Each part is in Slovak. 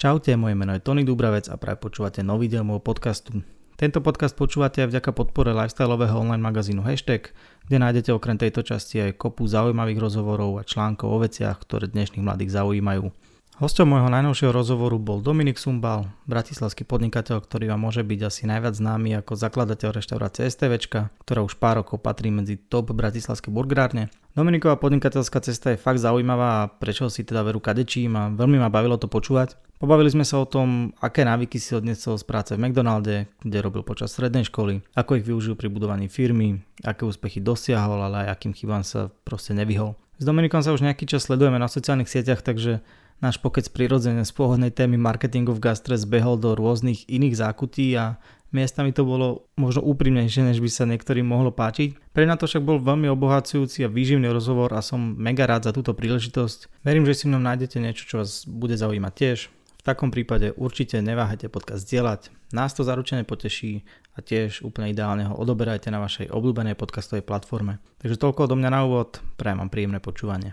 Čaute, moje meno je Tony Dubravec a práve počúvate nový diel môjho podcastu. Tento podcast počúvate aj vďaka podpore lifestyleového online magazínu Hashtag, kde nájdete okrem tejto časti aj kopu zaujímavých rozhovorov a článkov o veciach, ktoré dnešných mladých zaujímajú. Hostom môjho najnovšieho rozhovoru bol Dominik Sumbal, bratislavský podnikateľ, ktorý vám môže byť asi najviac známy ako zakladateľ reštaurácie STVčka, ktorá už pár rokov patrí medzi top bratislavské burgerárne. Dominiková podnikateľská cesta je fakt zaujímavá a prečo si teda veru kadečím a veľmi ma bavilo to počúvať. Pobavili sme sa o tom, aké návyky si odnesol z práce v McDonalde, kde robil počas strednej školy, ako ich využil pri budovaní firmy, aké úspechy dosiahol, ale aj akým chybám sa proste nevyhol. S Dominikom sa už nejaký čas sledujeme na sociálnych sieťach, takže Náš pokec prirodzene z pôvodnej témy marketingu v gastre zbehol do rôznych iných zákutí a miestami to bolo možno úprimnejšie, než by sa niektorým mohlo páčiť. Pre na to však bol veľmi obohacujúci a výživný rozhovor a som mega rád za túto príležitosť. Verím, že si mnou nájdete niečo, čo vás bude zaujímať tiež. V takom prípade určite neváhajte podcast zdieľať, nás to zaručene poteší a tiež úplne ideálne ho odoberajte na vašej obľúbenej podcastovej platforme. Takže toľko odo mňa na úvod, prajem vám príjemné počúvanie.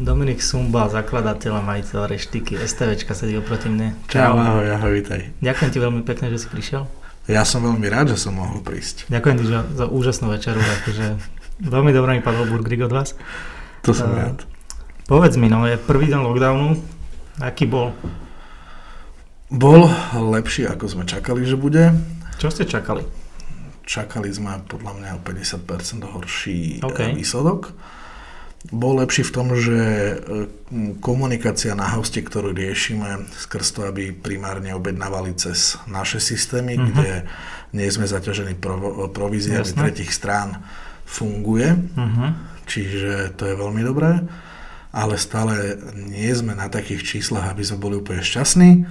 Dominik Sumba, zakladateľ a majiteľ reštiky STVčka sedí oproti mne. Čau, ahoj, ahoj, vítaj. Ďakujem ti veľmi pekne, že si prišiel. Ja som veľmi rád, že som mohol prísť. Ďakujem ti za, za úžasnú večeru, akože veľmi dobrý mi padol burgerik od vás. To som uh, rád. Povedz mi, no je prvý deň lockdownu, aký bol? Bol lepší, ako sme čakali, že bude. Čo ste čakali? Čakali sme podľa mňa o 50% horší okay. výsledok. Bol lepší v tom, že e, komunikácia na hoste, ktorú riešime, skrz to, aby primárne objednávali cez naše systémy, uh-huh. kde nie sme zaťažení provo- províziami Jasne. tretich strán, funguje. Uh-huh. Čiže to je veľmi dobré. Ale stále nie sme na takých číslach, aby sme boli úplne šťastní,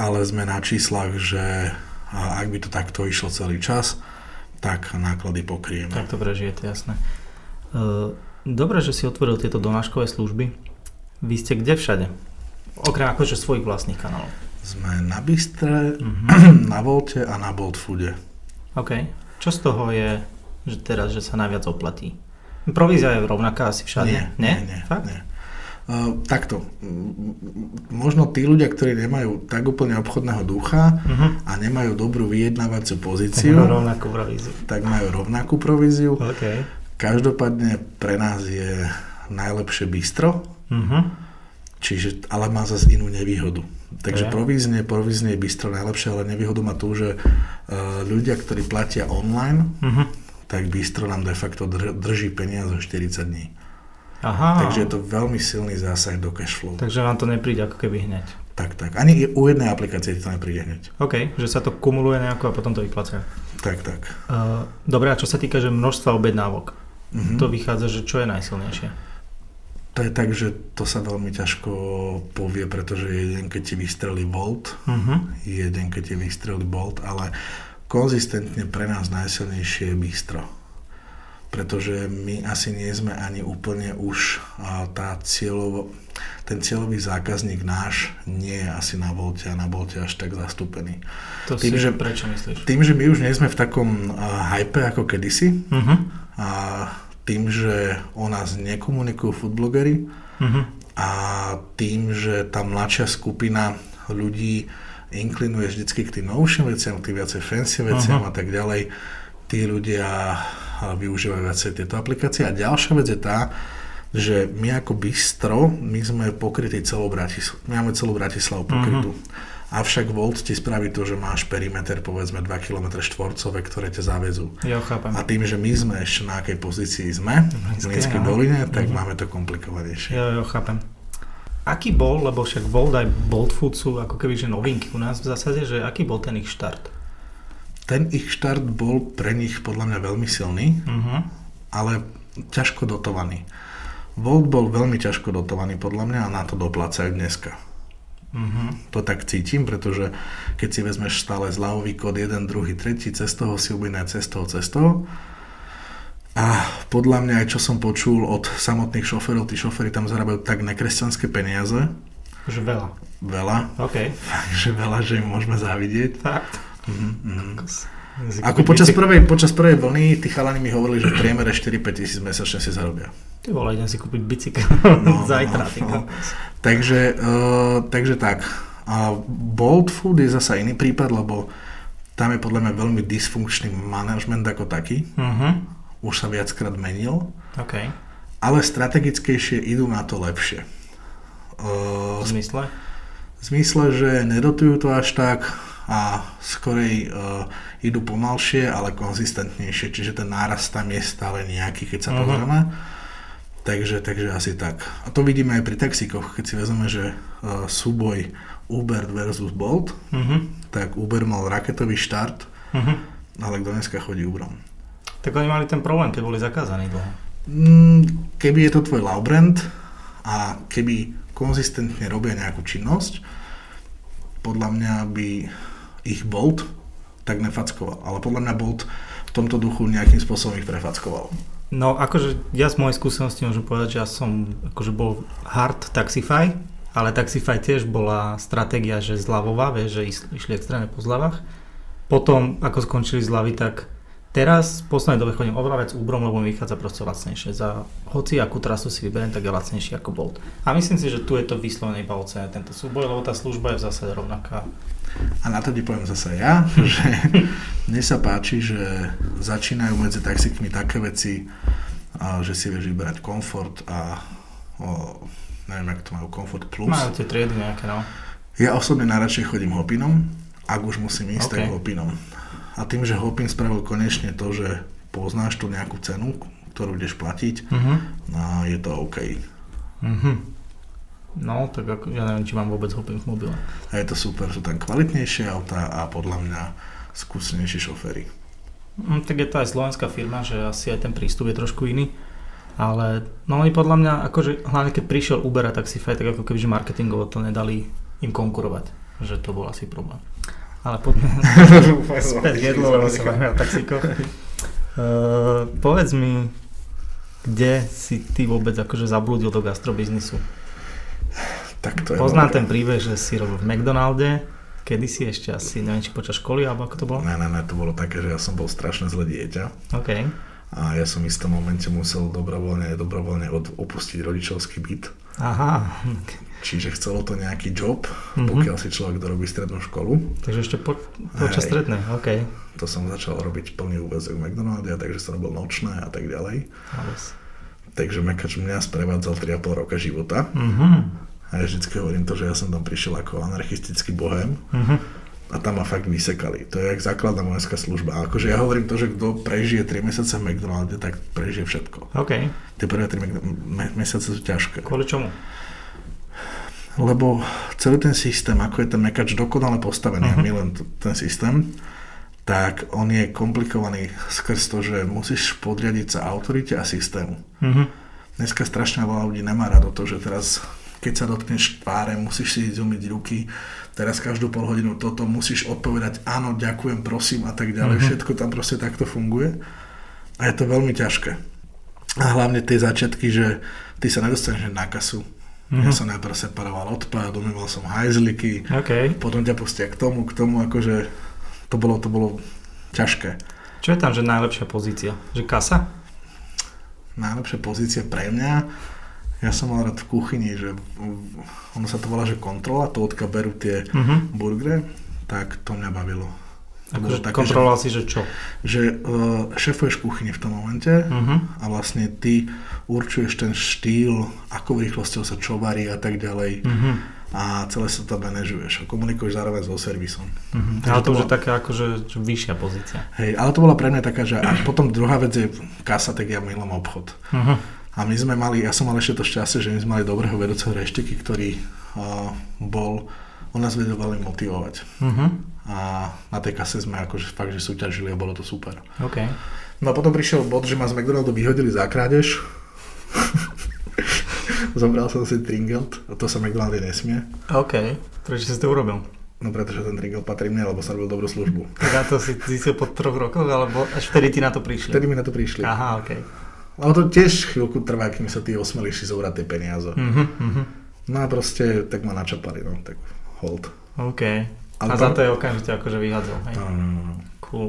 ale sme na číslach, že ak by to takto išlo celý čas, tak náklady pokrieme. Tak to prežijete, jasné. Uh Dobre, že si otvoril tieto donáškové služby. Vy ste kde všade? Okrem akože svojich vlastných kanálov. Sme na Bystre, uh-huh. na Volte a na Bolt Foode. OK. Čo z toho je že teraz, že sa najviac oplatí? Provízia je rovnaká asi všade? Nie, nie, nie. Fakt? nie. Uh, takto, možno tí ľudia, ktorí nemajú tak úplne obchodného ducha uh-huh. a nemajú dobrú vyjednávaciu pozíciu, tak majú rovnakú províziu. Tak majú rovnakú províziu. Okay. Každopádne pre nás je najlepšie bistro, uh-huh. čiže, ale má zase inú nevýhodu. Takže ja. provízne, provízne je bistro najlepšie, ale nevýhodu má tu, že uh, ľudia, ktorí platia online, uh-huh. tak bistro nám de facto drží peniaze 40 dní. Aha. Takže je to veľmi silný zásah do cash flow. Takže vám to nepríde ako keby hneď. Tak, tak. Ani u jednej aplikácie to nepríde hneď. OK, že sa to kumuluje nejako a potom to vyplacia. Tak, tak. Uh, dobre, a čo sa týka že množstva objednávok, mm-hmm. to vychádza, že čo je najsilnejšie? To je tak, že to sa veľmi ťažko povie, pretože jeden keď ti vystrelí Bolt, uh-huh. jeden keď ti vystrelí Bolt, ale konzistentne pre nás najsilnejšie je Bistro. Pretože my asi nie sme ani úplne už tá cieľovo, ten cieľový zákazník náš nie je asi na Volte a na Bolte až tak zastúpený. To tým, si, že, prečo myslíš? Tým, že my už nie sme v takom uh, hype ako kedysi, uh-huh a tým, že o nás nekomunikujú foodblogery uh-huh. a tým, že tá mladšia skupina ľudí inklinuje vždycky k tým novším veciam, k tým viacej fancy veciam uh-huh. a tak ďalej, tí ľudia využívajú viacej tieto aplikácie. A ďalšia vec je tá, že my ako bistro, my sme pokrytí celou Bratislavu, my máme celú Bratislavu pokrytú. Uh-huh. Avšak Volt ti spraví to, že máš perimeter povedzme 2 km štvorcové, ktoré ťa zavezú. Ja chápem. A tým, že my sme ešte na akej pozícii sme, v Mlinskej doline, tak mm-hmm. máme to komplikovanejšie. Ja, ja chápem. Aký bol, lebo však Volt aj Bolt Food sú ako keby že novinky u nás v zásade, že aký bol ten ich štart? Ten ich štart bol pre nich podľa mňa veľmi silný, uh-huh. ale ťažko dotovaný. Volt bol veľmi ťažko dotovaný podľa mňa a na to doplácajú dneska. Uh-huh. To tak cítim, pretože keď si vezmeš stále zľavový kód 1, 2, 3, cez toho si objednaj cez toho, cez toho. A podľa mňa aj čo som počul od samotných šoferov, tí šoféry tam zarábajú tak nekresťanské peniaze. Že veľa. Veľa. OK. Fakt, že veľa, že im môžeme závidieť. Fakt. Mm-hmm. Ako počas prvej, počas prvej vlny tí chalani mi hovorili, že v priemere 4-5 tisíc mesačne si zarobia. Ty vole, idem si kúpiť bicykel no, zajtra. No, no. Takže, uh, takže tak. A Bolt Food je zasa iný prípad, lebo tam je podľa mňa veľmi dysfunkčný manažment ako taký. Uh-huh. Už sa viackrát menil. Okay. Ale strategickejšie idú na to lepšie. Uh, v zmysle? V zmysle, že nedotujú to až tak a skorej uh, idú pomalšie, ale konzistentnejšie, čiže ten náraz tam je stále nejaký, keď sa uh-huh. pozrieme. Takže, takže asi tak. A to vidíme aj pri taxíkoch, keď si vezmeme, že uh, súboj Uber versus Bolt, uh-huh. tak Uber mal raketový štart, uh-huh. ale kto dneska chodí Uberom? Tak oni mali ten problém, keď boli zakázaní dlho. Mm, keby je to tvoj love brand a keby konzistentne robia nejakú činnosť, podľa mňa by ich Bolt tak nefackoval. Ale podľa mňa Bolt v tomto duchu nejakým spôsobom ich prefackoval. No akože ja z mojej skúsenosti môžem povedať, že ja som akože bol hard Taxify, ale Taxify tiež bola stratégia, že zľavová, vieš, že išli extrémne po zľavách. Potom, ako skončili zľavy, tak teraz v poslednej dobe chodím oveľa viac Uberom, lebo mi vychádza proste lacnejšie. Za hoci akú trasu si vyberiem, tak je lacnejší ako Bolt. A myslím si, že tu je to vyslovene iba ocené tento súboj, lebo tá služba je v zásade rovnaká. A na to ti poviem zase ja, že mne sa páči, že začínajú medzi taxikmi také veci, že si vieš vyberať komfort a o, neviem, ako to majú, komfort plus. Majú tie triedy nejaké, no. Ja osobne najradšej chodím hopinom, ak už musím ísť, okay. tak hopinom. A tým, že Hopin spravil konečne to, že poznáš tu nejakú cenu, ktorú ideš platiť, uh-huh. a je to OK. Uh-huh. No, tak ako, ja neviem, či mám vôbec Hopin v mobile. A je to super, sú tam kvalitnejšie autá a podľa mňa skúsenejší šoféry. Mm, tak je to aj slovenská firma, že asi aj ten prístup je trošku iný. Ale no oni podľa mňa, akože hlavne keď prišiel Uber a Taxify, tak ako keby, že marketingovo to nedali im konkurovať. Že to bol asi problém. Ale poďme späť jedlo, lebo sa bavíme o taxíkoch. Uh, povedz mi, kde si ty vôbec akože zablúdil do gastrobiznisu? Tak to je Poznám ten príbeh, že si robil v McDonalde, kedy si ešte asi, neviem, či počas školy, alebo ako to bolo? Ne, ne, ne, to bolo také, že ja som bol strašne zlé dieťa. OK. A ja som v istom momente musel dobrovoľne, dobrovoľne od, opustiť rodičovský byt. Aha. Čiže chcelo to nejaký job, mm-hmm. pokiaľ si človek dorobí strednú školu. Takže ešte po, počas strednej, OK. To som začal robiť plný úvezok v McDonalde, takže som robil nočné a tak ďalej. Alles. Takže Mekač mňa sprevádzal 3,5 roka života. Mm-hmm. A ja vždycky hovorím to, že ja som tam prišiel ako anarchistický bohem uh-huh. a tam ma fakt vysekali. To je jak základná vojenská služba. Akože ja hovorím to, že kto prežije 3 mesiace v McDonalde, tak prežije všetko. OK. Tie prvé 3 me- mesiace sú ťažké. Kvôli čomu? Lebo celý ten systém, ako je ten mekač dokonale postavený, uh-huh. a milujem ten systém, tak on je komplikovaný skrz to, že musíš podriadiť sa autorite a systému. Uh-huh. Dneska strašne veľa ľudí nemá rado to, že teraz keď sa dotkneš tváre, musíš si zumyť ruky, teraz každú pol hodinu toto musíš odpovedať áno, ďakujem, prosím a tak ďalej. Uh-huh. Všetko tam proste takto funguje a je to veľmi ťažké. A hlavne tie začiatky, že ty sa nedostaneš na kasu. Uh-huh. Ja som najprv separoval odpad, umýval som hajzliky, okay. potom ťa pustia k tomu, k tomu, akože to bolo, to bolo ťažké. Čo je tam, že najlepšia pozícia? Že kasa? Najlepšia pozícia pre mňa ja som mal rád v kuchyni, že ono sa to volá, že kontrola, to odkiaľ berú tie uh-huh. burgery, tak to mňa bavilo. Akože kontroloval že, si, že čo? Že uh, šefuješ kuchyni v tom momente uh-huh. a vlastne ty určuješ ten štýl, ako rýchlosťou sa čo varí a tak ďalej. Uh-huh. A celé sa to manažuješ a komunikuješ zároveň so servisom. Uh-huh. Ale to, to už je taká akože vyššia pozícia. Hej, ale to bola pre mňa taká, že a potom druhá vec je kasa, tak ja milujem obchod. Uh-huh. A my sme mali, ja som mal ešte to šťastie, že my sme mali dobrého vedúceho rešteky, ktorý uh, bol, on nás vedel veľmi motivovať. Uh-huh. A na tej kase sme akože fakt, že súťažili a bolo to super. Okay. No a potom prišiel bod, že ma z McDonaldu vyhodili za krádež. Zobral som si Tringelt a to sa McDonaldy nesmie. OK, prečo si to urobil? No pretože ten Tringelt patrí mne, lebo som robil dobrú službu. Tak a to si zistil po troch rokoch, alebo až vtedy ti na to prišli? Vtedy mi na to prišli. Aha, OK. Ale to tiež chvíľku trvá, kým sa tí osmelíš si zobrať tie peniaze. Mm-hmm. No a proste tak ma načapali, no, tak hold. OK. Ale a tam... za to je okamžite akože vyhádzal, hej? No, no, no. Cool.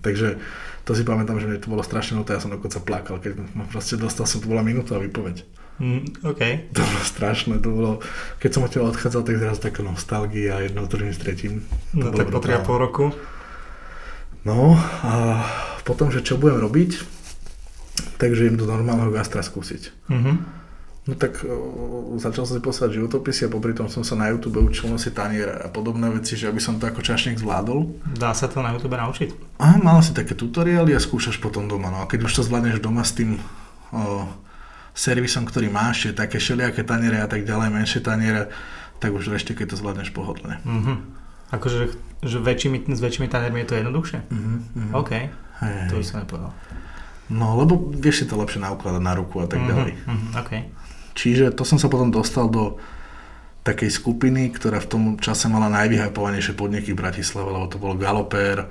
Takže to si pamätám, že to bolo strašne nuté, ja som dokonca plakal, keď ma proste dostal som, to bola minúta výpoveď. Mm, OK. To bolo strašné, to bolo, keď som odtiaľ odchádzal, tak zrazu taká nostalgia jedno, druhým, tretím. No tak po 3,5 roku. No a potom, že čo budem robiť, takže idem do normálneho gastra skúsiť. Mm-hmm. No tak o, začal som si poslať životopisy a popri tom som sa na YouTube učil nosiť tanier a podobné veci, že aby som to ako čašník zvládol. Dá sa to na YouTube naučiť? A mal si také tutoriály a skúšaš potom doma. No a keď už to zvládneš doma s tým o, servisom, ktorý máš, je také všelijaké taniere a tak ďalej, menšie taniere, tak už ešte keď to zvládneš pohodlne. Mm-hmm. Akože že väčšími, s väčšími taniermi je to jednoduchšie? Mm-hmm. OK, hey, to by som nepovedal. No, lebo vieš si to lepšie naukladať na ruku a tak mm-hmm, ďalej. Mm-hmm, okay. Čiže to som sa potom dostal do takej skupiny, ktorá v tom čase mala najvyhypovanejšie podniky v Bratislave, lebo to bol Galoper,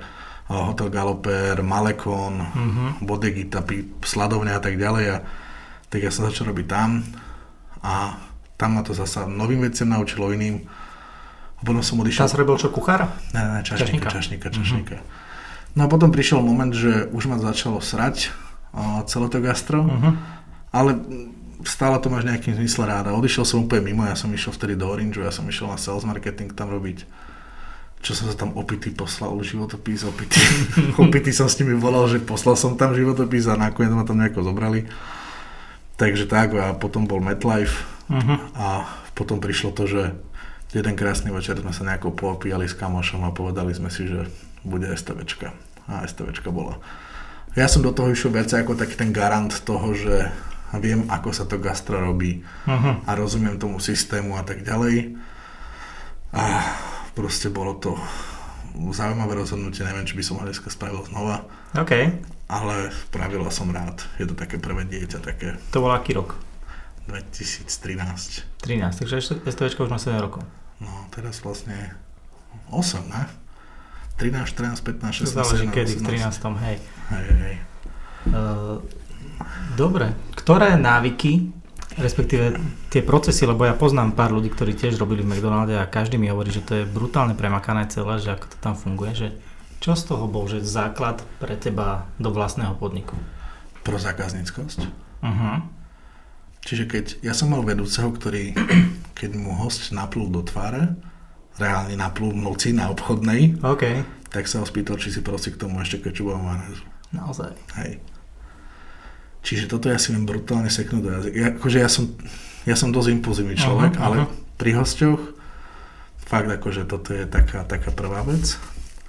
Hotel Galoper, Malekon, mm-hmm. Bodegita, Sladovňa a tak ďalej. A tak ja som začal robiť tam a tam ma to zasa novým veciam naučilo iným a potom som odišiel... Tam sa robil čo, kuchár? Ne, ne, čašníka, čašníka, čašníka. Mm-hmm. No a potom prišiel moment, že už ma začalo srať o, celé to gastro, mm-hmm. ale stále to máš nejakým zmysle rád. A odišiel som úplne mimo, ja som išiel vtedy do Orange, ja som išiel na sales marketing tam robiť. Čo som sa tam opity poslal, životopis opity. opity som s nimi volal, že poslal som tam životopis a nakoniec ma tam nejako zobrali. Takže tak, a potom bol MetLife uh-huh. a potom prišlo to, že jeden krásny večer sme sa nejako popíjali s kamošom a povedali sme si, že bude STVčka. A STVčka bola. Ja som do toho išiel viac ako taký ten garant toho, že viem, ako sa to gastro robí uh-huh. a rozumiem tomu systému a tak ďalej. A proste bolo to zaujímavé rozhodnutie, neviem, či by som ho dneska spravil znova. OK. Ale spravil som rád. Je to také prvé dieťa, také... To bol aký rok? 2013. 13, takže STVčka už má 7 rokov. No, teraz vlastne 8, ne? 13, 14, 15, 16, Záleží kedy, v 13, hej. Hej, hej. Uh, dobre, ktoré návyky, respektíve tie procesy, lebo ja poznám pár ľudí, ktorí tiež robili v McDonalde a každý mi hovorí, že to je brutálne premakané celé, že ako to tam funguje, že čo z toho bol, že základ pre teba do vlastného podniku? Pro zákazníckosť. Uh-huh. Čiže keď ja som mal vedúceho, ktorý, keď mu host naplul do tváre, reálne naplul v noci na obchodnej, okay. tak sa ho spýtal, či si prosí k tomu ešte kečupovú manézu. Naozaj. Hej. Čiže toto ja si viem brutálne seknúť do jazyka. Ja, akože ja som, ja som dosť impulzívny človek, uh-huh, ale uh-huh. pri hosťoch fakt akože toto je taká, taká prvá vec.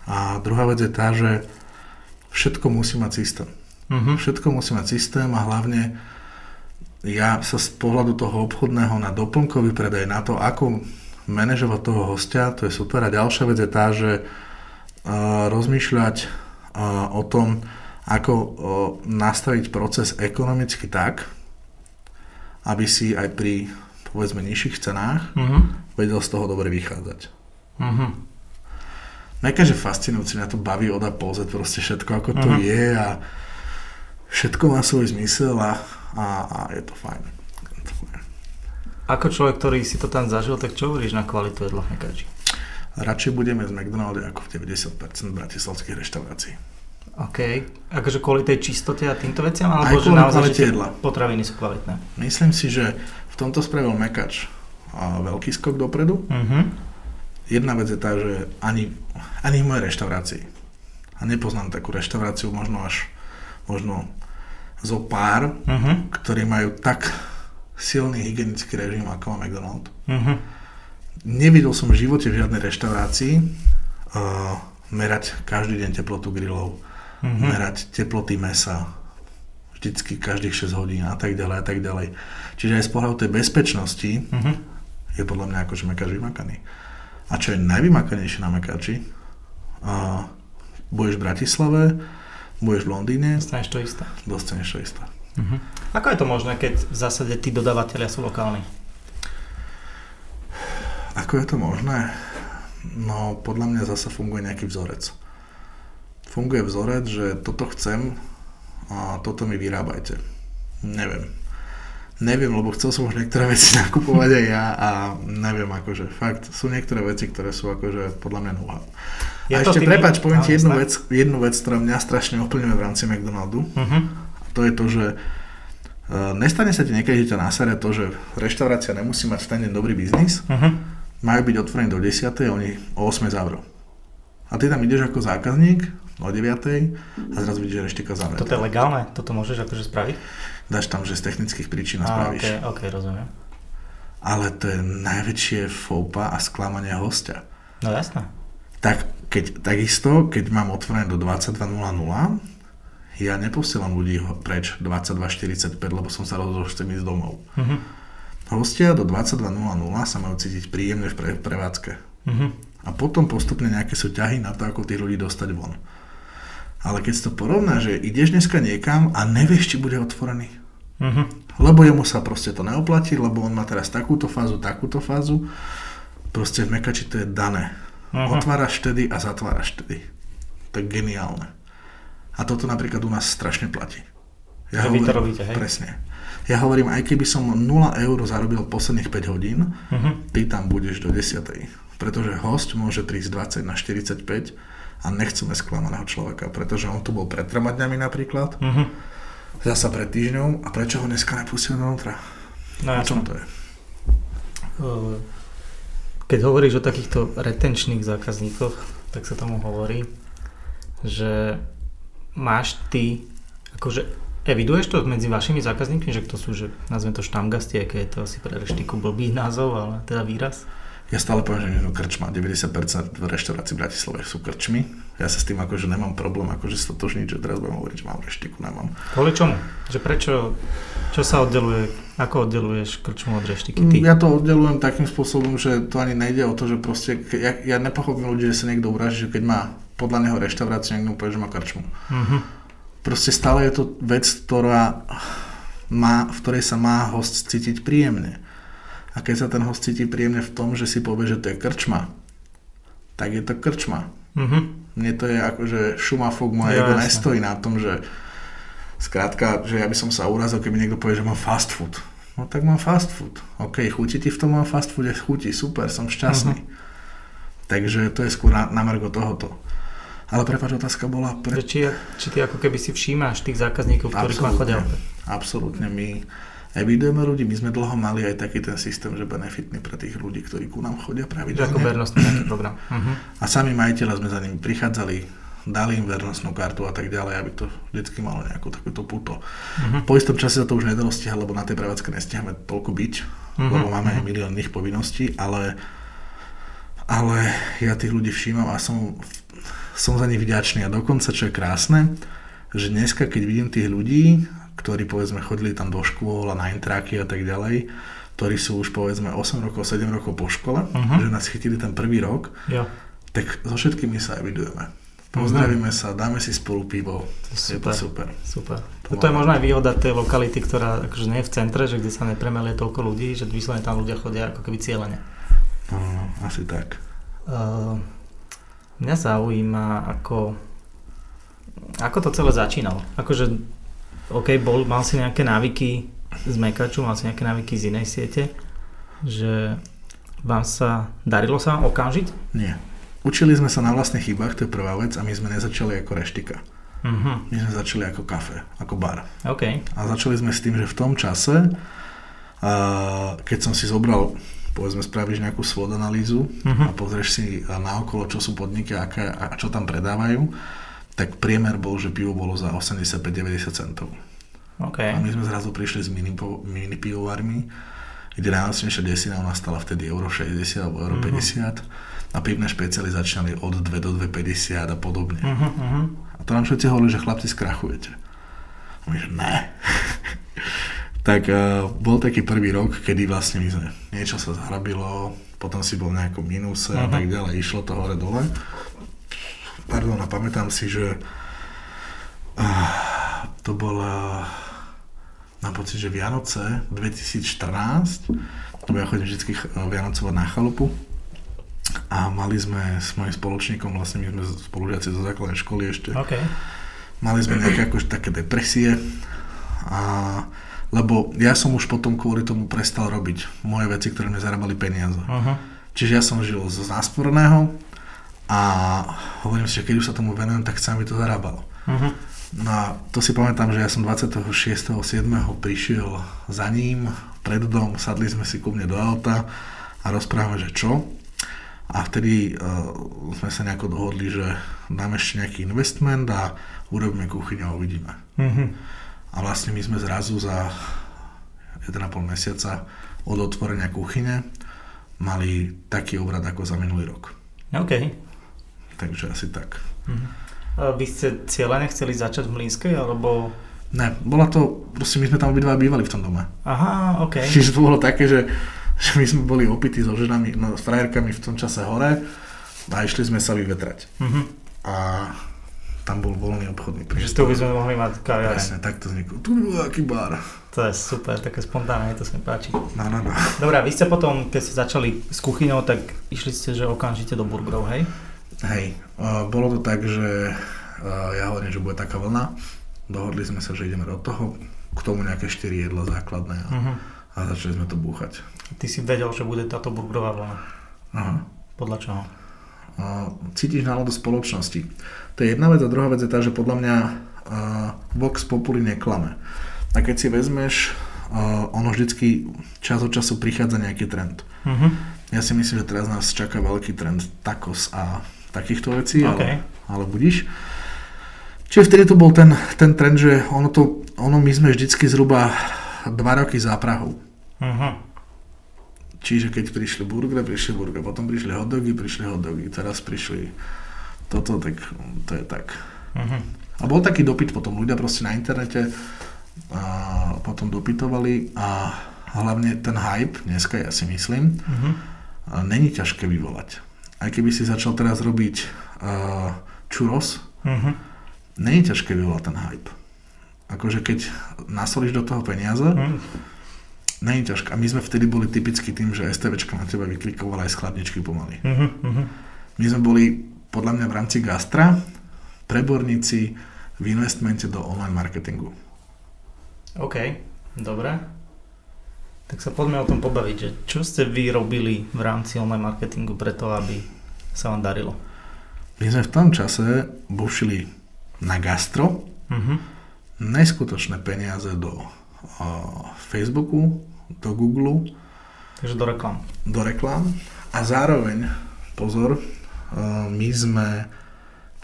A druhá vec je tá, že všetko musí mať systém. Uh-huh. Všetko musí mať systém a hlavne ja sa z pohľadu toho obchodného na doplnkový predaj, na to, ako manažovať toho hostia, to je super. A ďalšia vec je tá, že uh, rozmýšľať uh, o tom, ako nastaviť proces ekonomicky tak, aby si aj pri povedzme nižších cenách uh-huh. vedel z toho dobre vychádzať. Uh-huh. Nekáže fascinujúci, mňa to baví od A po Z, proste všetko ako to uh-huh. je a všetko má svoj zmysel a a, a je to fajn. Ako človek, ktorý si to tam zažil, tak čo hovoríš na kvalitu jedla v? Radšej budeme z McDonaldu ako v 90% bratislavských reštaurácií. OK. Akože kvôli tej čistote a týmto veciam? Alebo Aj že naozaj, že potraviny sú kvalitné? Myslím si, že v tomto spravil Mekač veľký skok dopredu. Uh-huh. Jedna vec je tá, že ani, ani v mojej reštaurácii, a nepoznám takú reštauráciu, možno až možno zo pár, uh-huh. ktorí majú tak silný hygienický režim, ako má McDonald. Uh-huh. Nevidel som v živote v žiadnej reštaurácii uh, merať každý deň teplotu grillov, uh-huh. merať teploty mesa, vždycky každých 6 hodín a tak ďalej a tak ďalej. Čiže aj z pohľadu tej bezpečnosti uh-huh. je podľa mňa akože mekáč vymakaný. A čo je najvymakanejšie na mekáči, uh, budeš v Bratislave, budeš v Londýne. Dostaneš to isté. Dostaneš to isté. Uh-huh. Ako je to možné, keď v zásade tí dodávateľia sú lokálni? Ako je to možné? No, podľa mňa zase funguje nejaký vzorec. Funguje vzorec, že toto chcem a toto mi vyrábajte. Neviem. Neviem, lebo chcel som už niektoré veci nakupovať aj ja a neviem, akože fakt, sú niektoré veci, ktoré sú akože podľa mňa know a ešte, prepač, poviem ti jednu vec, jednu vec, ktorá mňa strašne ovplyvňuje v rámci McDonaldu. Uh-huh. A to je to, že uh, nestane sa ti niekedy, že ťa násere to, že reštaurácia nemusí mať deň dobrý biznis, uh-huh. majú byť otvorení do 10. a oni o 8. zavrú. A ty tam ideš ako zákazník o 9. a zrazu vidíš, že reštika zavretá. Toto je legálne? Toto môžeš akože spraviť? Dáš tam, že z technických príčin a spravíš. Ok, okay rozumiem. Ale to je najväčšie foupa a sklamanie hostia. No jasné. Tak keď, takisto, keď mám otvorené do 22.00, ja neposielam ľudí preč 22.45, lebo som sa rozhodol, že chcem ísť domov. Uh-huh. Hostia do 22.00 sa majú cítiť príjemne v pre, prevádzke. Uh-huh. A potom postupne nejaké sú ťahy na to, ako tých ľudí dostať von. Ale keď si to porovná, že ideš dneska niekam a nevieš, či bude otvorený. Uh-huh. Lebo jemu sa proste to neoplatí, lebo on má teraz takúto fázu, takúto fázu. Proste v Mekači to je dané. Uh-huh. Otváraš vtedy a zatváraš vtedy. To je geniálne. A toto napríklad u nás strašne platí. Ja hovorím, vy to robíte, hej? Presne. Ja hovorím, aj keby som 0 eur zarobil posledných 5 hodín, uh-huh. ty tam budeš do 10. Pretože host môže prísť 20 na 45 a nechceme sklamaného človeka, pretože on tu bol pred troma dňami napríklad, uh-huh. zasa pred týždňom a prečo ho dneska nepustil dovnútra? No, o čom to je? Keď hovoríš o takýchto retenčných zákazníkoch, tak sa tomu hovorí, že máš ty, akože eviduješ to medzi vašimi zákazníkmi, že kto sú, že nazvem to štamgasti, aké je to asi pre reštiku blbý názov, ale teda výraz? Ja stále poviem, že nie krčma. 90% v reštaurácii v Bratislave sú krčmy. Ja sa s tým akože nemám problém, akože stotožniť, že teraz budem hovoriť, že mám reštiku, nemám. Kvôli čomu? Že prečo, čo sa oddeluje, ako oddeluješ krčmu od reštiky? Ty? Ja to oddelujem takým spôsobom, že to ani nejde o to, že proste, ja, ja nepochopím ľudí, že sa niekto uraží, že keď má podľa neho reštauráciu, niekto povie, že má krčmu. Uh-huh. Proste stále je to vec, ktorá má, v ktorej sa má host cítiť príjemne. A keď sa ten host cíti príjemne v tom, že si povie, že to je krčma, tak je to krčma. Mm-hmm. Mne to je ako, že šumafok moje ego nestojí na tom, že skrátka, že ja by som sa urazil, keby niekto povie, že mám fast food. No tak mám fast food. OK, chutí ti v tom mám fast food, chutí, super, som šťastný. Mm-hmm. Takže to je skôr na, na margo tohoto. Ale prepáč, otázka bola... Pre... Či, či ty ako keby si všímáš tých zákazníkov, ktorí k vám chodia Absolútne, my evidujeme ľudí. My sme dlho mali aj taký ten systém, že benefitný pre tých ľudí, ktorí ku nám chodia pravidelne. Ako vernostný nejaký program. Uh-huh. A sami majiteľa sme za nimi prichádzali, dali im vernostnú kartu a tak ďalej, aby to vždycky malo nejakú takúto puto. Uh-huh. Po istom čase sa to už nedalo stíhať, lebo na tej prevádzke nestiahame toľko byť, uh-huh. lebo máme aj milión iných povinností, ale, ale ja tých ľudí všímam a som, som za nich vďačný. A dokonca, čo je krásne, že dneska, keď vidím tých ľudí, ktorí povedzme chodili tam do škôl a na intráky a tak ďalej, ktorí sú už povedzme 8 rokov, 7 rokov po škole, uh-huh. že nás chytili ten prvý rok, ja. tak so všetkými sa evidujeme. Pozdravíme uh-huh. sa, dáme si spolu pivo. To je, je to super. Super. To, to je možno aj výhoda tej lokality, ktorá akože nie je v centre, že kde sa nepremelie toľko ľudí, že vyslovene tam ľudia chodia ako keby cieľene. No, no, asi tak. Uh, mňa zaujíma, ako, ako to celé začínalo. Akože OK, bol, mal si nejaké návyky z Mekaču, mal si nejaké návyky z inej siete, že vám sa, darilo sa vám okamžiť? Nie. Učili sme sa na vlastných chybách, to je prvá vec a my sme nezačali ako reštika. Uh-huh. My sme začali ako kafe, ako bar. Okay. A začali sme s tým, že v tom čase, keď som si zobral povedzme spravíš nejakú svod analýzu uh-huh. a pozrieš si naokolo, čo sú podniky a, aké, a čo tam predávajú, tak priemer bol, že pivo bolo za 85-90 centov. Okay. A my sme zrazu prišli s mini, mini pivovarmi, kde najlacnejšia desina u nás stala vtedy euro 60 alebo euro mm-hmm. 50 a pivné špeciály začínali od 2 do 2,50 a podobne. Mm-hmm. A to nám všetci hovorili, že chlapci skrachujete. A my, že ne. tak uh, bol taký prvý rok, kedy vlastne my sme, niečo sa zahrabilo, potom si bol v nejakom minuse uh-huh. a mhm. tak ďalej, išlo to hore dole pardon, a pamätám si, že to bola na pocit, že Vianoce 2014, lebo ja chodím vždy Vianocovať na chalupu a mali sme s mojim spoločníkom, vlastne my sme spolužiaci zo základnej školy ešte, okay. mali sme nejaké akože také depresie a lebo ja som už potom kvôli tomu prestal robiť moje veci, ktoré mi zarábali peniaze. Uh-huh. Čiže ja som žil z násporného, a hovorím si, že keď už sa tomu venujem, tak chcem, aby to zarábalo. Uh-huh. No a to si pamätám, že ja som 26.7. prišiel za ním pred dom, sadli sme si ku mne do auta a rozprávame, že čo. A vtedy uh, sme sa nejako dohodli, že dáme ešte nejaký investment a urobíme kuchyňu a uvidíme. Uh-huh. A vlastne my sme zrazu za 1,5 mesiaca od otvorenia kuchyne mali taký obrad ako za minulý rok. OK. Takže asi tak. Uh-huh. Vy ste cieľene chceli začať v Mlínskej, alebo... Ne, bola to, proste my sme tam obidva bývali v tom dome. Aha, ok. Čiže to bolo také, že, že my sme boli opití so ženami, no, s frajerkami v tom čase hore a išli sme sa vyvetrať. Uh-huh. A tam bol voľný obchodný priestor. Že tu by sme mohli mať kaviareň. Presne, tak to vzniklo. Tu by bol aký bar. To je super, také spontánne, to sa mi páči. No, no, no. Dobre, vy ste potom, keď ste začali s kuchyňou, tak išli ste, že okamžite do burgerov, hej? Hej, bolo to tak, že ja hovorím, že bude taká vlna. Dohodli sme sa, že ideme do toho. K tomu nejaké 4 jedla základné a, uh-huh. a začali sme to búchať. Ty si vedel, že bude táto burgerová vlna. Aha. Podľa čoho? Cítiš náladu spoločnosti. To je jedna vec a druhá vec je tá, že podľa mňa Vox Populi neklame. A keď si vezmeš, ono vždycky čas od času prichádza nejaký trend. Uh-huh. Ja si myslím, že teraz nás čaká veľký trend tacos a takýchto vecí, okay. ale, ale budíš. Čiže vtedy to bol ten, ten trend, že ono, to, ono my sme vždycky zhruba 2 roky za Prahou. Uh-huh. Čiže keď prišli burgery, prišli burgery, potom prišli hotdogy, prišli hotdogy, teraz prišli toto, tak to je tak. Uh-huh. A bol taký dopyt potom, ľudia proste na internete a potom dopytovali a hlavne ten hype, dneska ja si myslím, uh-huh. není ťažké vyvolať aj keby si začal teraz robiť uh, churros, uh-huh. nie je ťažké vyvolať ten hype. Akože keď nasolíš do toho peniaze, uh-huh. je ťažké. A my sme vtedy boli typicky tým, že STVčka na teba vyklikovala aj z chladničky pomaly. Uh-huh. My sme boli podľa mňa v rámci gastra preborníci v investmente do online marketingu. OK, dobre. Tak sa poďme o tom pobaviť, že čo ste vy robili v rámci online marketingu preto, aby sa vám darilo? My sme v tom čase bušili na gastro uh-huh. neskutočné peniaze do uh, Facebooku, do Google. Takže do reklám. Do reklám. A zároveň, pozor, uh, my sme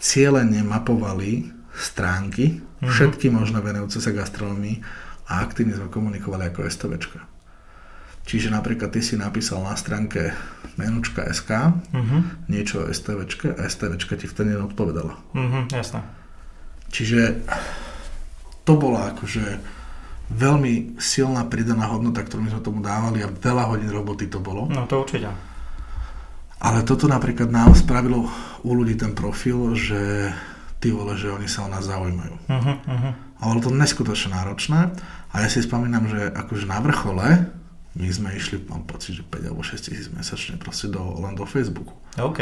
cieľene mapovali stránky, uh-huh. všetky možné venujúce sa gastronomii a aktívne sme komunikovali ako STVčka. Čiže napríklad ty si napísal na stránke menučka.sk uh-huh. Niečo o STVčke a STVčka ti vtedy neodpovedala. Uh-huh, jasné. Čiže to bola akože veľmi silná pridaná hodnota, ktorú my sme tomu dávali a veľa hodín roboty to bolo. No to určite. Ale toto napríklad nám spravilo u ľudí ten profil, že ty vole, že oni sa o nás zaujímajú. Uh-huh, uh-huh. A bolo to neskutočne náročné a ja si spomínam, že akože na vrchole my sme išli, mám pocit, že 5 alebo 6 tisíc mesačne proste do, len do Facebooku. OK.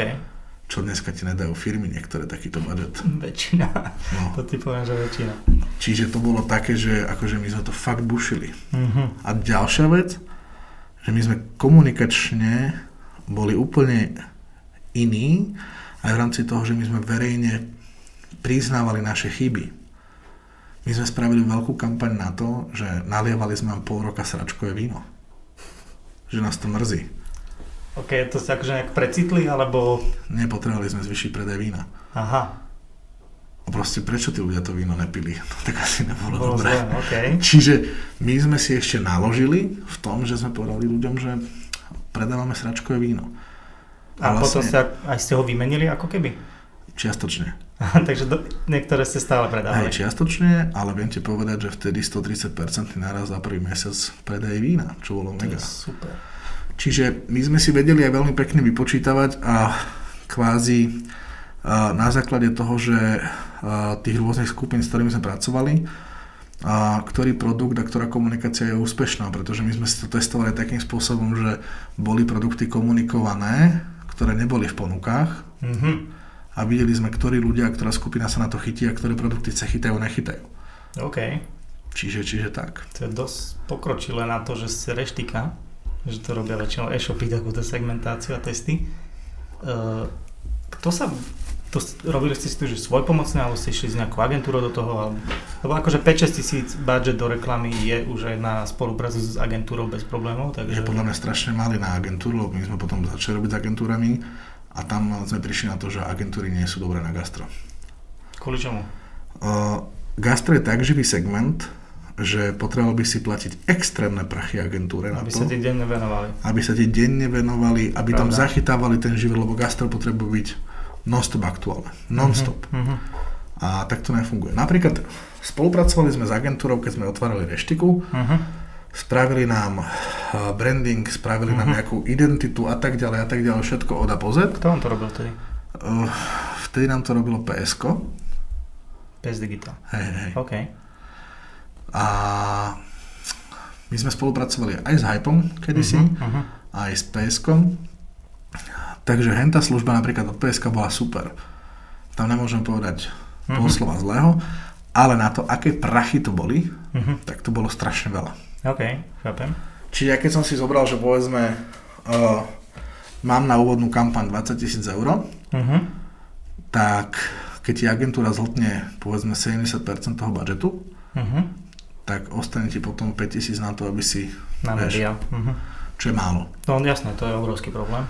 Čo dneska ti nedajú firmy niektoré takýto budget. Väčšina. No. To ty poviem, že väčšina. Čiže to bolo také, že akože my sme to fakt bušili. Uh-huh. A ďalšia vec, že my sme komunikačne boli úplne iní aj v rámci toho, že my sme verejne priznávali naše chyby. My sme spravili veľkú kampaň na to, že nalievali sme pol roka sračkové víno že nás to mrzí. OK, to sa akože nejak precitli, alebo... Nepotrebovali sme zvyšiť predaj vína. Aha. A proste prečo tí ľudia to víno nepili? No, tak asi nebolo Bolo dobré. Zle, okay. Čiže my sme si ešte naložili v tom, že sme povedali ľuďom, že predávame sračkové víno. A, a vlastne, potom sa aj ste ho vymenili ako keby? Čiastočne. Takže do, niektoré ste stále predávali. Aj čiastočne, ale viem ti povedať, že vtedy 130% naraz za prvý mesiac predaje vína, čo bolo mega. super. Čiže my sme si vedeli aj veľmi pekne vypočítavať a kvázi na základe toho, že tých rôznych skupín, s ktorými sme pracovali, a ktorý produkt a ktorá komunikácia je úspešná, pretože my sme si to testovali takým spôsobom, že boli produkty komunikované, ktoré neboli v ponukách, mm-hmm a videli sme, ktorí ľudia, ktorá skupina sa na to chytí a ktoré produkty sa chytajú, nechytajú. OK. Čiže, čiže tak. To je dosť pokročilé na to, že ste reštika, že to robia väčšinou e-shopy, takúto segmentáciu a testy. Uh, kto sa to robili ste si tu, že svoj pomocné, alebo ste išli s nejakou agentúrou do toho, alebo, lebo akože 5-6 tisíc budget do reklamy je už aj na spoluprácu s agentúrou bez problémov. Takže... Je podľa mňa strašne mali na agentúru, lebo my sme potom začali robiť s agentúrami a tam sme prišli na to, že agentúry nie sú dobré na gastro. Kvôli čomu? Uh, gastro je tak živý segment, že potreboval by si platiť extrémne prachy agentúre aby na to. Aby sa ti denne venovali. Aby sa ti denne venovali, aby Pravda. tam zachytávali ten živel, lebo gastro potrebuje byť non-stop aktuálne. Non-stop. Uh-huh. A tak to nefunguje. Napríklad spolupracovali sme s agentúrou, keď sme otvárali reštiku, uh-huh. Spravili nám branding, spravili uh-huh. nám nejakú identitu a tak ďalej a tak ďalej, všetko od A po Z. Kto vám to robil vtedy? Uh, vtedy nám to robilo PSK. PS Digital. Hej, hej. OK. A my sme spolupracovali aj s Hypom kedysi, uh-huh, uh-huh. aj s PSkom Takže henta služba napríklad od PSK bola super. Tam nemôžem povedať mm-hmm. pol slova zlého, ale na to, aké prachy to boli, mm-hmm. tak to bolo strašne veľa. OK, chápem. Čiže ja keď som si zobral, že povedzme uh, mám na úvodnú kampaň 20 tisíc eur, mm-hmm. tak keď ti agentúra zhltne povedzme 70% toho budžetu, mm-hmm. tak ostane ti potom 5 tisíc na to, aby si... Na vieš, mm-hmm. Čo je málo. No jasné, to je obrovský problém.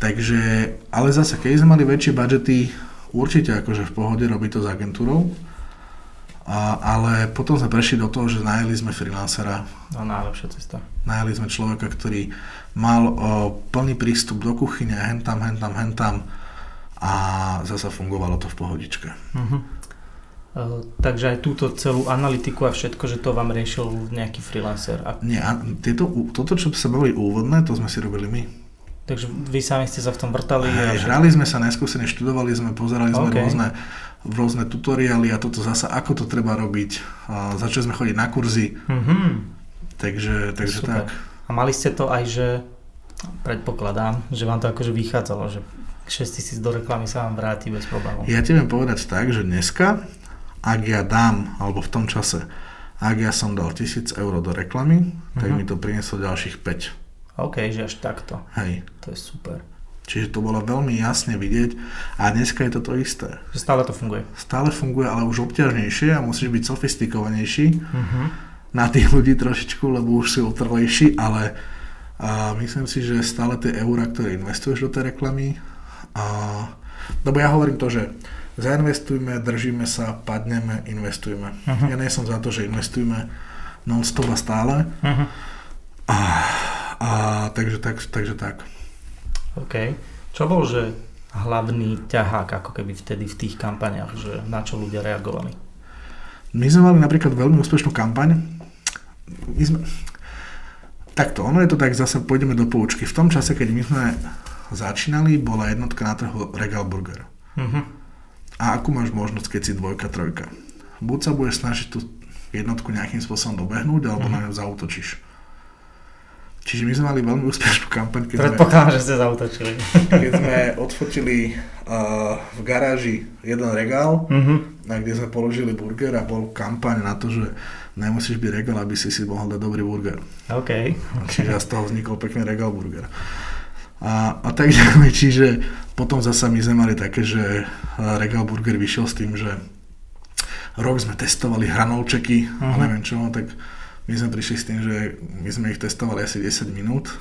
Takže, ale zase, keď sme mali väčšie budžety, určite akože v pohode robiť to s agentúrou, a, ale potom sme prešli do toho, že najeli sme freelancera. No najlepšia cesta. Najeli sme človeka, ktorý mal o, plný prístup do kuchyne, hentam, hentam, hentam a zase fungovalo to v pohodičke. Uh-huh. Uh, takže aj túto celú analytiku a všetko, že to vám riešil nejaký freelancer. A... Nie, a tieto, toto, čo sa boli úvodné, to sme si robili my. Takže vy sami ste sa v tom vrtali? Hej, hrali sme sa neskúsene, študovali sme, pozerali sme okay. rôzne, rôzne tutoriály a toto zasa, ako to treba robiť. A začali sme chodiť na kurzy. Mm-hmm. Takže, takže Super. tak. A mali ste to aj, že predpokladám, že vám to akože vychádzalo, že 6 tisíc do reklamy sa vám vráti bez problémov. Ja ti viem povedať tak, že dneska, ak ja dám, alebo v tom čase, ak ja som dal 1000 eur do reklamy, mm-hmm. tak mhm. mi to prinieslo ďalších 5. OK, že až takto. Hej. To je super. Čiže to bolo veľmi jasne vidieť a dneska je to to isté. Stále to funguje. Stále funguje, ale už obťažnejšie a musíš byť sofistikovanejší uh-huh. na tých ľudí trošičku, lebo už si otrlejší, ale a myslím si, že stále tie eurá, ktoré investuješ do tej reklamy, a, lebo ja hovorím to, že zainvestujme, držíme sa, padneme, investujme. Uh-huh. Ja nie som za to, že investujme non-stop a stále. Uh-huh. A a takže tak, takže tak. OK. Čo bol, že hlavný ťahák ako keby vtedy v tých kampaniach, že na čo ľudia reagovali? My sme mali napríklad veľmi úspešnú kampaň. My sme... Takto, ono je to tak, zase pôjdeme do poučky. V tom čase, keď my sme začínali, bola jednotka na trhu Regal Burger. Uh-huh. A akú máš možnosť, keď si dvojka, trojka? Buď sa budeš snažiť tú jednotku nejakým spôsobom dobehnúť, alebo uh-huh. na ňu zautočíš. Čiže my sme mali veľmi úspešnú kampaň. Keď Predpokladám, že ste zautočili. Keď sme odfotili uh, v garáži jeden regál, uh-huh. na kde sme položili burger a bol kampaň na to, že nemusíš byť regál, aby si si mohol dať dobrý burger. OK. Čiže z toho vznikol pekný regál burger. A, a tak ďalej, čiže potom zasa my sme mali také, že Regal Burger vyšiel s tým, že rok sme testovali hranolčeky uh-huh. a mhm. neviem čo, tak my sme prišli s tým, že my sme ich testovali asi 10 minút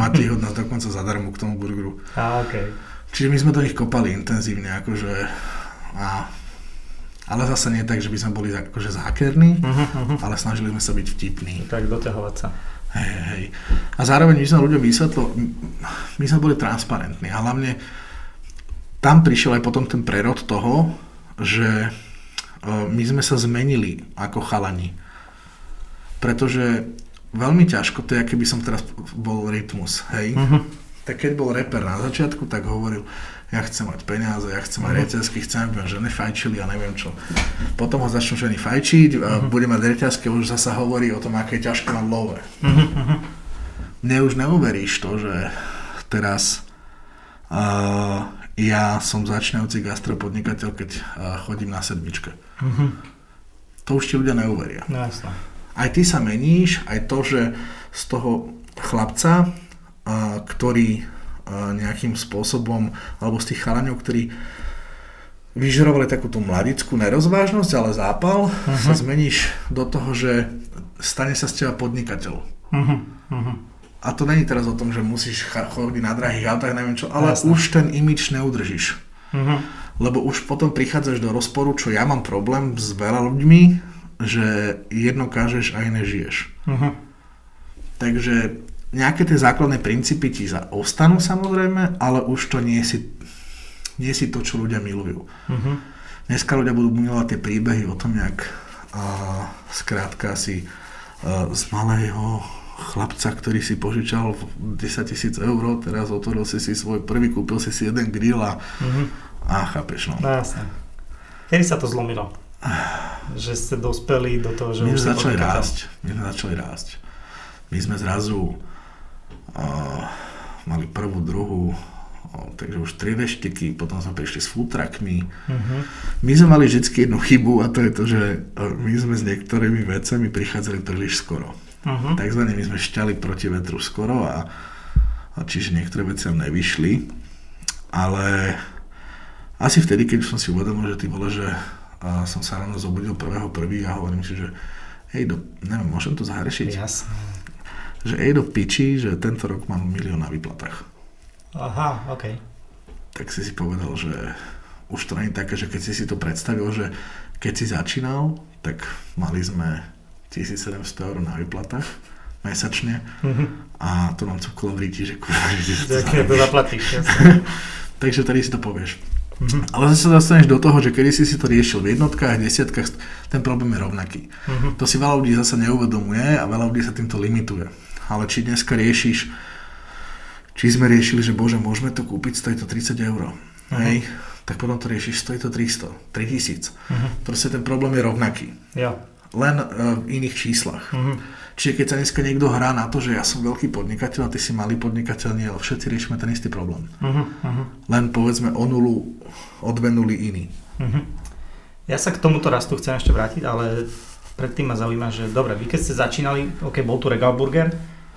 a ich od nás dokonca zadarmo k tomu burgeru. A, okay. Čiže my sme do nich kopali intenzívne, akože a, ale zase nie tak, že by sme boli akože zákerní, uh-huh, uh-huh. ale snažili sme sa byť vtipní. Tak doťahovať sa. Hej, hej. A zároveň my sme ľuďom vysvetlo, my sme boli transparentní a hlavne tam prišiel aj potom ten prerod toho, že e, my sme sa zmenili ako chalani pretože veľmi ťažko, to je, keby som teraz bol rytmus, hej. Uh-huh. Tak keď bol reper na začiatku, tak hovoril, ja chcem mať peniaze, ja chcem mať uh-huh. reťazky, chcem, aby ženy fajčili a neviem čo. Potom ho začnú ženy fajčiť, uh-huh. bude mať reťazky, už zasa hovorí o tom, aké je ťažké mať love. Uh-huh. Mne už neuveríš to, že teraz uh, ja som začínajúci gastropodnikateľ, keď uh, chodím na sedmičke. Uh-huh. To už ti ľudia neuveria. No jasno aj ty sa meníš, aj to, že z toho chlapca, ktorý nejakým spôsobom, alebo z tých chalaňov, ktorí vyžrovali takú tú mladickú nerozvážnosť, ale zápal, uh-huh. sa zmeníš do toho, že stane sa z teba podnikateľ. Uh-huh. Uh-huh. A to není teraz o tom, že musíš chodiť na drahých autách, neviem čo, ale Jasne. už ten imič neudržíš. Uh-huh. Lebo už potom prichádzaš do rozporu, čo ja mám problém s veľa ľuďmi, že jedno kážeš a iné žiješ. Uh-huh. Takže nejaké tie základné princípy ti ostanú samozrejme, ale už to nie si nie si to, čo ľudia milujú. Uh-huh. Dneska ľudia budú milovať tie príbehy o tom, jak a, skrátka si a, z malého chlapca, ktorý si požičal 10 tisíc eur, teraz otvoril si si svoj prvý, kúpil si si jeden grill a, uh-huh. a chápeš no. No jasne. Kedy sa to zlomilo? Že ste dospeli do toho, že My sme začali rásť. My sme začali rásť. My sme zrazu uh, mali prvú, druhú, O, takže už tri veštiky, potom sme prišli s futrakmi. Uh-huh. My sme mali vždy jednu chybu a to je to, že e, my sme s niektorými vecami prichádzali príliš skoro. Uh-huh. Takzvané my sme šťali proti vetru skoro a, a čiže niektoré veci nám nevyšli. Ale asi vtedy, keď som si uvedomil, že ty vole, že a som sa ráno zobudil prvého prvý a hovorím si, že hej, do, neviem, môžem to zahrešiť? Jasne. Že hej do piči, že tento rok mám milión na výplatách. Aha, OK. Tak si si povedal, že už to nie je také, že keď si si to predstavil, že keď si začínal, tak mali sme 1700 eur na výplatách mesačne mm-hmm. a to nám cuklo v ríti, že kurva, že to, to zaplatíš, Takže tady si to povieš. Mm-hmm. Ale zase dostaneš do toho, že kedy si si to riešil v jednotkách, desiatkách, ten problém je rovnaký. Mm-hmm. To si veľa ľudí zase neuvedomuje a veľa ľudí sa týmto limituje. Ale či dneska riešiš či sme riešili, že bože, môžeme to kúpiť, stojí to 30 eur. Uh-huh. Hej, tak potom to riešiš, stojí to 300, 3000. Uh-huh. Proste ten problém je rovnaký. Ja. Len uh, v iných číslach. Uh-huh. Čiže keď sa dneska niekto hrá na to, že ja som veľký podnikateľ a ty si malý podnikateľ, nie, ale všetci riešime ten istý problém. Uh-huh. Uh-huh. Len povedzme o nulu, o dve nuly iný. Uh-huh. Ja sa k tomuto rastu chcem ešte vrátiť, ale predtým ma zaujíma, že dobre, vy keď ste začínali, ok, bol tu Regal Burger,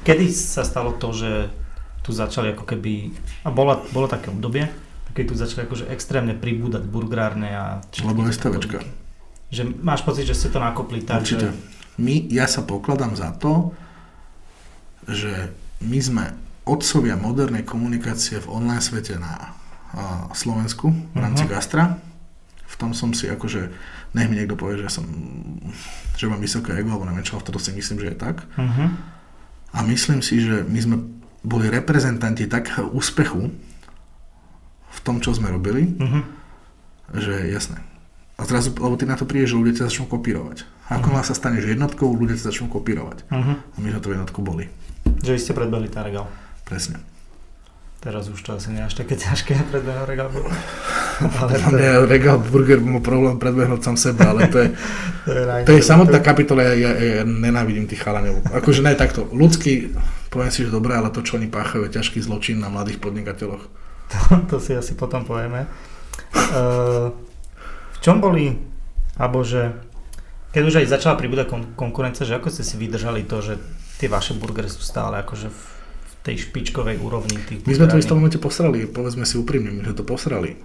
kedy sa stalo to, že tu začali ako keby, a bola, bolo také obdobie, keď tu začali akože extrémne pribúdať burgerárne a... Lebo STVčka. Že máš pocit, že ste to nakopli tak, Určite. Že... My, ja sa pokladám za to, že my sme otcovia modernej komunikácie v online svete na a, Slovensku v rámci uh-huh. gastra. V tom som si akože, nech mi niekto povie, že som, že mám vysoké ego, alebo neviem čo, v si myslím, že je tak. Uh-huh. A myslím si, že my sme boli reprezentanti takého úspechu v tom, čo sme robili, uh-huh. že jasné. A zrazu, lebo ty na to prídeš, že ľudia ťa začnú kopírovať. Ako uh-huh. sa staneš jednotkou, ľudia ťa začnú kopírovať. Uh-huh. A my sme to jednotku boli. Že vy ste predbehli ten regál. Presne. Teraz už to asi nie až také ťažké predbehnúť regál burger. Ale to je... regál burger má problém predbehnúť sám seba, ale to je, to je, to je samotná kapitola, ja, ja, ja nenávidím tých chalaňov. Akože ne takto, ľudský poviem si, že dobré, ale to, čo oni páchajú, je ťažký zločin na mladých podnikateľoch. To, to si asi potom povieme. Uh, v čom boli, alebo že keď už aj začala pribúdať kon- konkurencia, že ako ste si vydržali to, že tie vaše burgery sú stále akože v, tej špičkovej úrovni tých My sme to v istom momente posrali, povedzme si úprimne, my sme to posrali.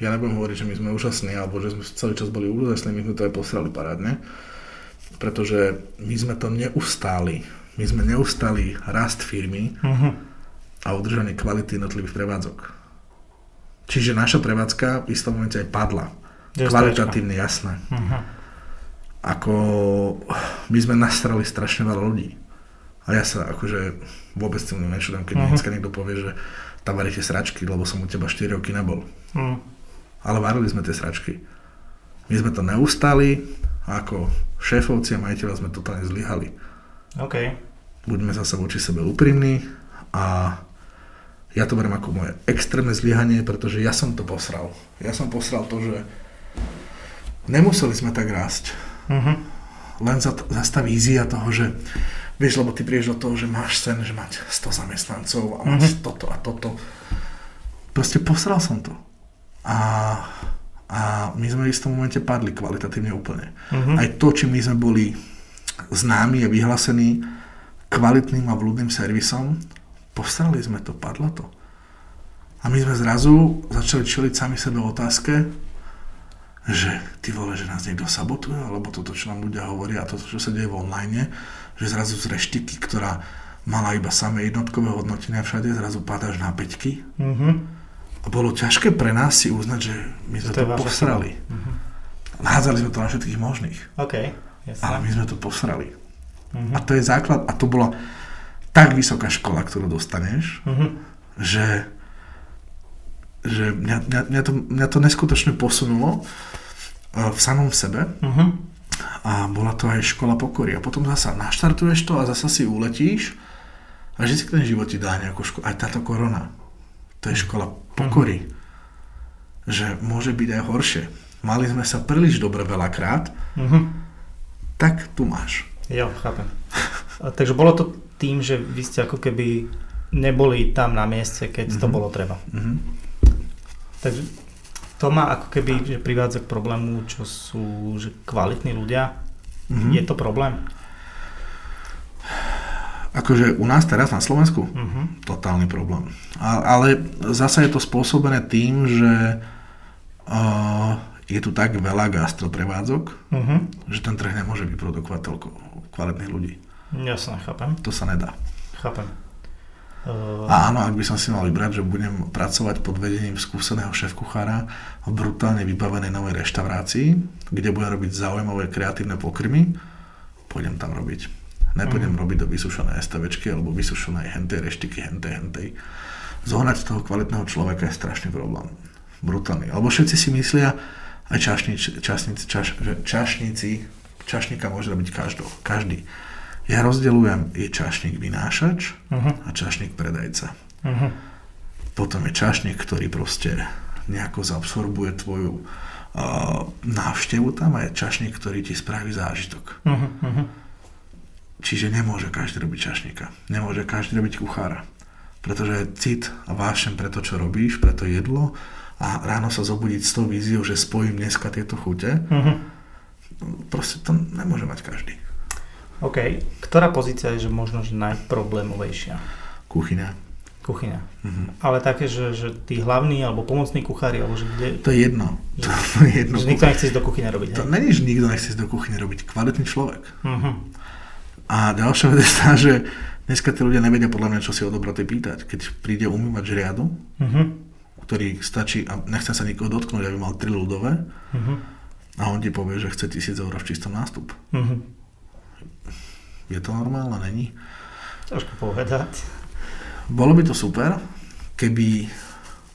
Ja nebudem hovoriť, že my sme úžasní, alebo že sme celý čas boli úžasní, my sme to aj posrali parádne, pretože my sme to neustáli my sme neustali rast firmy uh-huh. a udržanie kvality jednotlivých prevádzok. Čiže naša prevádzka v istom momente aj padla. Kvalitatívne jasné. Uh-huh. Ako my sme nastrali strašne veľa ľudí. A ja sa akože vôbec tým nečudám, keď uh-huh. dneska niekto povie, že tam varíte sračky, lebo som u teba 4 roky nebol. Uh-huh. Ale varili sme tie sračky. My sme to neustali a ako šéfovci a majiteľa sme totálne zlyhali. OK. Buďme zase voči sebe úprimní a ja to beriem ako moje extrémne zlyhanie, pretože ja som to posral. Ja som posral to, že nemuseli sme tak rásť. Uh-huh. Len za, za tá vízia toho, že vieš, lebo ty prídeš do toho, že máš sen, že mať 100 zamestnancov a máš uh-huh. toto a toto. Proste posral som to. A, a my sme v istom momente padli kvalitatívne úplne. Uh-huh. Aj to, či my sme boli známy a vyhlásený kvalitným a vľúdnym servisom. Posrali sme to, padlo to. A my sme zrazu začali čeliť sami sebe otázke, že ty vole, že nás niekto sabotuje, alebo toto, čo nám ľudia hovoria a toto, čo sa deje v online, že zrazu z reštiky, ktorá mala iba samé jednotkové hodnotenia všade, zrazu padáš na peťky. Mm-hmm. A bolo ťažké pre nás si uznať, že my sme to, to posrali. Mm-hmm. Nahádzali sme to na všetkých možných. Okay, ale my sme to posrali. Mm-hmm. A to je základ, a to bola tak vysoká škola, ktorú dostaneš, mm-hmm. že že mňa, mňa, mňa, to, mňa to neskutočne posunulo v samom sebe uh-huh. a bola to aj škola pokory. A potom zasa naštartuješ to a zasa si uletíš a vždy ten život ti dá nejakú školu. Aj táto korona. To je škola pokory. Uh-huh. Že môže byť aj horšie. Mali sme sa príliš dobre veľakrát, uh-huh. tak tu máš. Jo, chápem. A, takže bolo to tým, že vy ste ako keby neboli tam na mieste, keď uh-huh. to bolo treba. Uh-huh. Takže to má ako keby že privádza k problému, čo sú že kvalitní ľudia. Mm-hmm. Je to problém? Akože u nás teraz na Slovensku? Mm-hmm. Totálny problém. A, ale zase je to spôsobené tým, že uh, je tu tak veľa gastroprevádzok, mm-hmm. že ten trh nemôže vyprodukovať toľko kvalitných ľudí. Jasne, chápem. To sa nedá. Chápem. A áno, ak by som si mal vybrať, že budem pracovať pod vedením skúseného šéf-kuchára v brutálne vybavenej novej reštaurácii, kde budem robiť zaujímavé kreatívne pokrmy, pôjdem tam robiť. Nepôjdem mm. robiť do vysušenej STVčky alebo vysušenej hentej reštiky, hentej, hentej. Zohnať toho kvalitného človeka je strašný problém. Brutálny. Alebo všetci si myslia, aj čašníci, čašníci, čaš, že čašníci, čašníka môže robiť každý. každý ja rozdeľujem, je čašník vynášač uh-huh. a čašník predajca. Uh-huh. Potom je čašník, ktorý proste nejako zabsorbuje tvoju uh, návštevu tam a je čašník, ktorý ti spraví zážitok. Uh-huh. Čiže nemôže každý robiť čašníka. Nemôže každý robiť kuchára. Pretože cit a vášem pre to, čo robíš, pre to jedlo a ráno sa zobudiť s tou víziou, že spojím dneska tieto chute, uh-huh. proste to nemôže mať každý. OK. Ktorá pozícia je že možno že najproblémovejšia? Kuchyňa. Kuchyňa. Mm-hmm. Ale také, že, že tí hlavní alebo pomocní kuchári, alebo že kde... To je jedno. Že, to je jedno. Že nikto nechce ísť do kuchyne robiť. To není, že nikto nechce ísť do kuchyne robiť. Kvalitný človek. Mm-hmm. A ďalšia vec je tá, že dneska tí ľudia nevedia podľa mňa, čo si o dobroty pýtať. Keď príde umývať riadu, mm-hmm. ktorý stačí, a nechcem sa nikoho dotknúť, aby mal tri ľudové, mm-hmm. a on ti povie, že chce tisíc eur v čistom nástup. Mm-hmm je to normálne? Není? Ťažko povedať. Bolo by to super, keby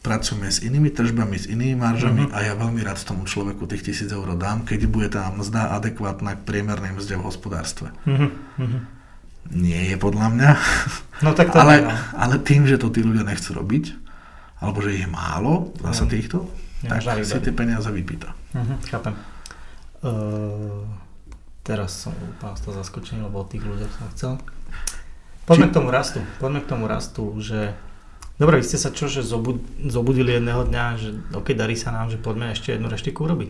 pracujeme s inými tržbami, s inými maržami uh-huh. a ja veľmi rád tomu človeku tých tisíc eur dám, keď bude tá mzda adekvátna k priemernej mzde v hospodárstve. Uh-huh. Nie je podľa mňa. No tak to ale, ale tým, že to tí ľudia nechcú robiť, alebo že ich je málo zase týchto, tak si tie peniaze vypýta. Uh-huh. Chápem. Uh... Teraz som úplne toho zaskočený, lebo o tých ľuďoch som chcel. Poďme Či... k tomu rastu. Poďme k tomu rastu, že Dobre, vy ste sa čo, že zobudili jedného dňa, že ok, darí sa nám, že poďme ešte jednu reštiku urobiť?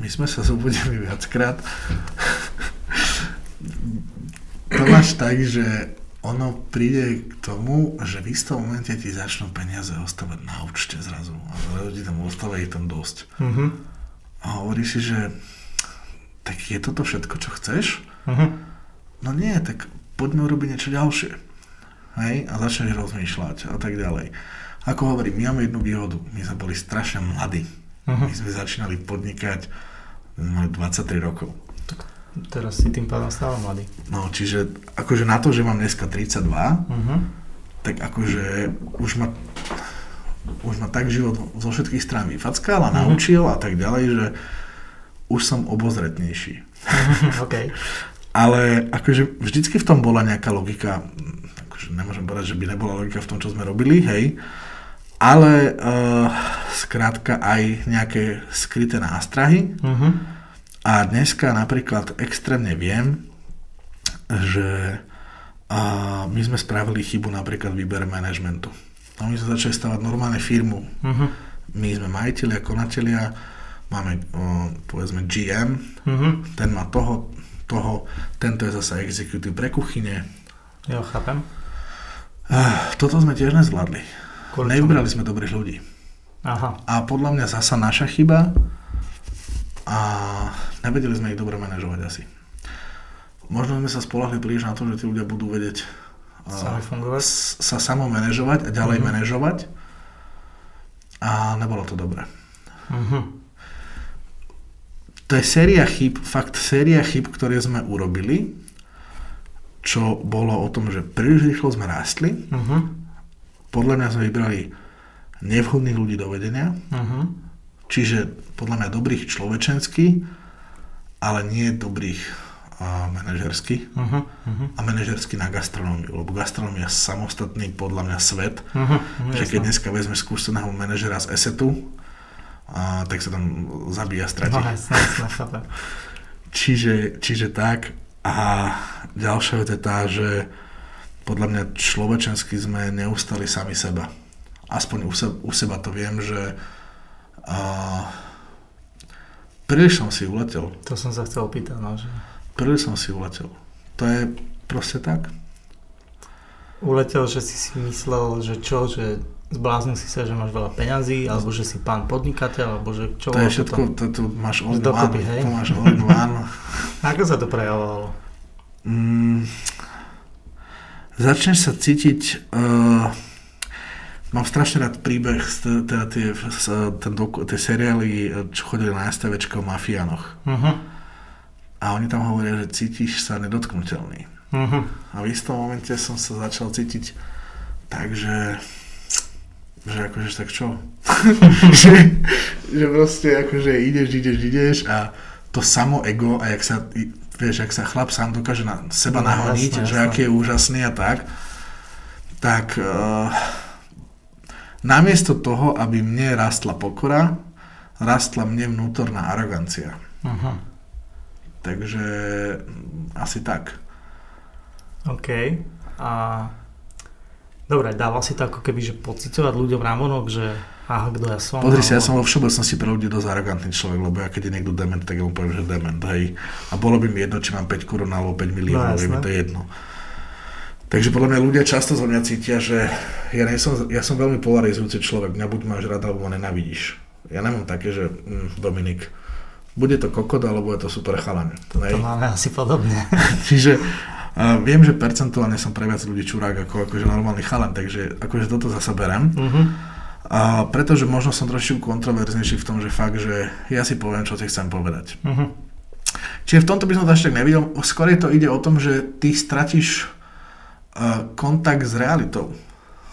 My sme sa zobudili viackrát. to máš tak, že ono príde k tomu, že v istom momente ti začnú peniaze ostávať na účte zrazu. A zrazu ti tam ostáva ich tam dosť. Mm-hmm. A hovoríš si, že tak je toto všetko, čo chceš? Uh-huh. No nie, tak poďme urobiť niečo ďalšie. Hej? A začneš rozmýšľať a tak ďalej. Ako hovorím, my máme jednu výhodu. My sme boli strašne mladí. Uh-huh. My sme začínali podnikať, mali 23 rokov. Tak teraz si tým pádom stále mladý. No, čiže akože na to, že mám dneska 32, uh-huh. tak akože už ma už ma tak život zo všetkých strán vyfackal a uh-huh. naučil a tak ďalej, že už som obozretnejší. okay. Ale akože vždycky v tom bola nejaká logika, akože nemôžem povedať, že by nebola logika v tom, čo sme robili, hej, ale uh, skrátka aj nejaké skryté nástrahy. Uh-huh. A dneska napríklad extrémne viem, že uh, my sme spravili chybu napríklad výber manažmentu. A my sme začali stavať normálne firmu. Uh-huh. My sme majiteľia, konatelia, máme o, povedzme GM, mm-hmm. ten má toho, toho, tento je zase executive pre kuchyne. Jo, chápem. Uh, toto sme tiež nezvládli. Kvôli Nevybrali sme dobrých ľudí. Aha. A podľa mňa zasa naša chyba a nevedeli sme ich dobre manažovať asi. Možno sme sa spolahli príliš na to, že tí ľudia budú vedieť Sami fungovať? sa samo manažovať a ďalej mm-hmm. manažovať. A nebolo to dobré. Mm-hmm. To je séria chyb, fakt séria chyb, ktoré sme urobili, čo bolo o tom, že príliš rýchlo sme rástli. Mm-hmm. Podľa mňa sme vybrali nevhodných ľudí do vedenia, uh-huh. čiže podľa mňa dobrých človečensky, ale nie dobrých uh, manažersky uh-huh. uh-huh. a manažersky na gastronómiu, lebo gastronómia je samostatný podľa mňa svet, uh-huh. že keď dneska vezme skúseného manažera z ESETu, a, tak sa tam zabíja, stratí. No, jasne, jasne, čiže, čiže tak a ďalšia vec je tá, že podľa mňa človečensky sme neustali sami seba aspoň u, seba, u seba to viem, že uh, príliš som si uletel. To som sa chcel opýtať, no, že... Príliš som si uletel. To je proste tak. Uletel, že si si myslel, že čo, že zbláznil si sa, že máš veľa peňazí, alebo že si pán podnikateľ, alebo že čo... To je všetko, to, to máš all one, to máš all one. Ako sa to prejavovalo? Mm, začneš sa cítiť... Uh, Mám strašne rád príbeh, teda tie, ten doku, tie seriály, čo chodili na STVčko o mafiánoch. Uh-huh. A oni tam hovoria, že cítiš sa nedotknutelný. Uh-huh. A v istom momente som sa začal cítiť tak, že že akože tak čo? že, že proste akože ideš, ideš, ideš a to samo ego a jak sa, vieš, jak sa chlap sám dokáže na seba no, nahoniť, jasne, že jasne. aký je úžasný a tak, tak uh, Namiesto toho, aby mne rastla pokora, rastla mne vnútorná arogancia. Aha. Takže asi tak. OK. A dobre, dával si to ako keby, že pocitovať ľuďom vonok, že aha, kto ja som. Pozri si, ja som vo všeobecnosti pre ľudí dosť arogantný človek, lebo ja keď je niekto dement, tak ja mu poviem, že dement, hej. A bolo by mi jedno, či mám 5 korun alebo 5 miliónov, no, mi to jedno. Takže podľa mňa ľudia často zo mňa cítia, že ja, som, ja som veľmi polarizujúci človek, mňa buď máš rada, alebo ma nenavidíš. Ja nemám také, že mm, Dominik, bude to kokot, alebo je to super chalan. To, to máme asi podobne. Čiže uh, viem, že percentuálne som pre viac ľudí čurák ako akože normálny chalan, takže akože toto zase berem. Uh-huh. A pretože možno som trošku kontroverznejší v tom, že fakt, že ja si poviem, čo si chcem povedať. Uh-huh. Čiže v tomto by som to až tak nevidel. Skôr to ide o tom, že ty stratíš kontakt s realitou.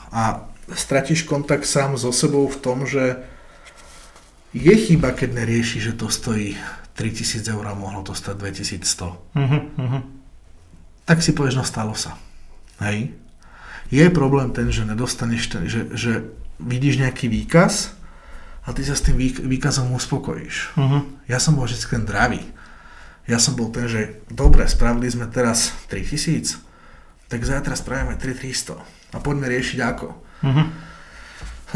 A stratíš kontakt sám so sebou v tom, že je chyba, keď nerieši, že to stojí 3000 eur a mohlo to stať 2100. Uh-huh, uh-huh. Tak si povieš, no stalo sa. Hej. Je problém ten, že nedostaneš ten, že, že vidíš nejaký výkaz a ty sa s tým výkazom uspokojíš. Uh-huh. Ja som bol vždy ten dravý. Ja som bol ten, že dobre, spravili sme teraz 3000, tak zajtra spravíme 3300 a poďme riešiť ako. Uh-huh.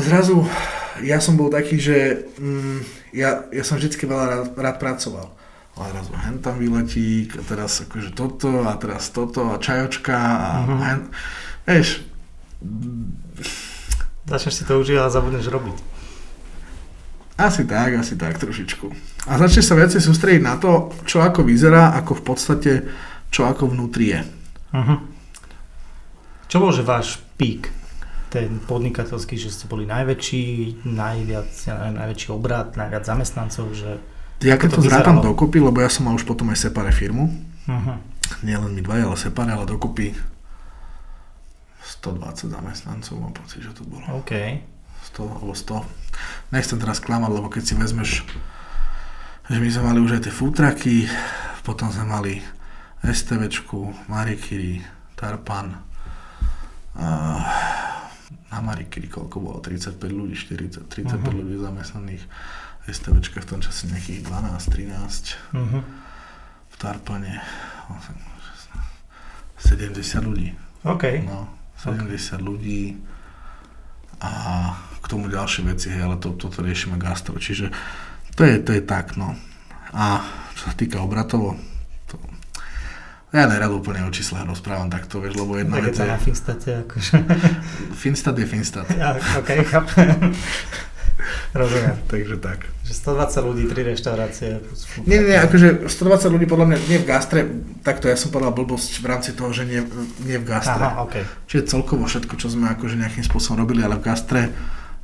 Zrazu ja som bol taký, že mm, ja, ja som vždy veľa rád, rád pracoval. Ale zrazu hen tam vyletí, a teraz akože toto a teraz toto a čajočka a uh-huh. hen, vieš. Začneš si to užívať a zabudneš robiť. Asi tak, asi tak trošičku. A začneš sa viacej sústrediť na to, čo ako vyzerá, ako v podstate, čo ako vnútri je. Uh-huh. Čo bol, že váš pík, ten podnikateľský, že ste boli najväčší, najviac, ja neviem, najväčší obrad, najviac zamestnancov, že... Ja keď to, to zrátam dokopy, lebo ja som mal už potom aj separé firmu, uh-huh. nie len my dva, ale separé, ale dokopy 120 zamestnancov, mám pocit, že to bolo. OK. 100 alebo 100. Nechcem teraz klamať, lebo keď si vezmeš, že my sme mali už aj tie futraky, potom sme mali STVčku, Marikiri, Tarpan, na Marikiri koľko bolo, 35 ľudí, 40, 35 uh-huh. ľudí zamestnaných, STVčka v tom čase nejakých 12, 13, uh-huh. v Tarpane 70 ľudí. OK. No, 70 okay. ľudí a k tomu ďalšie veci, hej, ale to, toto riešime gastro, čiže to je, to je tak, no. A čo sa týka obratovo, to, Ja nerad úplne o číslach rozprávam takto, vieš, lebo jedna vec je... na Finstate, akože. Finstat je Finstat. Ja, ok, chápem. Rozumiem. Takže tak. Že 120 ľudí, 3 reštaurácie. Nie, nie, akože 120 ľudí podľa mňa nie v gastre, takto ja som povedal blbosť v rámci toho, že nie, nie v gastre. Aha, okay. Čiže celkovo všetko, čo sme akože nejakým spôsobom robili, ale v gastre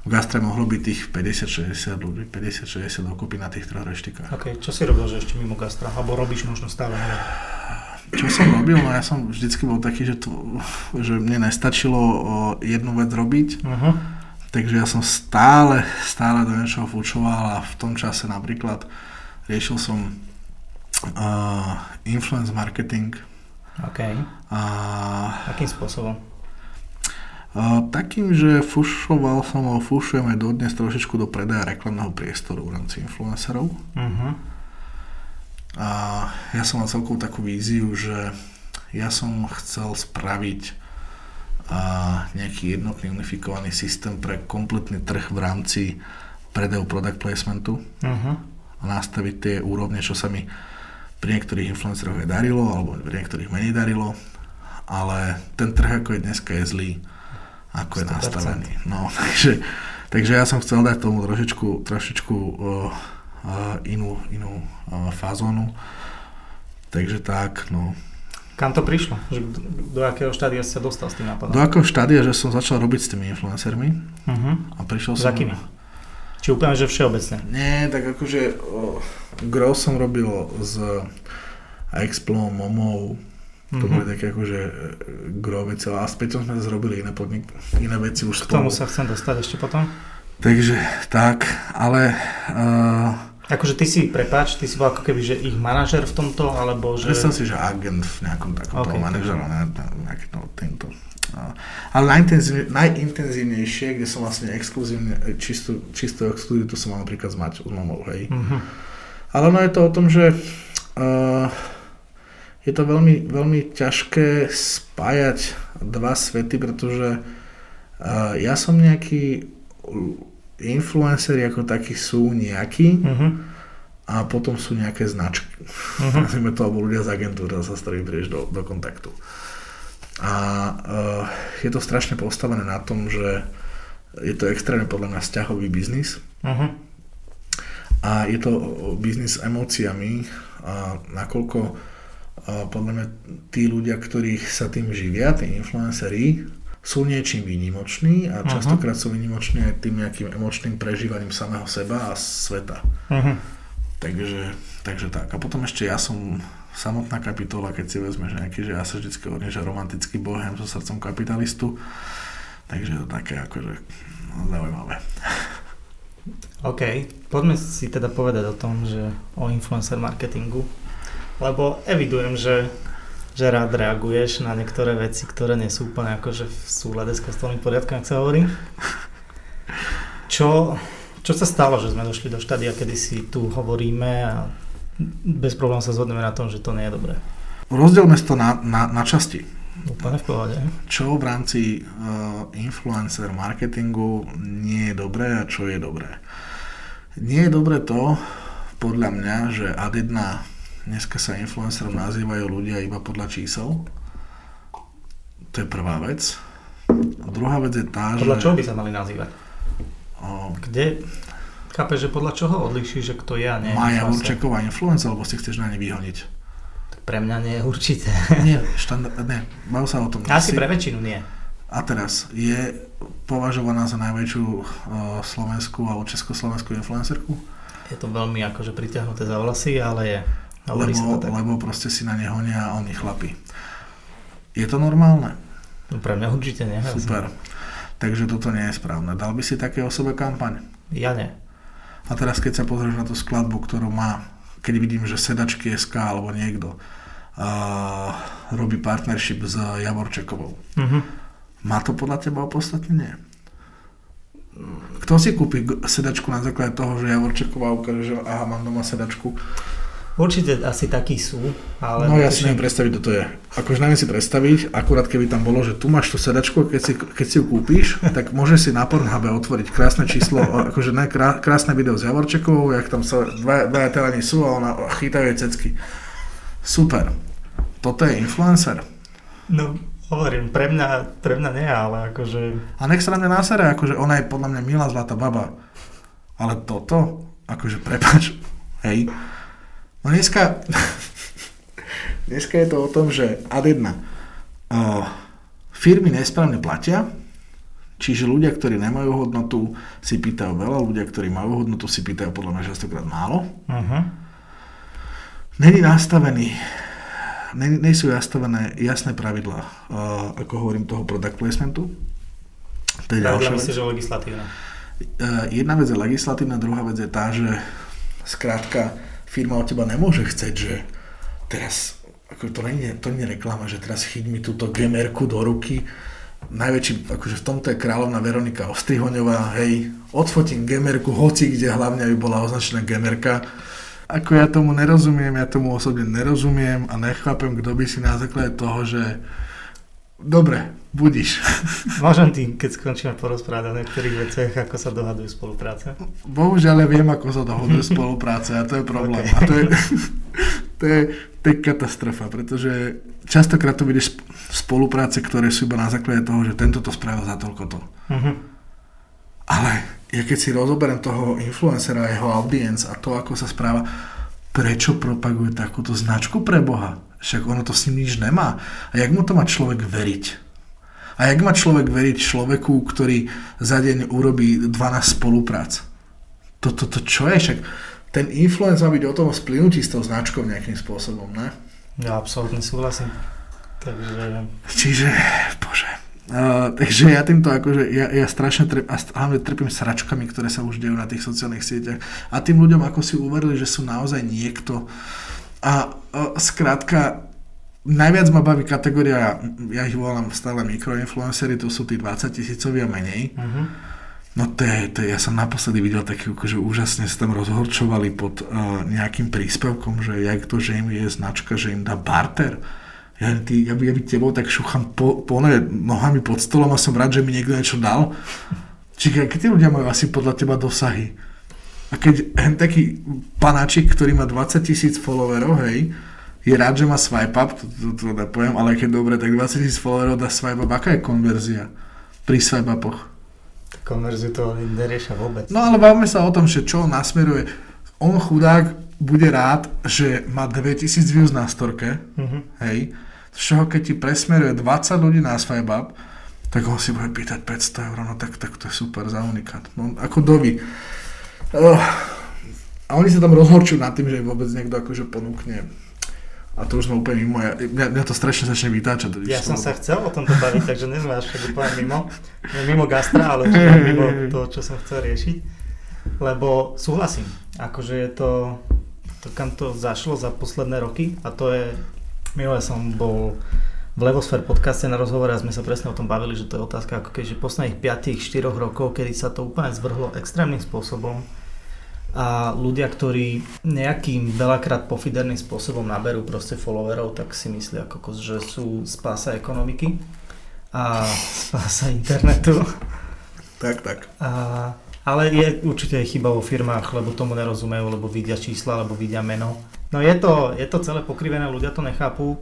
v gastre mohlo byť tých 50-60 ľudí, 50-60 dokopy na tých troch reštikách. OK, čo si robil, že ešte mimo gastra? Alebo robíš možno stále? Čo som robil? No ja som vždycky bol taký, že, to, že mne nestačilo jednu vec robiť. Uh-huh. Takže ja som stále, stále do niečoho fúčoval a v tom čase napríklad riešil som uh, influence marketing. OK. A, Akým spôsobom? takým, že fušoval som, alebo fušujem aj dodnes trošičku do predaja reklamného priestoru v rámci influencerov. Uh-huh. A ja som mal celkovú takú víziu, že ja som chcel spraviť a nejaký jednotný unifikovaný systém pre kompletný trh v rámci predajú product placementu uh-huh. a nastaviť tie úrovne, čo sa mi pri niektorých influenceroch aj darilo, alebo pri niektorých menej darilo, ale ten trh ako je dneska je zlý ako je nastavený. No, takže, takže ja som chcel dať tomu trošičku, trošičku uh, uh, inú, inú uh, fazónu. Takže tak, no. Kam to prišlo? Že do akého štádia si sa dostal s tým nápadom? Do akého štádia, že som začal robiť s tými influencermi uh-huh. a prišiel s som... akými? Či úplne, že všeobecne? Nie, tak akože uh, Grow som robil s Explom, Momou, to mm-hmm. boli také akože e, gro veci, ale a s Peťom sme zrobili iné podnik, iné veci už K tomu sa chcem dostať ešte potom. Takže tak, ale... Uh, akože ty si, prepáč, ty si bol ako keby, že ich manažer v tomto, alebo že... Myslím si, že agent v nejakom takom okay, manažera, ne, nejaký to, týmto. Uh, ale najintenzívne, najintenzívnejšie, kde som vlastne exkluzívne, čisto, čisto exkluzivitu som mal napríklad s Maťou, s mamou, hej. Mm-hmm. Ale no je to o tom, že uh, je to veľmi, veľmi ťažké spájať dva svety, pretože uh, ja som nejaký influenceri ako takí sú nejakí uh-huh. a potom sú nejaké značky. Uh-huh. Nazvime to, alebo ľudia z agentúry, sa s ktorými prídeš do, do kontaktu. A uh, je to strašne postavené na tom, že je to extrémne podľa mňa vzťahový biznis. Uh-huh. A je to biznis s emóciami, a nakoľko podľa mňa tí ľudia, ktorých sa tým živia, tí influenceri, sú niečím výnimoční a častokrát sú výnimoční aj tým nejakým emočným prežívaním samého seba a sveta. Uh-huh. Takže, takže tak. A potom ešte ja som samotná kapitola, keď si vezmeš nejaký, že ja sa vždy hovorím, že romantický bohem so srdcom kapitalistu. Takže to také akože no, zaujímavé. OK, poďme si teda povedať o tom, že o influencer marketingu lebo evidujem, že, že rád reaguješ na niektoré veci, ktoré nie sú úplne akože v súlade s kostolným poriadkom, ak sa hovorí. Čo, čo sa stalo, že sme došli do štádia, kedy si tu hovoríme a bez problémov sa zhodneme na tom, že to nie je dobré. Rozdielme to na, na, na časti. Úplne v pohode. Čo v rámci uh, influencer marketingu nie je dobré a čo je dobré. Nie je dobré to, podľa mňa, že ad jedna Dneska sa influencerom nazývajú ľudia iba podľa čísel. To je prvá vec. A druhá vec je tá, podľa že... Podľa čoho by sa mali nazývať? O... Kde? Chápeš, že podľa čoho odliší, že kto ja nie Maja Určeková influencer, alebo si chceš na ne vyhoniť? Tak pre mňa nie určite. Nie, štandard, nie. Bav sa o tom. Asi si... pre väčšinu nie. A teraz, je považovaná za najväčšiu uh, slovenskú alebo československú influencerku? Je to veľmi akože pritiahnuté za vlasy, ale je lebo, lebo proste si na ne honia a oni chlapi. Je to normálne? No pre mňa určite nie. Super. Takže toto nie je správne. Dal by si také o sebe kampaň? Ja nie. A teraz keď sa pozrieš na tú skladbu, ktorú má, keď vidím, že sedačky SK alebo niekto uh, robí partnership s Javorčekovou. Uh-huh. Má to podľa teba opodstatnenie? Kto si kúpi sedačku na základe toho, že Javorčeková ukáže, že aha, mám doma sedačku Určite asi takí sú, ale... No ja si neviem predstaviť, kto to je. Akože neviem si predstaviť, akurát keby tam bolo, že tu máš tú sedačku, keď si, keď si ju kúpíš, tak môže si na Pornhube otvoriť krásne číslo, akože ne, krásne video s Javorčekovou, jak tam sa dva, dva telani sú a ona chytajú jej cecky. Super. toto je influencer? No, hovorím, pre mňa, pre mňa nie, ale akože... A nech sa na mňa násere, akože ona je podľa mňa milá zlatá baba. Ale toto, akože prepač, hej. No dneska, dneska je to o tom, že ad jedna, uh, firmy nesprávne platia, čiže ľudia, ktorí nemajú hodnotu, si pýtajú veľa, ľudia, ktorí majú hodnotu, si pýtajú podľa mňa častokrát málo. Uh-huh. Není nastavený nie, nie sú nastavené jasné pravidlá, uh, ako hovorím, toho product placementu. To je ďalšia vec. že legislatívna. Uh, jedna vec je legislatívna, druhá vec je tá, že skrátka firma od teba nemôže chceť, že teraz, ako to nie, to nie je reklama, že teraz chyť mi túto gemerku do ruky, najväčší, akože v tomto je kráľovná Veronika Ostrihoňová, hej, odfotím gemerku, hoci kde hlavne by bola označená gemerka, ako ja tomu nerozumiem, ja tomu osobne nerozumiem a nechápem, kto by si na základe toho, že dobre, budíš. Môžem tým, keď skončíme porozprávať o niektorých veciach, ako sa dohadujú spolupráce? Bohužiaľ, ja viem, ako sa dohadujú spolupráce a to je problém. Okay. A to je, to, je, to je katastrofa, pretože častokrát to vidíš spolupráce, ktoré sú iba na základe toho, že tento to spravil za toľko to. Uh-huh. Ale ja keď si rozoberiem toho influencera, jeho audience a to, ako sa správa, prečo propaguje takúto značku pre Boha? Však ono to s ním nič nemá. A jak mu to má človek veriť? A jak má človek veriť človeku, ktorý za deň urobí 12 spoluprác? Toto to, to, čo je? Však ten influence má byť o tom splynutí s tou značkou nejakým spôsobom, ne? Ja absolútne súhlasím. Takže... Čiže, bože, Uh, takže ja týmto akože, ja, ja strašne trp, a hlavne trpím sračkami, ktoré sa už dejú na tých sociálnych sieťach a tým ľuďom ako si uverili, že sú naozaj niekto a uh, skrátka najviac ma baví kategória, ja ich volám stále mikroinfluencery, to sú tí 20 tisícoví a menej. Uh-huh. No to je, to je, ja som naposledy videl taký, že úžasne sa tam rozhorčovali pod uh, nejakým príspevkom, že jak to, že im je značka, že im dá barter ja, ty, ja, by, ja by tebou tak šúcham po, po nohami pod stolom a som rád, že mi niekto niečo dal. Čiže keď tí ľudia majú asi podľa teba dosahy. A keď taký panáčik, ktorý má 20 tisíc followerov, hej, je rád, že má swipe up, to, to, to, to poviem, ale keď dobre, tak 20 tisíc followerov dá swipe up. Aká je konverzia pri swipe upoch? Konverziu to neriešia vôbec. No ale bavme sa o tom, že čo on nasmeruje. On chudák bude rád, že má 2000 views na storke, uh-huh. hej, z čoho keď ti presmeruje 20 ľudí na Swebab, tak on si bude pýtať 500 eur, no tak, tak to je super za unikát. No, ako dovi. Uh, a oni sa tam rozhorčujú nad tým, že vôbec niekto akože ponúkne a to už sme úplne mimo, ja, mňa, mňa to strašne začne vytáčať. Ja som sa chcel o tomto baviť, takže nie sme až úplne mimo, mimo gastra, ale mimo to, čo som chcel riešiť. Lebo súhlasím, akože je to, to, kam to zašlo za posledné roky a to je, minule som bol v Levosfér podcaste na rozhovore a sme sa presne o tom bavili, že to je otázka ako keďže posledných 5-4 rokov, kedy sa to úplne zvrhlo extrémnym spôsobom a ľudia, ktorí nejakým veľakrát pofiderným spôsobom naberú proste followerov, tak si myslia ako že sú spása ekonomiky a spása internetu. Tak, tak. A ale je určite chyba vo firmách, lebo tomu nerozumejú, lebo vidia čísla, alebo vidia meno. No je to, je to celé pokrivené, ľudia to nechápu.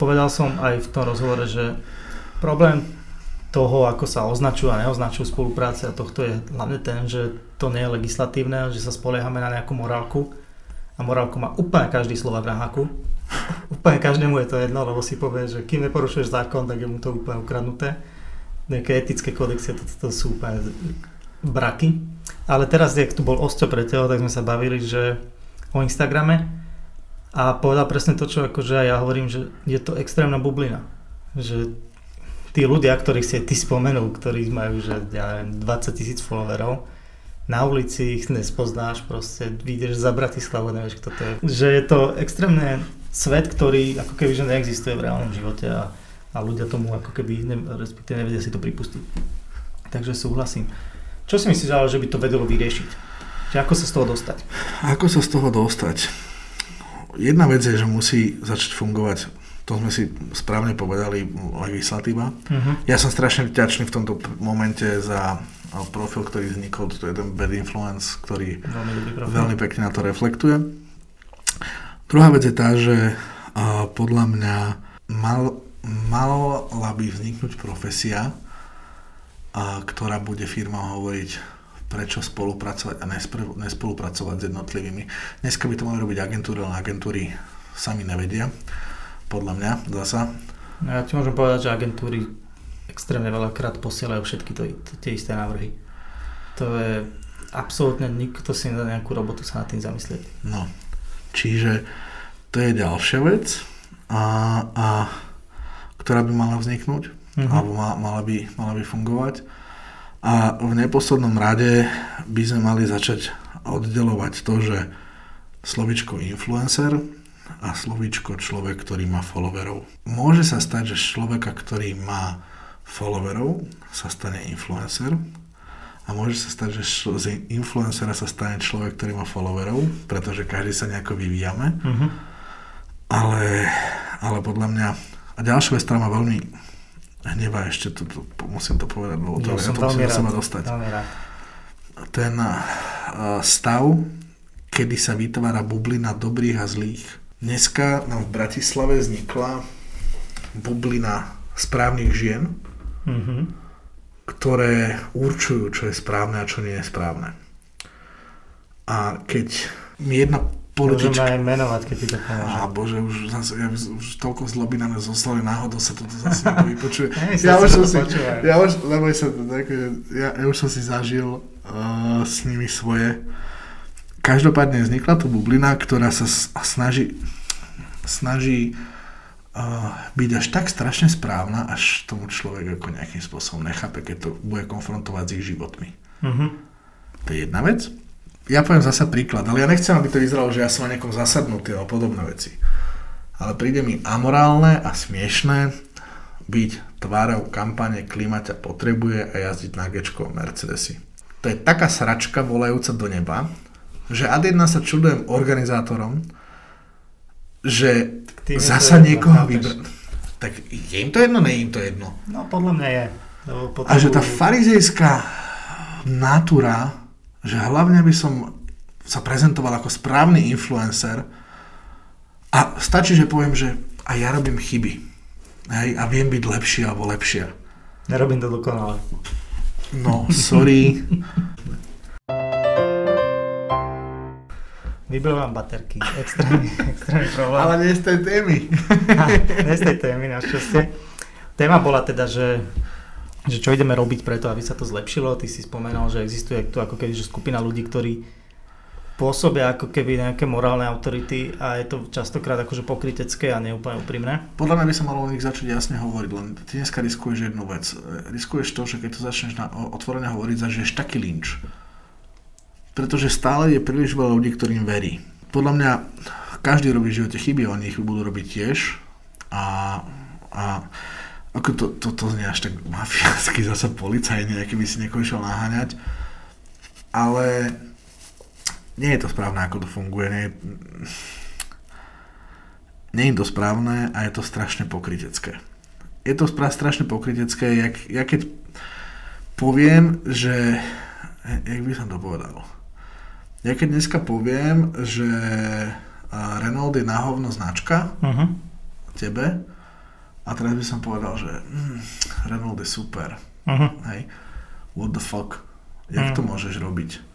Povedal som aj v tom rozhovore, že problém toho, ako sa označujú a neoznačujú spolupráce a tohto je hlavne ten, že to nie je legislatívne, že sa spoliehame na nejakú morálku a morálku má úplne každý slova v raháku. úplne každému je to jedno, lebo si povie, že kým neporušuješ zákon, tak je mu to úplne ukradnuté. Nejaké etické kodexy, to, to, to sú úplne braky. Ale teraz, jak tu bol Osťo pre teba, tak sme sa bavili, že o Instagrame a povedal presne to, čo akože ja hovorím, že je to extrémna bublina. Že tí ľudia, ktorých si ty spomenul, ktorí majú, že ja neviem, 20 tisíc followerov, na ulici ich nespoznáš, proste vyjdeš za Bratislavu, nevieš kto to je. Že je to extrémne svet, ktorý ako keby že neexistuje v reálnom živote a, a ľudia tomu ako keby, ne, respektíve nevedia si to pripustiť. Takže súhlasím. Čo si myslíš, že by to vedelo vyriešiť? Že ako sa z toho dostať? Ako sa z toho dostať? Jedna vec je, že musí začať fungovať to sme si správne povedali, legislatíva. Uh-huh. Ja som strašne vďačný v tomto momente za profil, ktorý vznikol, to je ten Bad Influence, ktorý veľmi, veľmi pekne na to reflektuje. Druhá vec je tá, že podľa mňa mal, mala by vzniknúť profesia, ktorá bude firma hovoriť, prečo spolupracovať a nespolupracovať s jednotlivými. Dneska by to mali robiť agentúry, ale agentúry sami nevedia, podľa mňa zasa. No ja ti môžem povedať, že agentúry extrémne veľakrát posielajú všetky to, tie isté návrhy. To je absolútne nikto si nedá nejakú robotu sa nad tým zamyslieť. No, čiže to je ďalšia vec, a, a, ktorá by mala vzniknúť mm-hmm. alebo ma, mala, by, mala by fungovať. A v neposlednom rade by sme mali začať oddelovať to, že slovičko influencer a slovičko človek, ktorý má followerov. Môže sa stať, že človeka, ktorý má followerov, sa stane influencer a môže sa stať, že z influencera sa stane človek, ktorý má followerov, pretože každý sa nejako vyvíjame. Mm-hmm. Ale, ale podľa mňa... A ďalšia vec, ktorá ma veľmi hneva ešte, to, to, musím to povedať, lebo to, ja, ja to musím rád, dostať. Ten uh, stav, kedy sa vytvára bublina dobrých a zlých. Dneska nám v Bratislave vznikla bublina správnych žien, mm-hmm. ktoré určujú, čo je správne a čo nie je správne. A keď mi jedna političky. Môžeme aj menovať, keď ti to pomôže. Á, bože, už, zase, ja, už toľko zloby na nás zostali, náhodou sa toto zase vypočuje. ja, už som si, ja už, lebo sa to tak, ja, ja už som si zažil uh, s nimi svoje. Každopádne vznikla tu bublina, ktorá sa snaží, snaží uh, byť až tak strašne správna, až tomu človek ako nejakým spôsobom nechápe, keď to bude konfrontovať s ich životmi. Uh-huh. To je jedna vec ja poviem zasa príklad, ale ja nechcem, aby to vyzeralo, že ja som na nejakom zasadnutý alebo podobné veci. Ale príde mi amorálne a smiešné byť tvárou kampane Klima ťa potrebuje a jazdiť na Gčko Mercedesy. To je taká sračka volajúca do neba, že ad jedna sa čudujem organizátorom, že zasa niekoho vybrať. Tak je im to jedno, nie je im to jedno. No podľa mňa je. A že tá farizejská natúra že hlavne by som sa prezentoval ako správny influencer a stačí, že poviem, že a ja robím chyby. Hej, a viem byť lepší alebo lepšia. Nerobím to dokonale. No, sorry. Vybil vám baterky. Extrémny, extrémny problém. Ale nie z tej témy. nie z tej témy, našťastie. Téma bola teda, že že čo ideme robiť preto, aby sa to zlepšilo. Ty si spomenal, že existuje tu ako keby že skupina ľudí, ktorí pôsobia ako keby nejaké morálne autority a je to častokrát akože pokrytecké a neúplne úprimné. Podľa mňa by sa malo o nich začať jasne hovoriť, len ty dneska riskuješ jednu vec. Riskuješ to, že keď to začneš na, otvorene hovoriť, zažiješ taký lynč. Pretože stále je príliš veľa ľudí, ktorým verí. Podľa mňa každý robí v živote chyby, oni ich budú robiť tiež. A, a ako to, to, to znie až tak mafiánsky, zase policajne, aký by si niekoho išiel naháňať. Ale nie je to správne, ako to funguje. Nie nie je to správne a je to strašne pokrytecké. Je to strašne pokrytecké, jak, ja keď poviem, že... Jak by som to povedal? Ja keď dneska poviem, že Renault je náhovno značka, uh-huh. tebe, a teraz by som povedal, že mm, Renault je super. Uh-huh. Hej. What the fuck? Jak uh-huh. to môžeš robiť?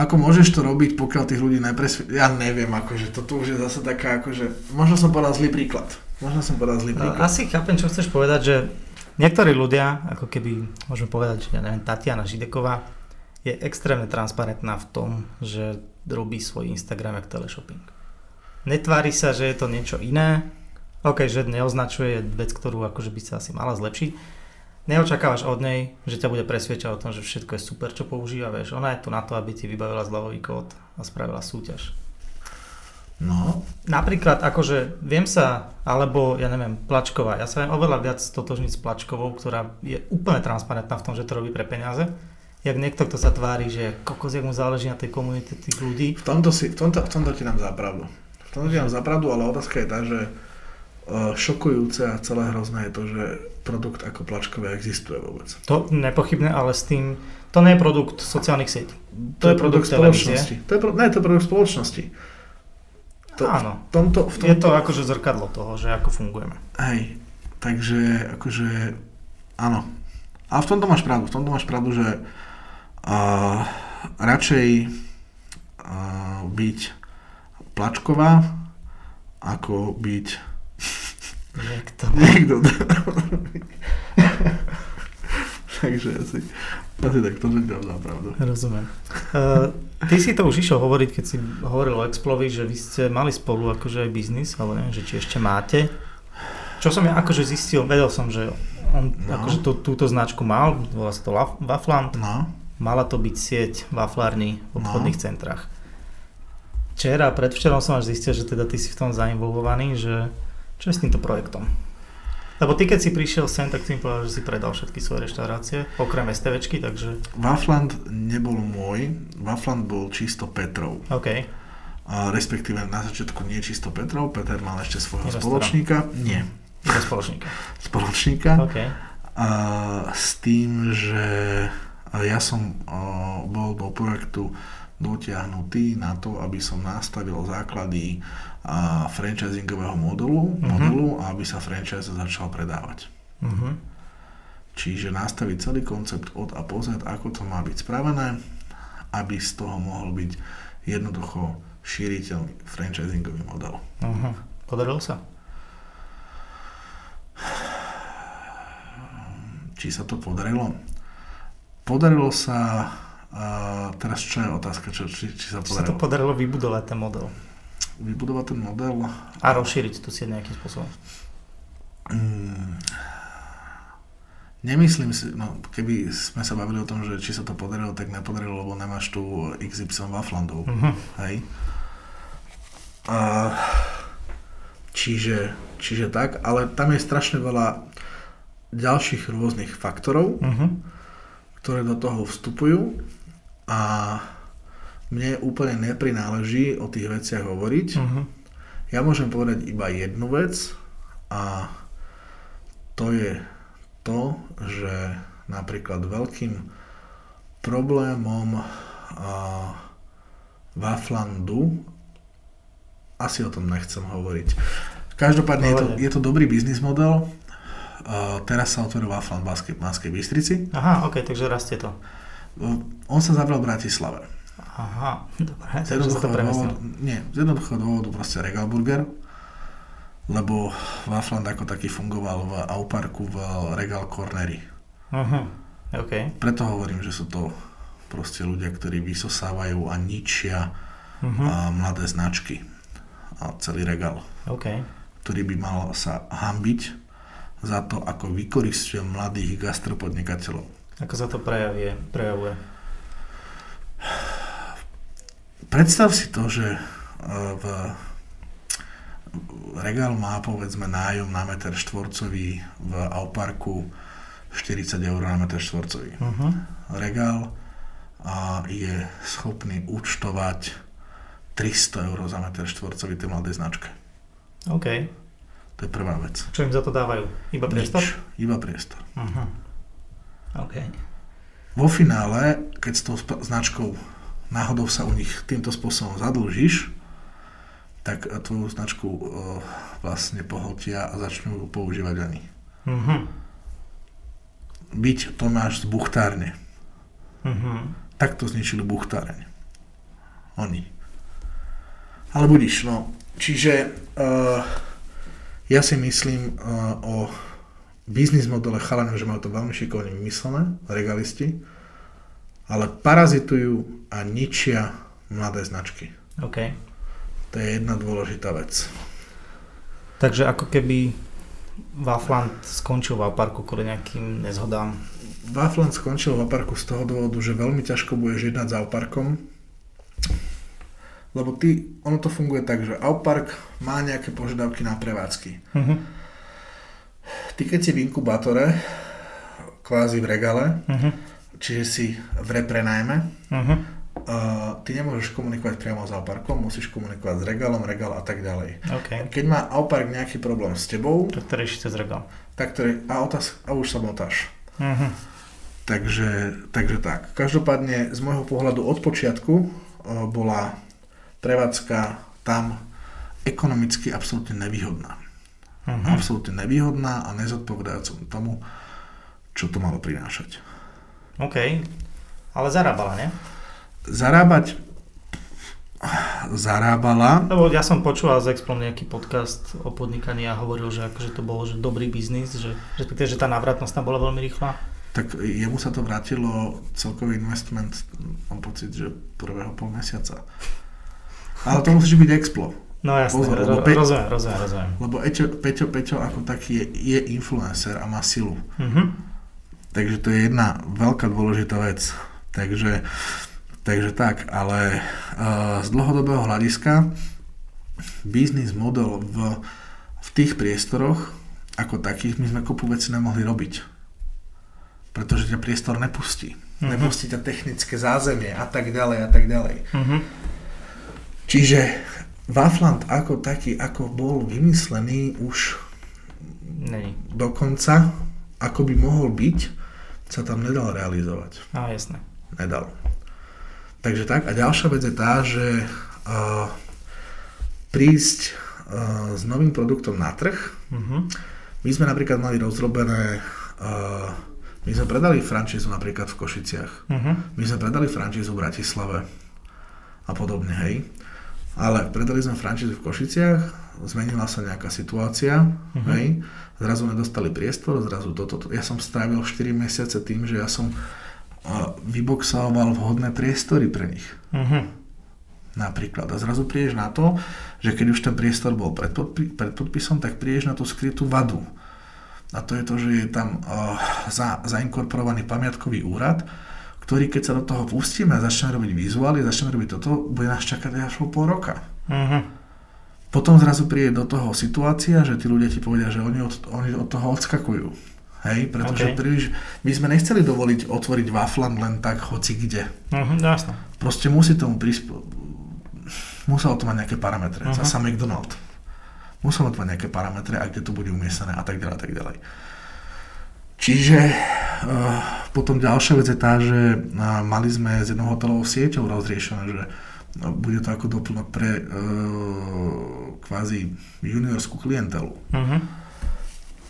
Ako môžeš to robiť, pokiaľ tých ľudí nepresvie... Ja neviem, akože toto už je zase taká, akože... Možno som povedal zlý príklad. Možno som povedal zlý príklad. Asi chápem, čo chceš povedať, že niektorí ľudia, ako keby, môžeme povedať, že ja neviem, Tatiana Žideková je extrémne transparentná v tom, že robí svoj Instagram ako teleshopping. Netvári sa, že je to niečo iné, OK, že neoznačuje vec, ktorú akože by sa asi mala zlepšiť. Neočakávaš od nej, že ťa bude presviečať o tom, že všetko je super, čo používa, vieš. Ona je tu na to, aby ti vybavila zľavový kód a spravila súťaž. No. Napríklad, akože viem sa, alebo ja neviem, Plačková. Ja sa viem oveľa viac totožniť s Plačkovou, ktorá je úplne transparentná v tom, že to robí pre peniaze. Jak niekto, kto sa tvári, že kokos, jak mu záleží na tej komunite tých ľudí. V tomto, si, v tomto, v tomto ti nám zapravdu. V tomto ti nám zapravdu, ale otázka je tá, že šokujúce a celé hrozné je to, že produkt ako plačkové existuje vôbec. To nepochybné, ale s tým, to nie je produkt sociálnych sietí. To, to je produkt, produkt spoločnosti. To je, pro, ne, to je produkt spoločnosti. To, Áno, v tomto, v tomto... je to akože zrkadlo toho, že ako fungujeme. Hej, takže akože áno. A v tomto máš pravdu, v tomto máš pravdu, že uh, radšej uh, byť plačková, ako byť niekto. niekto. takže asi, asi tak to nedávam pravdu. Rozumiem. Uh, ty si to už išiel hovoriť, keď si hovoril o Explovi, že vy ste mali spolu akože aj biznis, ale neviem, že či ešte máte. Čo som ja akože zistil, vedel som, že on no. akože tú, túto značku mal, volá sa to Wafland. No. Mala to byť sieť waflárny v obchodných no. centrách. Včera, predvčerom som až zistil, že teda ty si v tom zainvolvovaný, že čo je s týmto projektom? Lebo ty, keď si prišiel sem, tak si mi povedal, že si predal všetky svoje reštaurácie, okrem STVčky, takže... Wafland nebol môj, Wafland bol čisto Petrov. OK. A respektíve na začiatku nie čisto Petrov, Peter mal ešte svojho Investora. spoločníka. Nie. Iba spoločníka. spoločníka. OK. A s tým, že ja som bol do projektu dotiahnutý na to, aby som nastavil základy a franchisingového modelu, uh-huh. modelu a aby sa franchise začal predávať. Uh-huh. Čiže nastaviť celý koncept od a po Z, ako to má byť spravené, aby z toho mohol byť jednoducho šíriteľný franchisingový model. Uh-huh. Podarilo sa? Či sa to podarilo? Podarilo sa, uh, teraz čo je otázka, čo, či, či sa podarilo? Či sa to podarilo vybudovať ten model? Vybudovať ten model. A rozšíriť tu sieť nejakým spôsobom. Mm, nemyslím si, no keby sme sa bavili o tom, že či sa to podarilo, tak nepodarilo, lebo nemáš tu XY Waflandov. Uh-huh. Hej. A, čiže, čiže tak, ale tam je strašne veľa ďalších rôznych faktorov, uh-huh. ktoré do toho vstupujú a mne úplne neprináleží o tých veciach hovoriť. Uh-huh. Ja môžem povedať iba jednu vec a to je to, že napríklad veľkým problémom uh, Waflandu asi o tom nechcem hovoriť. Každopádne je to, je to dobrý biznis model. Uh, teraz sa otvoril Wafland v Banskej Bystrici. Aha, ok, takže rastie to. Uh, on sa zavrel v Bratislave. Aha, dobre, z jednoduchého dôvodu, nie, z jednoduchého dôvodu proste Regal Burger, lebo Wafland ako taký fungoval v Auparku v Regal Cornery. Uh-huh. Okay. Preto hovorím, že sú to proste ľudia, ktorí vysosávajú a ničia uh-huh. a mladé značky a celý regál. Okay. Ktorý by mal sa hambiť za to, ako vykoristuje mladých gastropodnikateľov. Ako sa to prejavuje? prejavuje? Predstav si to, že e, v regál má povedzme nájom na meter štvorcový v Auparku 40 eur na meter štvorcový. Uh-huh. Regál a je schopný účtovať 300 eur za meter štvorcový tej mladej značke. OK. To je prvá vec. Čo im za to dávajú? Iba priestor? Nič, iba priestor. Uh-huh. OK. Vo finále, keď s tou značkou náhodou sa u nich týmto spôsobom zadlžíš, tak tvoju značku uh, vlastne pohotia a začnú používať oni. Mm-hmm. Byť to máš z buchtárne. Mm-hmm. Takto zničili buchtárne. Oni. Ale budíš, no. Čiže uh, ja si myslím uh, o biznis modele chalanov, že majú to veľmi šikovne vymyslené, regalisti, ale parazitujú a ničia mladé značky. OK. To je jedna dôležitá vec. Takže ako keby Wafland skončil v parku kvôli nejakým nezhodám? Wafland skončil v parku z toho dôvodu, že veľmi ťažko budeš jednať s Auparkom, lebo ty, ono to funguje tak, že Aupark má nejaké požiadavky na prevádzky. Uh-huh. Ty keď si v inkubátore, kvázi v regale, uh-huh čiže si v reprenajme. Uh-huh. Mhm. Uh, ty nemôžeš komunikovať priamo s Alparkom, musíš komunikovať s Regalom, Regal a tak ďalej. Okay. Keď má Alpark nejaký problém s tebou, tak to rieši cez Regal. Tak to, a, otáz, a už sabotáž. Uh-huh. Takže, takže tak. Každopádne z môjho pohľadu od počiatku uh, bola prevádzka tam ekonomicky absolútne nevýhodná. Uh-huh. Absolútne nevýhodná a nezodpovedajúca tomu, čo to malo prinášať. OK, ale zarábala, nie? Zarábať zarábala. Lebo ja som počúval z Explom nejaký podcast o podnikaní a hovoril, že akože to bolo že dobrý biznis, že, že tá návratnosť tam bola veľmi rýchla. Tak jemu sa to vrátilo celkový investment, mám pocit, že prvého pol mesiaca. Ale to musí byť Explo. No jasne, Pozor, ro- Pe- rozumiem, rozumiem, rozumiem. Lebo Peťo, Peťo, Peťo ako taký je, je influencer a má silu. Mm-hmm. Takže to je jedna veľká dôležitá vec. Takže, takže tak, ale uh, z dlhodobého hľadiska biznis model v, v tých priestoroch ako takých my sme kopu veci nemohli robiť. Pretože ťa priestor nepustí. Mm-hmm. Nepustí ťa technické zázemie a tak ďalej a tak ďalej. Mm-hmm. Čiže Wafland ako taký, ako bol vymyslený už Nej. dokonca, ako by mohol byť, sa tam nedal realizovať. No, jasné. Nedal. Takže tak. A ďalšia vec je tá, že uh, prísť uh, s novým produktom na trh. Uh-huh. My sme napríklad mali rozrobené, uh, my sme predali francízu napríklad v Košiciach. Uh-huh. My sme predali francízu v Bratislave a podobne, hej. Ale predali sme franšízu v Košiciach, zmenila sa nejaká situácia, uh-huh. hej, zrazu nedostali priestor, zrazu toto. To, ja som strávil 4 mesiace tým, že ja som uh, vyboxoval vhodné priestory pre nich. Uh-huh. Napríklad. A zrazu prídeš na to, že keď už ten priestor bol pred, podpi- pred podpisom, tak prídeš na tú skrytú vadu. A to je to, že je tam uh, za, zainkorporovaný pamiatkový úrad, ktorý keď sa do toho pustíme a začneme robiť vizuály, začneme robiť toto, bude nás čakať až pol roka. Uh-huh. Potom zrazu príde do toho situácia, že tí ľudia ti povedia, že oni od, oni od toho odskakujú. Hej, pretože okay. príliš, my sme nechceli dovoliť otvoriť Waflan len tak hoci kde. Uh-huh, jasno. Proste musí tomu prispo... Muselo to mať nejaké parametre. Uh-huh. Zasa McDonald. Muselo to mať nejaké parametre a kde to bude umiestnené a tak ďalej a tak ďalej. Čiže uh, potom ďalšia vec je tá, že uh, mali sme s jednou hotelovou sieťou rozriešené, že bude to ako doplnok pre uh, kvázi juniorskú klientelu. Uh-huh.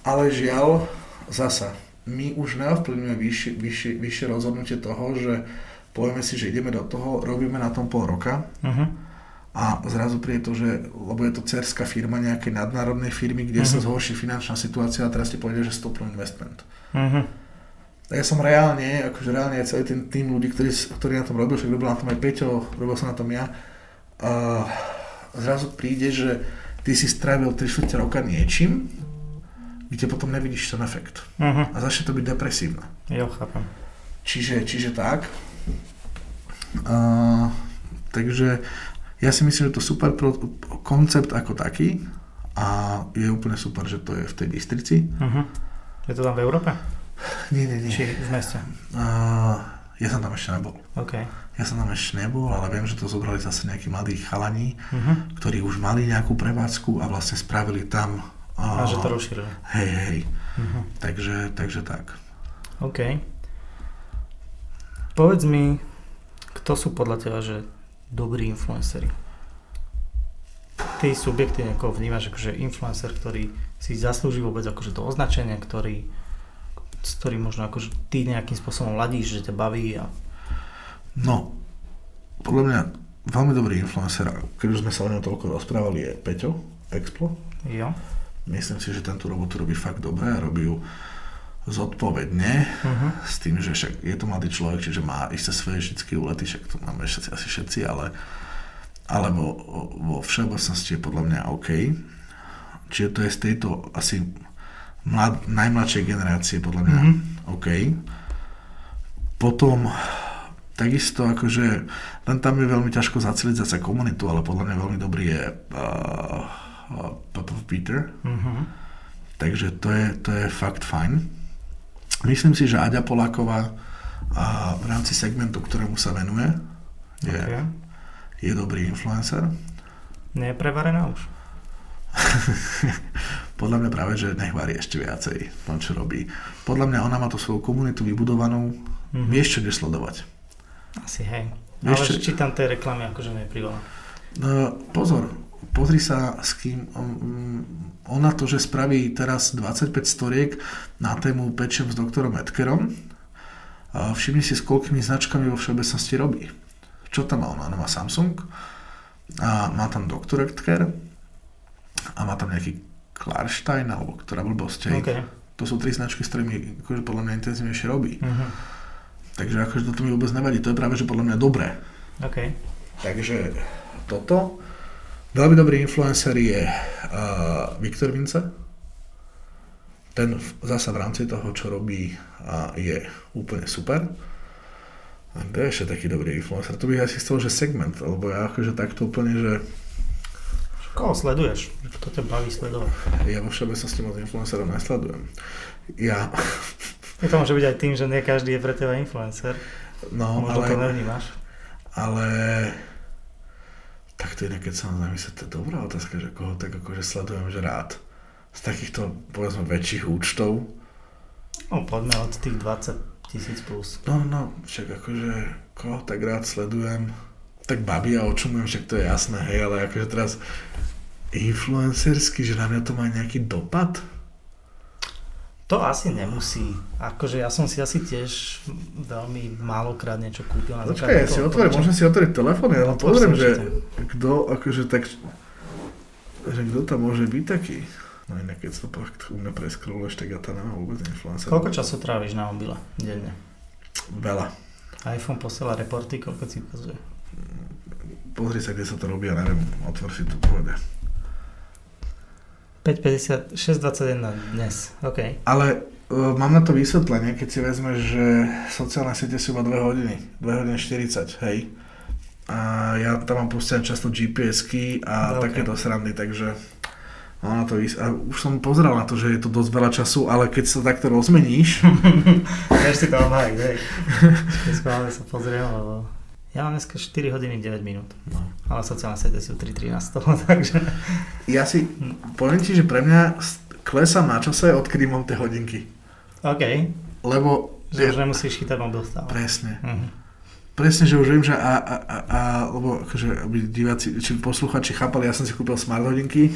Ale žiaľ, zasa, my už neovplyvňujeme vyššie, vyššie, vyššie rozhodnutie toho, že povieme si, že ideme do toho, robíme na tom pol roka, uh-huh a zrazu príde to, že, lebo je to cerská firma nejakej nadnárodnej firmy, kde uh-huh. sa zhorší finančná situácia a teraz ti povedia, že stopnú investment. Uh-huh. Ja som reálne, akože reálne aj celý ten tým ľudí, ktorí, ktorí na tom robil, však robil na tom aj Peťo, robil som na tom ja, a zrazu príde, že ty si strávil 3 čtvrte roka niečím, kde potom nevidíš ten efekt. Uh-huh. A začne to byť depresívne. Jo, chápem. Čiže, čiže tak. Uh, takže ja si myslím, že to super pro, koncept ako taký a je úplne super, že to je v tej Bystrici. Uh-huh. Je to tam v Európe? Nie, nie, nie. Či v meste? Uh, ja som tam ešte nebol. Okay. Ja som tam ešte nebol, ale viem, že to zobrali zase nejakí mladí chalani, uh-huh. ktorí už mali nejakú prevádzku a vlastne spravili tam... Uh, a že to rozšírili. Hej, hej. Uh-huh. Takže, takže tak. OK. Povedz mi, kto sú podľa teba, že dobrí influenceri? Ty subjektívne ako vnímaš akože influencer, ktorý si zaslúži vôbec akože to označenie, ktorý, s ktorým možno akože ty nejakým spôsobom ladíš, že ťa baví a... No, podľa mňa veľmi dobrý influencer, keď už sme sa o ňom toľko rozprávali, je Peťo Explo. Jo. Myslím si, že tento robotu robí fakt dobre a robí ju zodpovedne, uh-huh. s tým, že však je to mladý človek, čiže má isté svoje vždycky úlety, však to máme všetci, asi všetci, ale, ale vo, vo všeobecnosti je podľa mňa OK. Čiže to je z tejto asi mlad, najmladšej generácie podľa mňa uh-huh. OK. Potom takisto akože, len tam je veľmi ťažko zaceliť zase komunitu, ale podľa mňa veľmi dobrý je uh, uh, Peter. Uh-huh. Takže to je, to je fakt fajn. Myslím si, že Aďa Poláková a v rámci segmentu, ktorému sa venuje, je, okay. je dobrý influencer. Je prevarená už? Podľa mňa práve, že nech varí ešte viacej tom, čo robí. Podľa mňa ona má tú svoju komunitu vybudovanú. Mm-hmm. Vieš, čo ide sledovať. Asi hej. Vieš, Ale čo... či tam tie reklamy akože neprivolá. No, pozor, pozri sa s kým, um, ona to, že spraví teraz 25 storiek na tému Pečem s doktorom Edkerom, všimni si, s koľkými značkami vo všeobecnosti robí. Čo tam má ona? Ona má Samsung, a má tam doktor Edker a má tam nejaký Klarstein, alebo ktorá blbosť. Okay. To sú tri značky, s ktorými akože podľa mňa intenzívnejšie robí. Uh-huh. Takže akože toto mi vôbec nevadí. To je práve, že podľa mňa dobré. Okay. Takže toto. Veľmi dobrý influencer je uh, Viktor Vince. Ten zasa v rámci toho, čo robí, uh, je úplne super. A to je ešte taký dobrý influencer. To bych asi chcel, že segment, lebo ja akože takto úplne, že... Koho sleduješ? Kto ťa baví sledovať? Ja vo všeobecnosti moc influencerov nesledujem. Ja... To môže byť aj tým, že nie každý je pre teba influencer. No, Možno ale... to nevnímaš. Ale tak to je, keď sa na zamyslieť, to je dobrá otázka, že koho tak akože sledujem, že rád. Z takýchto, povedzme, väčších účtov. No, poďme od tých 20 tisíc plus. No, no, však akože, koho tak rád sledujem, tak babi a očumujem, však to je jasné, hej, ale akože teraz influencersky, že na mňa to má nejaký dopad? To asi nemusí. Akože ja som si asi tiež veľmi málokrát niečo kúpil. Na Počkaj, ja si otvorím, môžem si otvoriť telefón, ja no, pozriem, že kto, akože tak, že kto tam môže byť taký. No inak keď to pak u mňa preskroluješ, tak ja tam nemám vôbec influencer. Koľko času tráviš na mobile denne? Veľa. iPhone posiela reporty, koľko si ukazuje? Pozri sa, kde sa to robí, ja neviem, otvor si to povede. 5.50, 6.21 dnes, OK. Ale uh, mám na to vysvetlenie, keď si vezmeš, že sociálne siete sú iba 2 hodiny, 2 hodiny 40, hej. A ja tam mám pustené často GPS-ky a okay. takéto srandy, takže na to vys- a už som pozeral na to, že je to dosť veľa času, ale keď sa takto rozmeníš... si to mám aj, hej. sa pozriem, lebo ja mám dneska 4 hodiny 9 minút, no. ale sociálne siete sú 3.13 toho, takže... Ja si, poviem ti, že pre mňa klesám na čase, odkedy mám tie hodinky. OK. Lebo... Že už nemusíš chytať mobil stále. Presne. Uh-huh. Presne, že už viem, že a, a, a, a lebo akože, aby diváci, či posluchači chápali, ja som si kúpil smart hodinky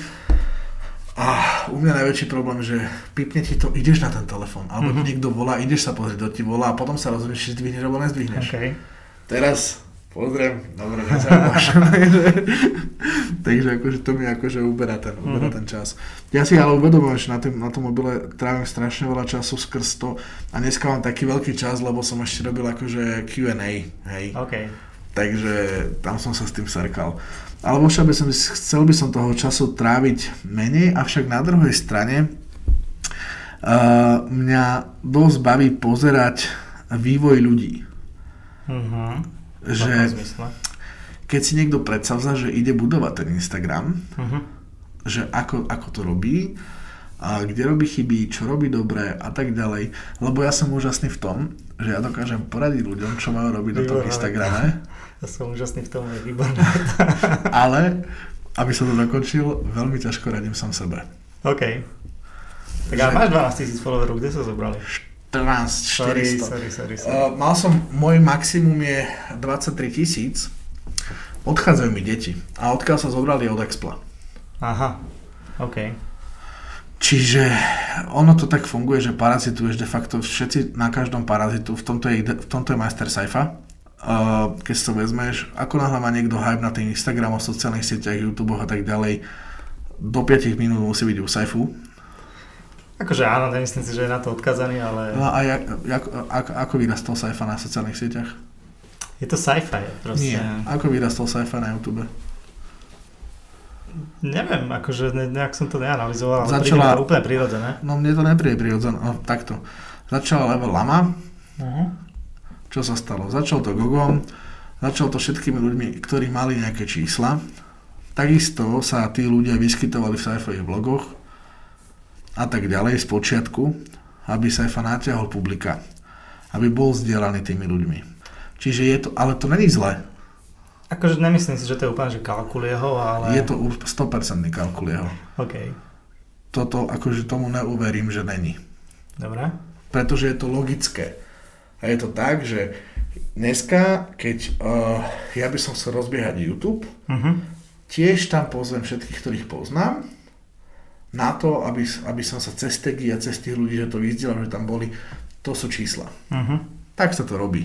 a u mňa najväčší problém, že pipne ti to, ideš na ten telefón, alebo mm-hmm. niekto volá, ideš sa pozrieť, do ti volá a potom sa rozhodneš, či zdvihneš alebo nezdvihneš. Okay. Teraz Pozriem, dobre. Takže akože to mi akože uberá ten, uberá mm-hmm. ten čas. Ja si ale uvedomujem, že na, tým, na tom mobile trávim strašne veľa času skrz to a dneska mám taký veľký čas, lebo som ešte robil akože Q&A, hej. Okay. Takže tam som sa s tým serkal. Alebo však by som, chcel by som toho času tráviť menej, avšak na druhej strane uh, mňa dosť baví pozerať vývoj ľudí. Mm-hmm že keď si niekto predsavza, že ide budovať ten Instagram, uh-huh. že ako, ako to robí, a kde robí chyby, čo robí dobre a tak ďalej. Lebo ja som úžasný v tom, že ja dokážem poradiť ľuďom, čo majú robiť výborné. na tom Instagrame. Ja som úžasný v tom, je výborné. Ale, aby som to dokončil, veľmi ťažko radím sám sebe. OK. Tak ale máš 12 tisíc followerov, kde sa zobrali? 14 sorry, 400. Sorry, sorry, sorry. Uh, mal som, môj maximum je 23 tisíc. Odchádzajú mi deti. A odkiaľ sa zobrali od Expla. Aha, OK. Čiže ono to tak funguje, že parazituješ de facto všetci na každom parazitu, v tomto je, v tomto je majster Saifa. Uh, keď to vezmeš, ako náhle má niekto hype na tých Instagramoch, sociálnych sieťach, YouTube a tak ďalej, do 5 minút musí byť u Saifu Akože áno, nemyslím si, že je na to odkazaný, ale... No a jak, jak, ako, ako vyrastol sci-fi na sociálnych sieťach? Je to sci-fi proste. Nie, ako vyrastol sci-fi na YouTube? Neviem, akože ne, nejak som to neanalizoval, ale Začala, to úplne prirodzené. No mne to nepríde prirodzené, no takto. Začala level lama, uh-huh. čo sa stalo? Začal to Gogom, začal to všetkými ľuďmi, ktorí mali nejaké čísla. Takisto sa tí ľudia vyskytovali v sci-fi blogoch, a tak ďalej z počiatku, aby sa aj natiahol publika, aby bol zdieľaný tými ľuďmi. Čiže je to, ale to není zle. Akože nemyslím si, že to je úplne, že kalkul jeho, ale... Je to 100% kalkul jeho. OK. Toto, akože tomu neuverím, že není. Dobre. Pretože je to logické. A je to tak, že dneska, keď uh, ja by som chcel rozbiehať YouTube, uh-huh. tiež tam pozvem všetkých, ktorých poznám, na to, aby, aby som sa cez tegy a cez tých ľudí, že to vyzdielal, že tam boli, to sú čísla. Uh-huh. Tak sa to robí.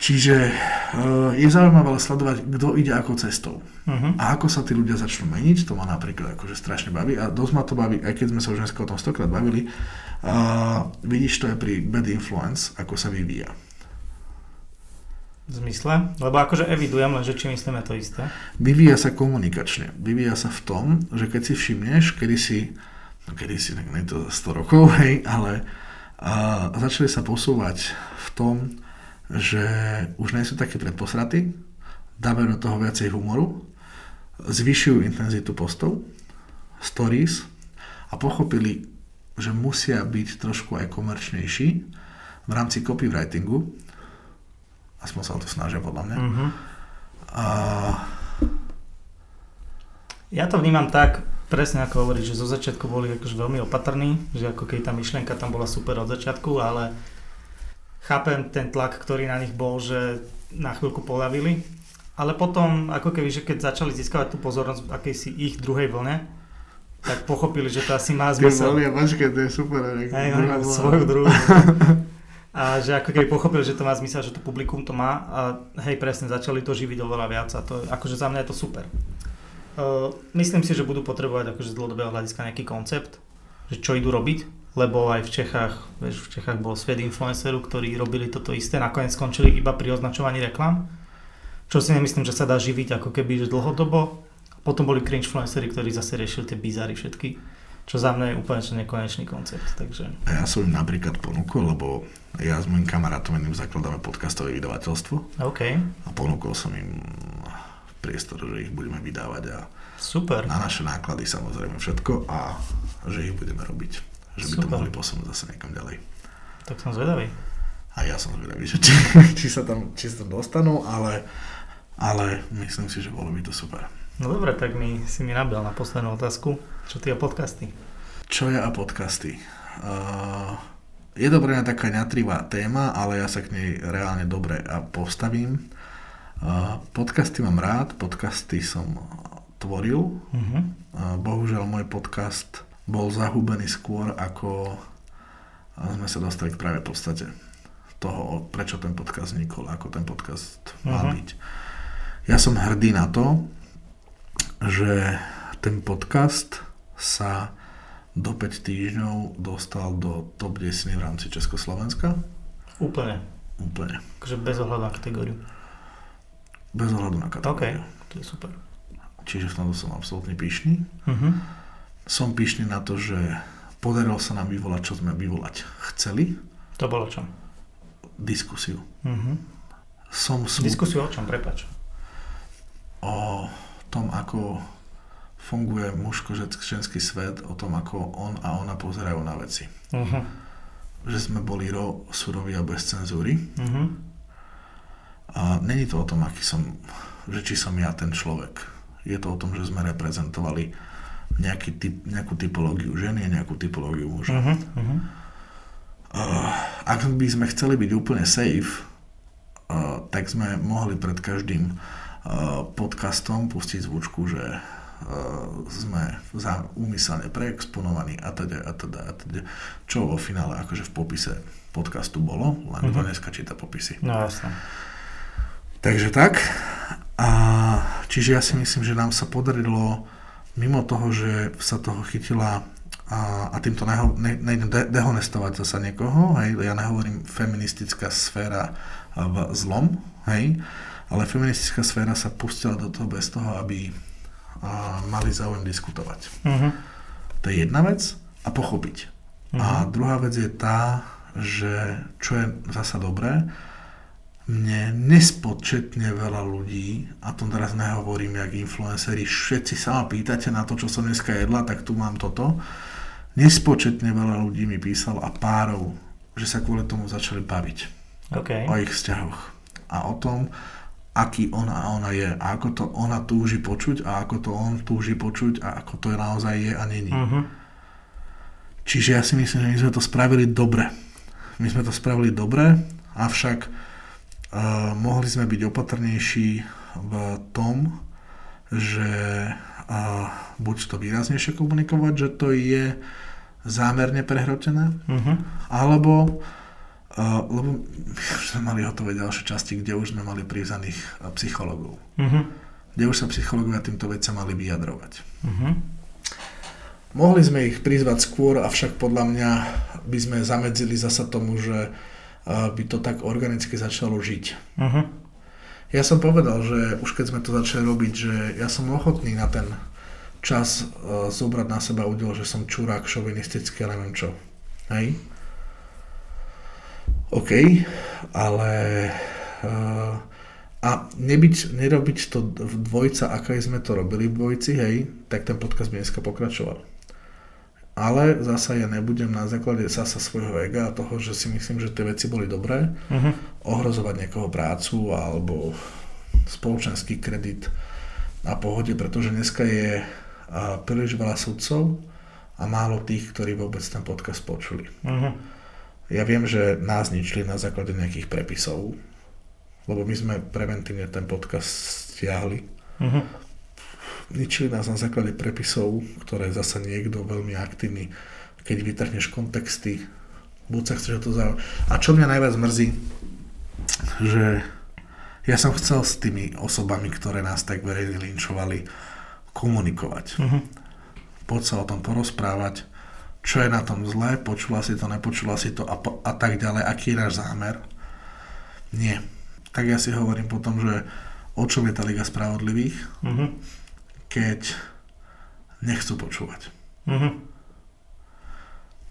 Čiže uh, je zaujímavé sledovať, kto ide ako cestou. Uh-huh. A ako sa tí ľudia začnú meniť, to ma napríklad akože strašne baví. A dosť ma to baví, aj keď sme sa už dneska o tom stokrát bavili, uh, vidíš to aj pri Bad Influence, ako sa vyvíja. Zmysle? Lebo akože evidujem, lenže či myslíme to isté. Vyvíja sa komunikačne. Vyvíja sa v tom, že keď si všimneš, kedy si, no kedy si, tak nie to 100 rokov, hej, ale uh, začali sa posúvať v tom, že už nie sú takí predposratí, dávajú do toho viacej humoru, zvyšujú intenzitu postov, stories a pochopili, že musia byť trošku aj komerčnejší v rámci copywritingu, aspoň sa o to snažia podľa mňa. Uh-huh. A... Ja to vnímam tak, presne ako hovoríš, že zo začiatku boli akože veľmi opatrní, že ako keď tá myšlienka tam bola super od začiatku, ale chápem ten tlak, ktorý na nich bol, že na chvíľku polavili, ale potom, ako keby, že keď začali získavať tú pozornosť v akejsi ich druhej vlne, tak pochopili, že to asi má zmysel. Keď počkej, to je super. Hej, svoju druhú. a že ako keby pochopili, že to má zmysel, že to publikum to má a hej, presne, začali to živiť oveľa viac a to, akože za mňa je to super. Uh, myslím si, že budú potrebovať akože z dlhodobého hľadiska nejaký koncept, že čo idú robiť, lebo aj v Čechách, vieš, v Čechách bol svet influencerov, ktorí robili toto isté, nakoniec skončili iba pri označovaní reklam, čo si nemyslím, že sa dá živiť ako keby že dlhodobo. Potom boli cringe influencery, ktorí zase riešili tie bizary všetky, čo za mňa je úplne nekonečný koncept. Takže... Ja som im napríklad ponúkol, lebo ja s môjim kamarátom jedným zakladáme podcastové vydavateľstvo. OK. A ponúkol som im priestor, že ich budeme vydávať a Super. na naše náklady samozrejme všetko a že ich budeme robiť že by Super. to mohli posunúť zase niekam ďalej. Tak som zvedavý. A ja som zvedavý, že či, či, sa, tam, či sa tam dostanú, ale, ale myslím si, že bolo by to super. No dobre, tak mi, si mi nabil na poslednú otázku. Čo ty a podcasty? Čo ja a podcasty? Uh, je to pre mňa taká neatrivá téma, ale ja sa k nej reálne dobre postavím. Uh, podcasty mám rád, podcasty som tvoril. Uh-huh. Uh, bohužiaľ môj podcast bol zahubený skôr, ako sme sa dostali k práve podstate toho, prečo ten podcast vznikol, ako ten podcast má uh-huh. byť. Ja som hrdý na to, že ten podcast sa do 5 týždňov dostal do top 10 v rámci Československa. Úplne. Úplne. Takže bez ohľadu na kategóriu. Bez ohľadu na kategóriu. OK, to je super. Čiže v tomto som absolútne pyšný. Uh-huh som pyšný na to, že podarilo sa nám vyvolať, čo sme vyvolať chceli. To bolo čo? Diskusiu. Uh-huh. Som smut... Diskusiu o čom, prepač? O tom, ako funguje mužko-ženský svet, o tom, ako on a ona pozerajú na veci. Uh-huh. Že sme boli ro, suroví a bez cenzúry. Uh-huh. A není to o tom, aký som, že či som ja ten človek. Je to o tom, že sme reprezentovali nejaký typ, nejakú typológiu ženy a nejakú typológiu muža. Uh-huh, uh-huh. Uh, ak by sme chceli byť úplne safe, uh, tak sme mohli pred každým podcastom pustiť zvučku, že uh, sme za, úmyselne preexponovaní a teda a teda a teda, čo vo finále akože v popise podcastu bolo, len uh-huh. dneska číta popisy. No jasne. Takže tak. A, čiže ja si myslím, že nám sa podarilo mimo toho, že sa toho chytila a, a týmto neho, ne, nejdem de, dehonestovať zasa niekoho, hej, ja nehovorím feministická sféra v zlom, hej, ale feministická sféra sa pustila do toho bez toho, aby a, mali záujem diskutovať. Uh-huh. To je jedna vec a pochopiť. Uh-huh. A mhm. druhá vec je tá, že čo je zasa dobré, mne nespočetne veľa ľudí, a to teraz nehovorím jak influenceri, všetci sa ma pýtate na to, čo som dneska jedla, tak tu mám toto. Nespočetne veľa ľudí mi písal a párov, že sa kvôli tomu začali baviť. Okay. O ich vzťahoch. A o tom, aký ona a ona je. A ako to ona túži počuť a ako to on túži počuť a ako to naozaj je a není. Uh-huh. Čiže ja si myslím, že my sme to spravili dobre. My sme to spravili dobre, avšak mohli sme byť opatrnejší v tom, že a, buď to výraznejšie komunikovať, že to je zámerne prehrotené, uh-huh. alebo uh, lebo už sme mali hotové ďalšie časti, kde už sme mali prizaných psychologov. Uh-huh. Kde už sa psychológovia týmto veciam mali vyjadrovať. Uh-huh. Mohli sme ich prizvať skôr, avšak podľa mňa by sme zamedzili zasa tomu, že by to tak organicky začalo žiť. Uh-huh. Ja som povedal, že už keď sme to začali robiť, že ja som ochotný na ten čas zobrať na seba údel, že som čurák, šovinistický a neviem čo. Hej? OK, ale uh, a nebyť, nerobiť to v dvojca, aké sme to robili v dvojici, hej, tak ten podcast by dneska pokračoval ale zasa ja nebudem na základe zasa svojho ega a toho, že si myslím, že tie veci boli dobré, uh-huh. ohrozovať niekoho prácu alebo spoločenský kredit na pohode, pretože dneska je príliš veľa sudcov a málo tých, ktorí vôbec ten podcast počuli. Uh-huh. Ja viem, že nás ničili na základe nejakých prepisov, lebo my sme preventívne ten podcast stiahli. Uh-huh ničili nás na základe prepisov, ktoré zasa niekto veľmi aktívny, keď vytrhneš kontexty, buď sa chceš to zaujímať. A čo mňa najviac mrzí, že ja som chcel s tými osobami, ktoré nás tak verejne linčovali, komunikovať. Uh-huh. Poď sa o tom porozprávať, čo je na tom zlé, počula si to, nepočula si to a, po, a tak ďalej, aký je náš zámer. Nie. Tak ja si hovorím potom, že o čom je tá Liga spravodlivých, uh-huh keď nechcú počúvať. Mm-hmm.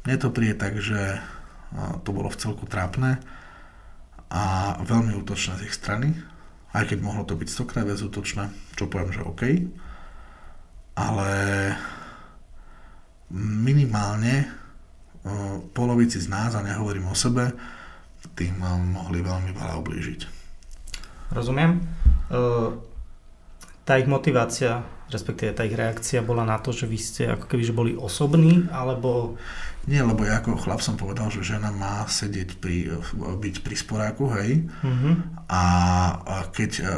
Mne to príde tak, že to bolo v celku trápne a veľmi útočné z ich strany, aj keď mohlo to byť stokrát viac útočné, čo poviem, že OK, ale minimálne polovici z nás, a nehovorím o sebe, tým mohli veľmi veľa ublížiť. Rozumiem. Tá ich motivácia respektíve tá ich reakcia bola na to, že vy ste ako keby že boli osobní, alebo... Nie, lebo ja ako chlap som povedal, že žena má sedieť pri, byť pri sporáku, hej, uh-huh. a, a keď a, a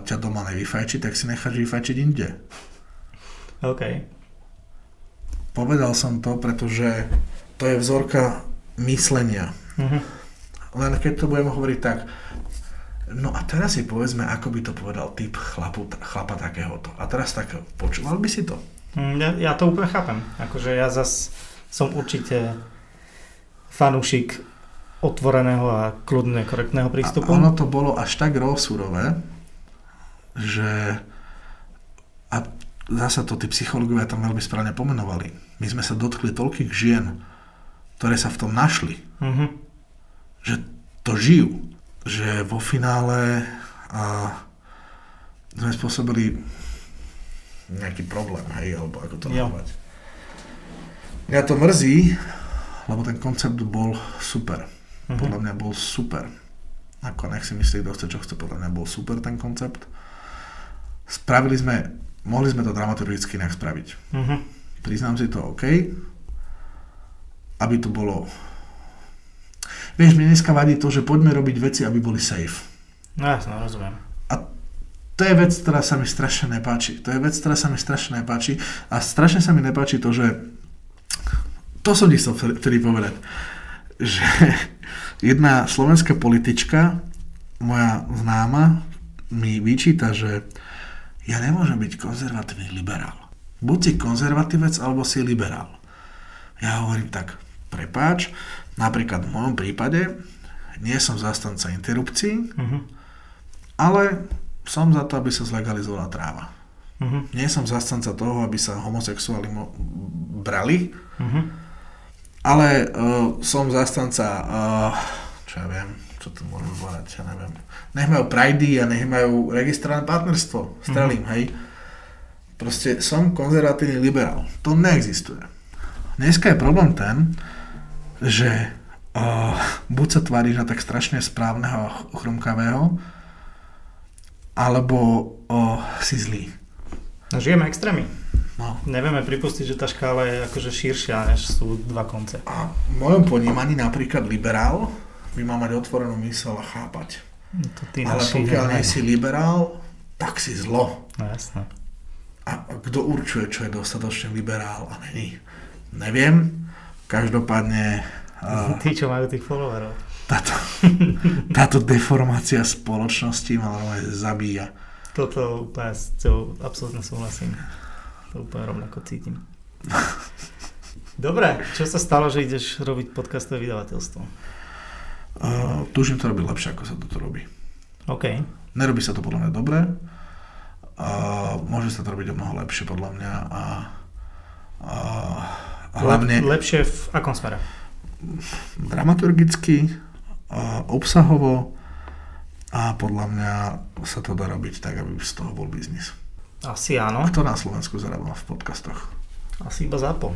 ťa doma nevyfajčí, tak si necháš vyfajčiť inde. OK. Povedal som to, pretože to je vzorka myslenia. Uh-huh. Len keď to budem hovoriť tak, No a teraz si povedzme, ako by to povedal typ chlapu, chlapa takéhoto. A teraz tak, počúval by si to? Mm, ja, ja to úplne chápem. Akože ja zas som určite fanúšik otvoreného a kľudne korektného prístupu. A ono to bolo až tak rozsúrové, že a zasa to tí psychológovia tam veľmi správne pomenovali. My sme sa dotkli toľkých žien, ktoré sa v tom našli, mm-hmm. že to žijú že vo finále a sme spôsobili nejaký problém, hej, alebo ako to nazvať. Mňa to mrzí, lebo ten koncept bol super. Uh-huh. Podľa mňa bol super. Ako nech si myslí, kto chce, čo chce, podľa mňa bol super ten koncept. Spravili sme, mohli sme to dramaturgicky inak spraviť. Uh-huh. Priznám si to, OK. Aby to bolo Vieš, mne dneska vadí to, že poďme robiť veci, aby boli safe. No jasno, rozumiem. A to je vec, ktorá sa mi strašne nepáči. To je vec, ktorá sa mi strašne nepáči. A strašne sa mi nepáči to, že to som ti chcel vtedy povedať, že jedna slovenská politička, moja známa, mi vyčíta, že ja nemôžem byť konzervatívny liberál. Buď si konzervatívec, alebo si liberál. Ja hovorím tak, prepáč, Napríklad v mojom prípade nie som zastanca interrupcií, uh-huh. ale som za to, aby sa zlegalizovala tráva. Uh-huh. Nie som zastanca toho, aby sa homosexuáli mo- brali, uh-huh. ale uh, som zastanca, uh, čo ja viem, čo tu môžem povedať, ja neviem. Nech majú prajdy a nech majú registrované partnerstvo. Strelím, uh-huh. hej. Proste som konzervatívny liberál. To neexistuje. Dneska je problém ten, že uh, buď sa tváriš na tak strašne správneho a chrumkavého, alebo uh, si zlý. No, žijeme extrémy. No. Nevieme pripustiť, že tá škála je akože širšia, než sú dva konce. A v mojom ponímaní napríklad liberál by mal mať otvorenú mysel a chápať. No to ty Ale pokiaľ nie si liberál, tak si zlo. No jasné. A kto určuje, čo je dostatočne liberál a není? Neviem. Každopádne... Tí, čo majú tých followerov. Táto, táto deformácia spoločnosti ma zabíja. Toto úplne s tou absolútne súhlasím. To úplne rovnako cítim. Dobre, čo sa stalo, že ideš robiť podcastové vydavateľstvo? Uh, tužím to robiť lepšie, ako sa toto robí. OK. Nerobí sa to podľa mňa dobre. Uh, môže sa to robiť o mnoho lepšie podľa mňa a, a, a hlavne... Lep, lepšie v akom smere? Dramaturgicky, uh, obsahovo a podľa mňa sa to dá robiť tak, aby z toho bol biznis. Asi áno. Kto na Slovensku zarába v podcastoch? Asi iba Zápol.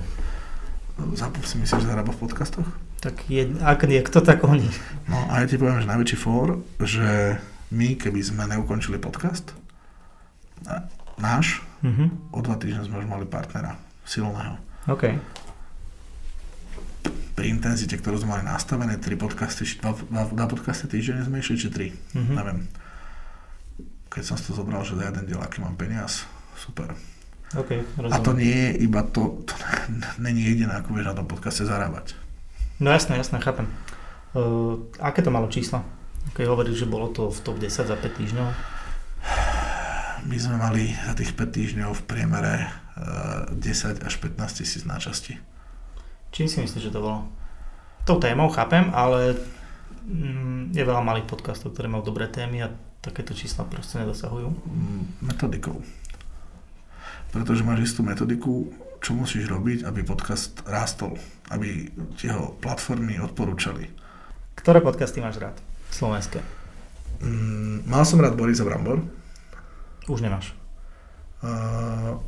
Zápol si myslíš, že zarába v podcastoch? Tak je, ak nie, kto tak oni. No a ja ti poviem, že najväčší fór, že my, keby sme neukončili podcast, náš, mm-hmm. o dva týždne sme už mali partnera silného. OK. Pri intenzite, ktorú sme mali nastavené, tri podcasty, dva, dva, dva podcasty týždenne sme išli, či tri, mm-hmm. neviem. Keď som si to zobral, že za jeden diel, aký mám peniaz, super. Okay, a to nie je iba to, to není jediné, ako vieš na tom podcaste zarábať. No jasné, jasné, chápem. Uh, aké to malo čísla? Keď hovoríš, že bolo to v top 10 za 5 týždňov? My sme mali za tých 5 týždňov v priemere uh, 10 až 15 tisíc náčasti. Čím si myslíš, že to bolo? Tou témou chápem, ale mm, je veľa malých podcastov, ktoré majú dobré témy a takéto čísla proste nedosahujú. Mm, metodikou pretože máš istú metodiku, čo musíš robiť, aby podcast rástol, aby ti ho platformy odporúčali. Ktoré podcasty máš rád? Slovenské. Mm, mal som rád Borisa Brambor. Už nemáš. Uh,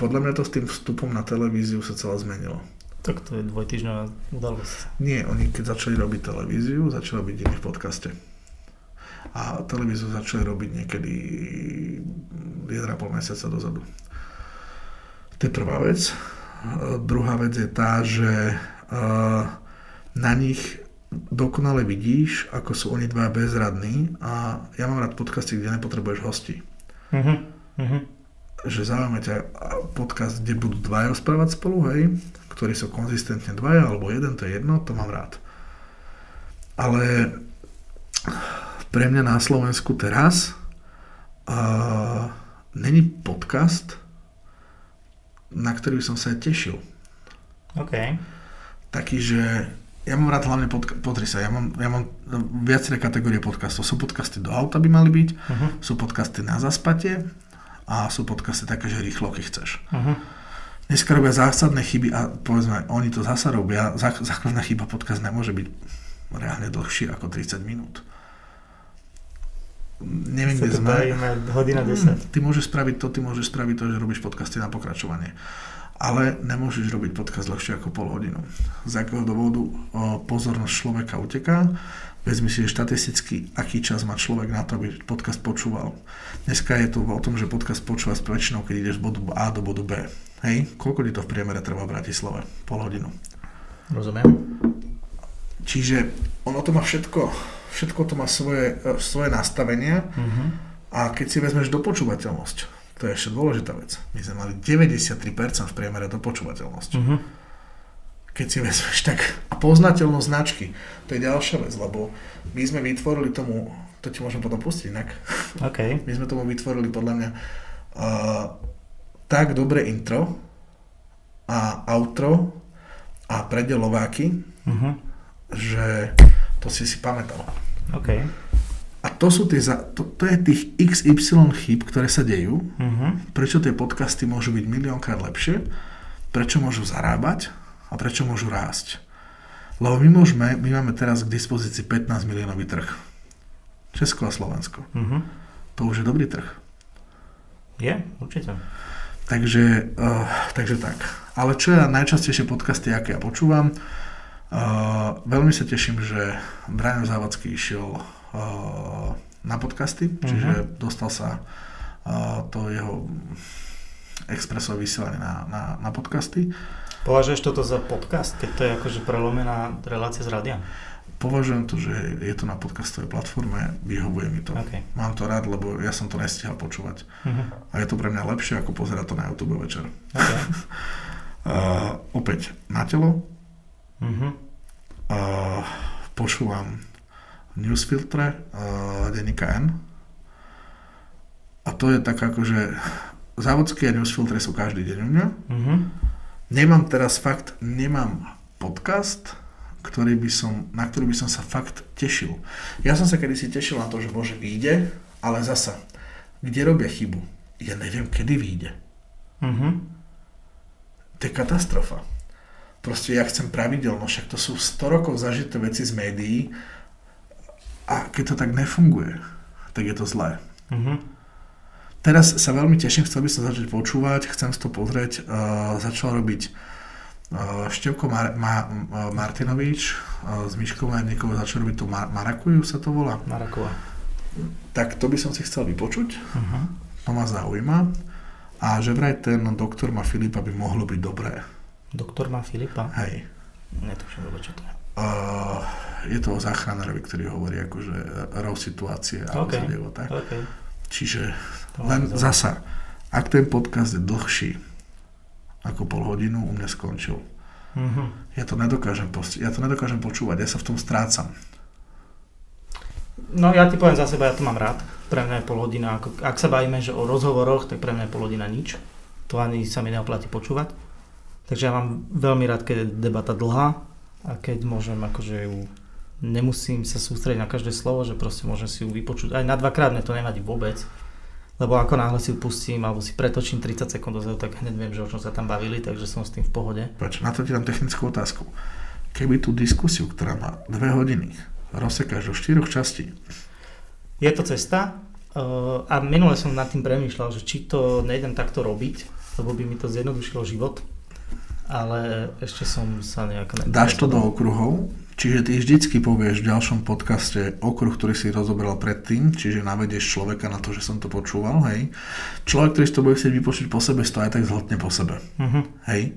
podľa mňa to s tým vstupom na televíziu sa celé zmenilo. Tak to je dvojtyžňová udalosť. Nie, oni keď začali robiť televíziu, začali robiť iní v podcaste a televíziu začali robiť niekedy 1,5 mesiaca dozadu. To je prvá vec. Druhá vec je tá, že na nich dokonale vidíš, ako sú oni dva bezradní a ja mám rád podcasty, kde nepotrebuješ hosti. Uh-huh. Uh-huh. Že zaujíma ťa podcast, kde budú dvaja rozprávať spolu, hej, ktorí sú konzistentne dvaja alebo jeden, to je jedno, to mám rád. Ale pre mňa na Slovensku teraz uh, není podcast, na ktorý som sa tešil. OK. Taký, že ja mám rád hlavne, podka- pozri sa, ja mám, ja mám viaceré kategórie podcastov. Sú podcasty do auta by mali byť, uh-huh. sú podcasty na zaspate a sú podcasty také, že rýchlo, keď chceš. Uh-huh. Dneska robia zásadné chyby a povedzme, oni to zasa robia, základná chyba podcast nemôže byť reálne dlhšie ako 30 minút neviem, kde sme. hodina 10. Ty môžeš spraviť to, ty môžeš spraviť to, že robíš podcasty na pokračovanie. Ale nemôžeš robiť podcast dlhšie ako pol hodinu. Z akého dôvodu pozornosť človeka uteká, vezmi si štatisticky, aký čas má človek na to, aby podcast počúval. Dneska je to o tom, že podcast počúva s väčšinou, keď ideš z bodu A do bodu B. Hej, koľko ti to v priemere trvá v Bratislave? Pol hodinu. Rozumiem. Čiže ono to má všetko všetko to má svoje, e, svoje nastavenia uh-huh. a keď si vezmeš dopočúvateľnosť, to je ešte dôležitá vec. My sme mali 93% v priemere dopočúvateľnosť. Uh-huh. Keď si vezmeš tak, a poznateľnosť značky, to je ďalšia vec, lebo my sme vytvorili tomu, to ti môžem potom pustiť inak, okay. my sme tomu vytvorili podľa mňa uh, tak dobré intro a outro a predelováky, uh-huh. že to si si pamätal. OK. A to sú tie, to, to je tých XY chyb, ktoré sa dejú. Uh-huh. Prečo tie podcasty môžu byť miliónkrát lepšie, prečo môžu zarábať a prečo môžu rásť. Lebo my môžeme, my máme teraz k dispozícii 15 miliónový trh. Česko a Slovensko. Uh-huh. To už je dobrý trh. Je, určite. Takže, uh, takže tak. Ale čo ja najčastejšie podcasty, aké ja počúvam, Uh, veľmi sa teším, že Brian Závodský išiel na podcasty, uh-huh. čiže dostal sa uh, to jeho expresové vysielanie na, na, na podcasty. Považuješ toto za podcast, keď to je akože prelomená relácia z rádia? považujem to, že je to na podcastovej platforme, vyhovuje mi to. Okay. Mám to rád, lebo ja som to nestihal počúvať. Uh-huh. A je to pre mňa lepšie, ako pozerať to na YouTube večer. Okay. uh, opäť na telo. Uh-huh. Uh, počúvam newsfiltre uh, denníka N. A to je tak ako, že závodské newsfiltre sú každý deň u mňa. Uh-huh. Nemám teraz fakt, nemám podcast, ktorý by som, na ktorý by som sa fakt tešil. Ja som sa kedysi tešil na to, že Bože vyjde, ale zasa, kde robia chybu? Ja neviem, kedy vyjde. Mm-hmm. To je katastrofa. Proste ja chcem pravidelno, však to sú 100 rokov zažité veci z médií a keď to tak nefunguje, tak je to zlé. Mm-hmm. Teraz sa veľmi teším, chcel by som začať počúvať, chcem si to pozrieť. Uh, začal robiť Števko Mar- Ma- Martinovič s Myškou Merníkovou začal robiť tú Mar- Marakuju, sa to volá? Marakova. Tak to by som si chcel vypočuť. Uh-huh. To ma zaujíma. A že vraj ten doktor má Filipa by mohlo byť dobré. Doktor má Filipa? Hej. Netuším, čo to je. Uh, je to o záchranárovi, ktorý hovorí akože rov situácie a okay. tak. Okay. Čiže to len zasa, ak ten podcast je dlhší, ako pol hodinu u mňa skončil. Mm-hmm. Ja, to nedokážem ja to nedokážem počúvať, ja sa v tom strácam. No ja ti poviem za seba, ja to mám rád. Pre mňa je pol hodina, ako, ak sa bavíme že o rozhovoroch, tak pre mňa je pol hodina nič. To ani sa mi neoplatí počúvať. Takže ja mám veľmi rád, keď je debata dlhá a keď môžem akože ju nemusím sa sústrediť na každé slovo, že proste môžem si ju vypočuť. Aj na dvakrát mne to nevadí vôbec lebo ako náhle si ju pustím alebo si pretočím 30 sekúnd dozadu, tak hneď viem, že o čom sa tam bavili, takže som s tým v pohode. Pač, na to ti dám technickú otázku. Keby tú diskusiu, ktorá má dve hodiny, rozsekáš do štyroch častí. Je to cesta uh, a minule som nad tým premýšľal, že či to nejdem takto robiť, lebo by mi to zjednodušilo život, ale ešte som sa nejak... Dáš to do okruhov, Čiže ty vždycky povieš v ďalšom podcaste okruh, ktorý si rozobral predtým, čiže navedieš človeka na to, že som to počúval, hej. Človek, ktorý si to bude chcieť vypočuť po sebe, to aj tak zhltne po sebe, uh-huh. hej.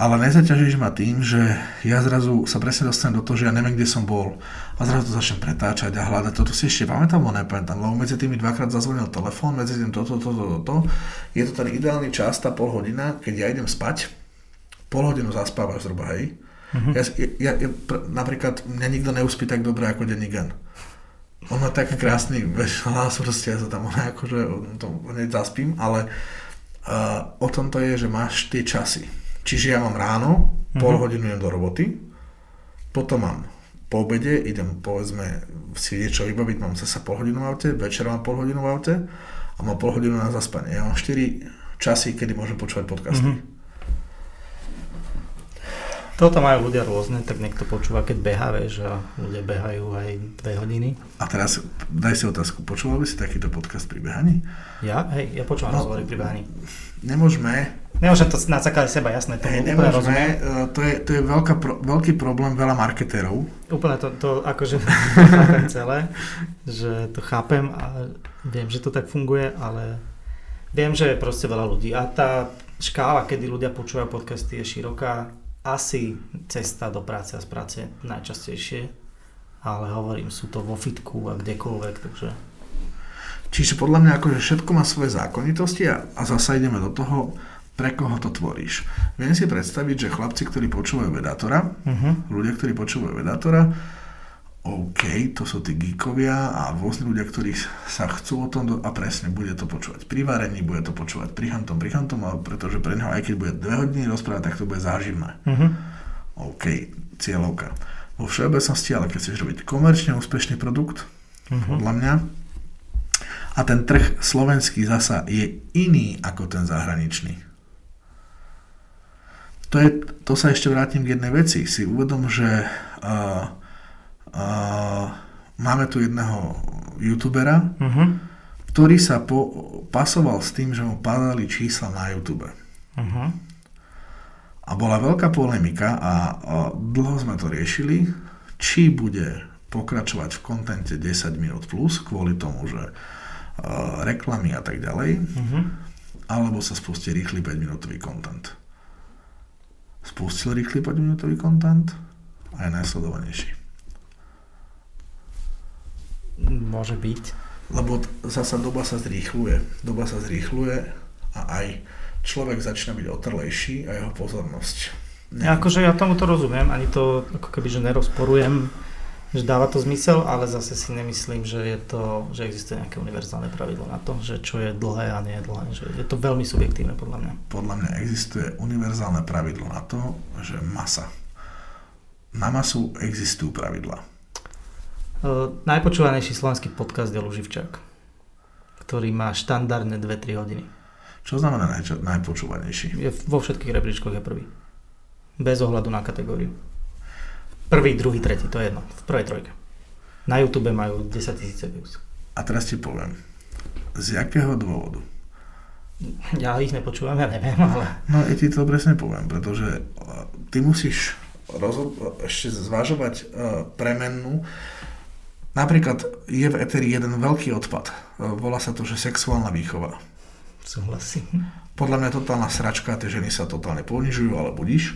Ale nezaťažíš ma tým, že ja zrazu sa presne dostanem do toho, že ja neviem, kde som bol. A zrazu to začnem pretáčať a hľadať. Toto si ešte pamätám, alebo nepamätám, lebo medzi tými dvakrát zazvonil telefón, medzi tým toto, toto, toto, to. Je to ten ideálny čas, tá pol hodina, keď ja idem spať, pol hodinu zaspávaš zhruba, hej Uh-huh. Ja, ja, ja, napríklad mňa nikto neuspí tak dobre ako Denny Gunn. On má tak krásny hlas, proste ja sa tam akože to hneď zaspím, ale uh, o tom to je, že máš tie časy. Čiže ja mám ráno, uh-huh. pol hodinu idem do roboty, potom mám po obede, idem povedzme si niečo vybaviť, mám zase pol hodinu v aute, večer mám pol hodinu v aute a mám pol hodinu na zaspanie. Ja mám 4 časy, kedy môžem počúvať podcasty. Uh-huh. Toto majú ľudia rôzne, tak niekto počúva, keď beha, vieš, a ľudia behajú aj dve hodiny. A teraz daj si otázku, počúval by si takýto podcast pri behaní? Ja? Hej, ja počúvam no, rozhovory pri behaní. Nemôžeme. Nemôžem to na seba, jasné. To hey, nemôžeme, rozumiem. E, to je, to je veľká, pro, veľký problém veľa marketérov. Úplne to, to akože chápem celé, že to chápem a viem, že to tak funguje, ale viem, že je proste veľa ľudí a tá škála, kedy ľudia počúvajú podcasty je široká asi cesta do práce a z práce najčastejšie, ale hovorím, sú to vo fitku a kdekoľvek, takže... Čiže podľa mňa akože všetko má svoje zákonitosti a, a zasa ideme do toho, pre koho to tvoríš. Viem si predstaviť, že chlapci, ktorí počúvajú vedátora, uh-huh. ľudia, ktorí počúvajú vedátora, OK, to sú tí geekovia a rôzni ľudia, ktorí sa chcú o tom do... a presne bude to počúvať pri varení, bude to počúvať pri hantom, pri hantom, ale pretože pre neho aj keď bude dve hodiny rozprávať, tak to bude záživné. Uh-huh. OK, cieľovka. Vo všeobecnosti, ale keď chceš robiť komerčne úspešný produkt, uh-huh. podľa mňa, a ten trh slovenský zasa je iný ako ten zahraničný. To, je, to sa ešte vrátim k jednej veci. Si uvedom, že uh, Uh, máme tu jedného youtubera, uh-huh. ktorý sa po, pasoval s tým, že mu padali čísla na YouTube. Uh-huh. A bola veľká polemika a, a dlho sme to riešili, či bude pokračovať v kontente 10 minút plus kvôli tomu, že uh, reklamy a tak ďalej, uh-huh. alebo sa spustí rýchly 5 minútový kontent. Spustil rýchly 5 minútový kontent a je najsledovanejší môže byť. Lebo zasa doba sa zrýchluje. Doba sa zrýchluje a aj človek začína byť otrlejší a jeho pozornosť. Ja, akože ja tomu to rozumiem, ani to ako keby, že nerozporujem, že dáva to zmysel, ale zase si nemyslím, že je to, že existuje nejaké univerzálne pravidlo na to, že čo je dlhé a nie je dlhé, že je to veľmi subjektívne podľa mňa. Podľa mňa existuje univerzálne pravidlo na to, že masa. Na masu existujú pravidla. Uh, najpočúvanejší slovenský podcast je Luživčák, ktorý má štandardne 2-3 hodiny. Čo znamená naj, najpočúvanejší? Je vo všetkých rebríčkoch je prvý. Bez ohľadu na kategóriu. Prvý, druhý, tretí, to je jedno. V prvej trojke. Na YouTube majú 10 tisíce views. A teraz ti poviem. Z jakého dôvodu? Ja ich nepočúvam, ja neviem, ale... No ja ti to presne poviem, pretože ty musíš rozhod- ešte zvažovať uh, premennú Napríklad je v Eteri jeden veľký odpad. Volá sa to, že sexuálna výchova. Súhlasím. Podľa mňa totálna sračka, tie ženy sa totálne ponižujú, ale budíš.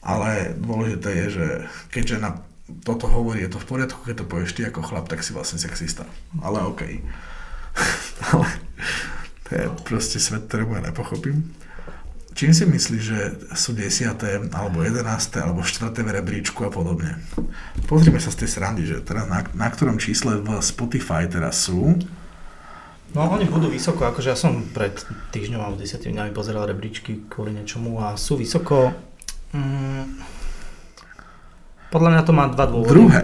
Ale dôležité je, že keď žena toto hovorí, je to v poriadku, keď to povieš ty ako chlap, tak si vlastne sexista. Ale OK. ale to je proste svet, ktorému ja nepochopím. Čím si myslíš, že sú 10. alebo 11. alebo 4. v rebríčku a podobne? Pozrime sa z tej srandy, že teraz na, na ktorom čísle v Spotify teraz sú. No oni budú vysoko, akože ja som pred týždňom alebo 10 dňami pozeral rebríčky kvôli niečomu a sú vysoko. Mm, podľa mňa to má dva dôvody. Druhé.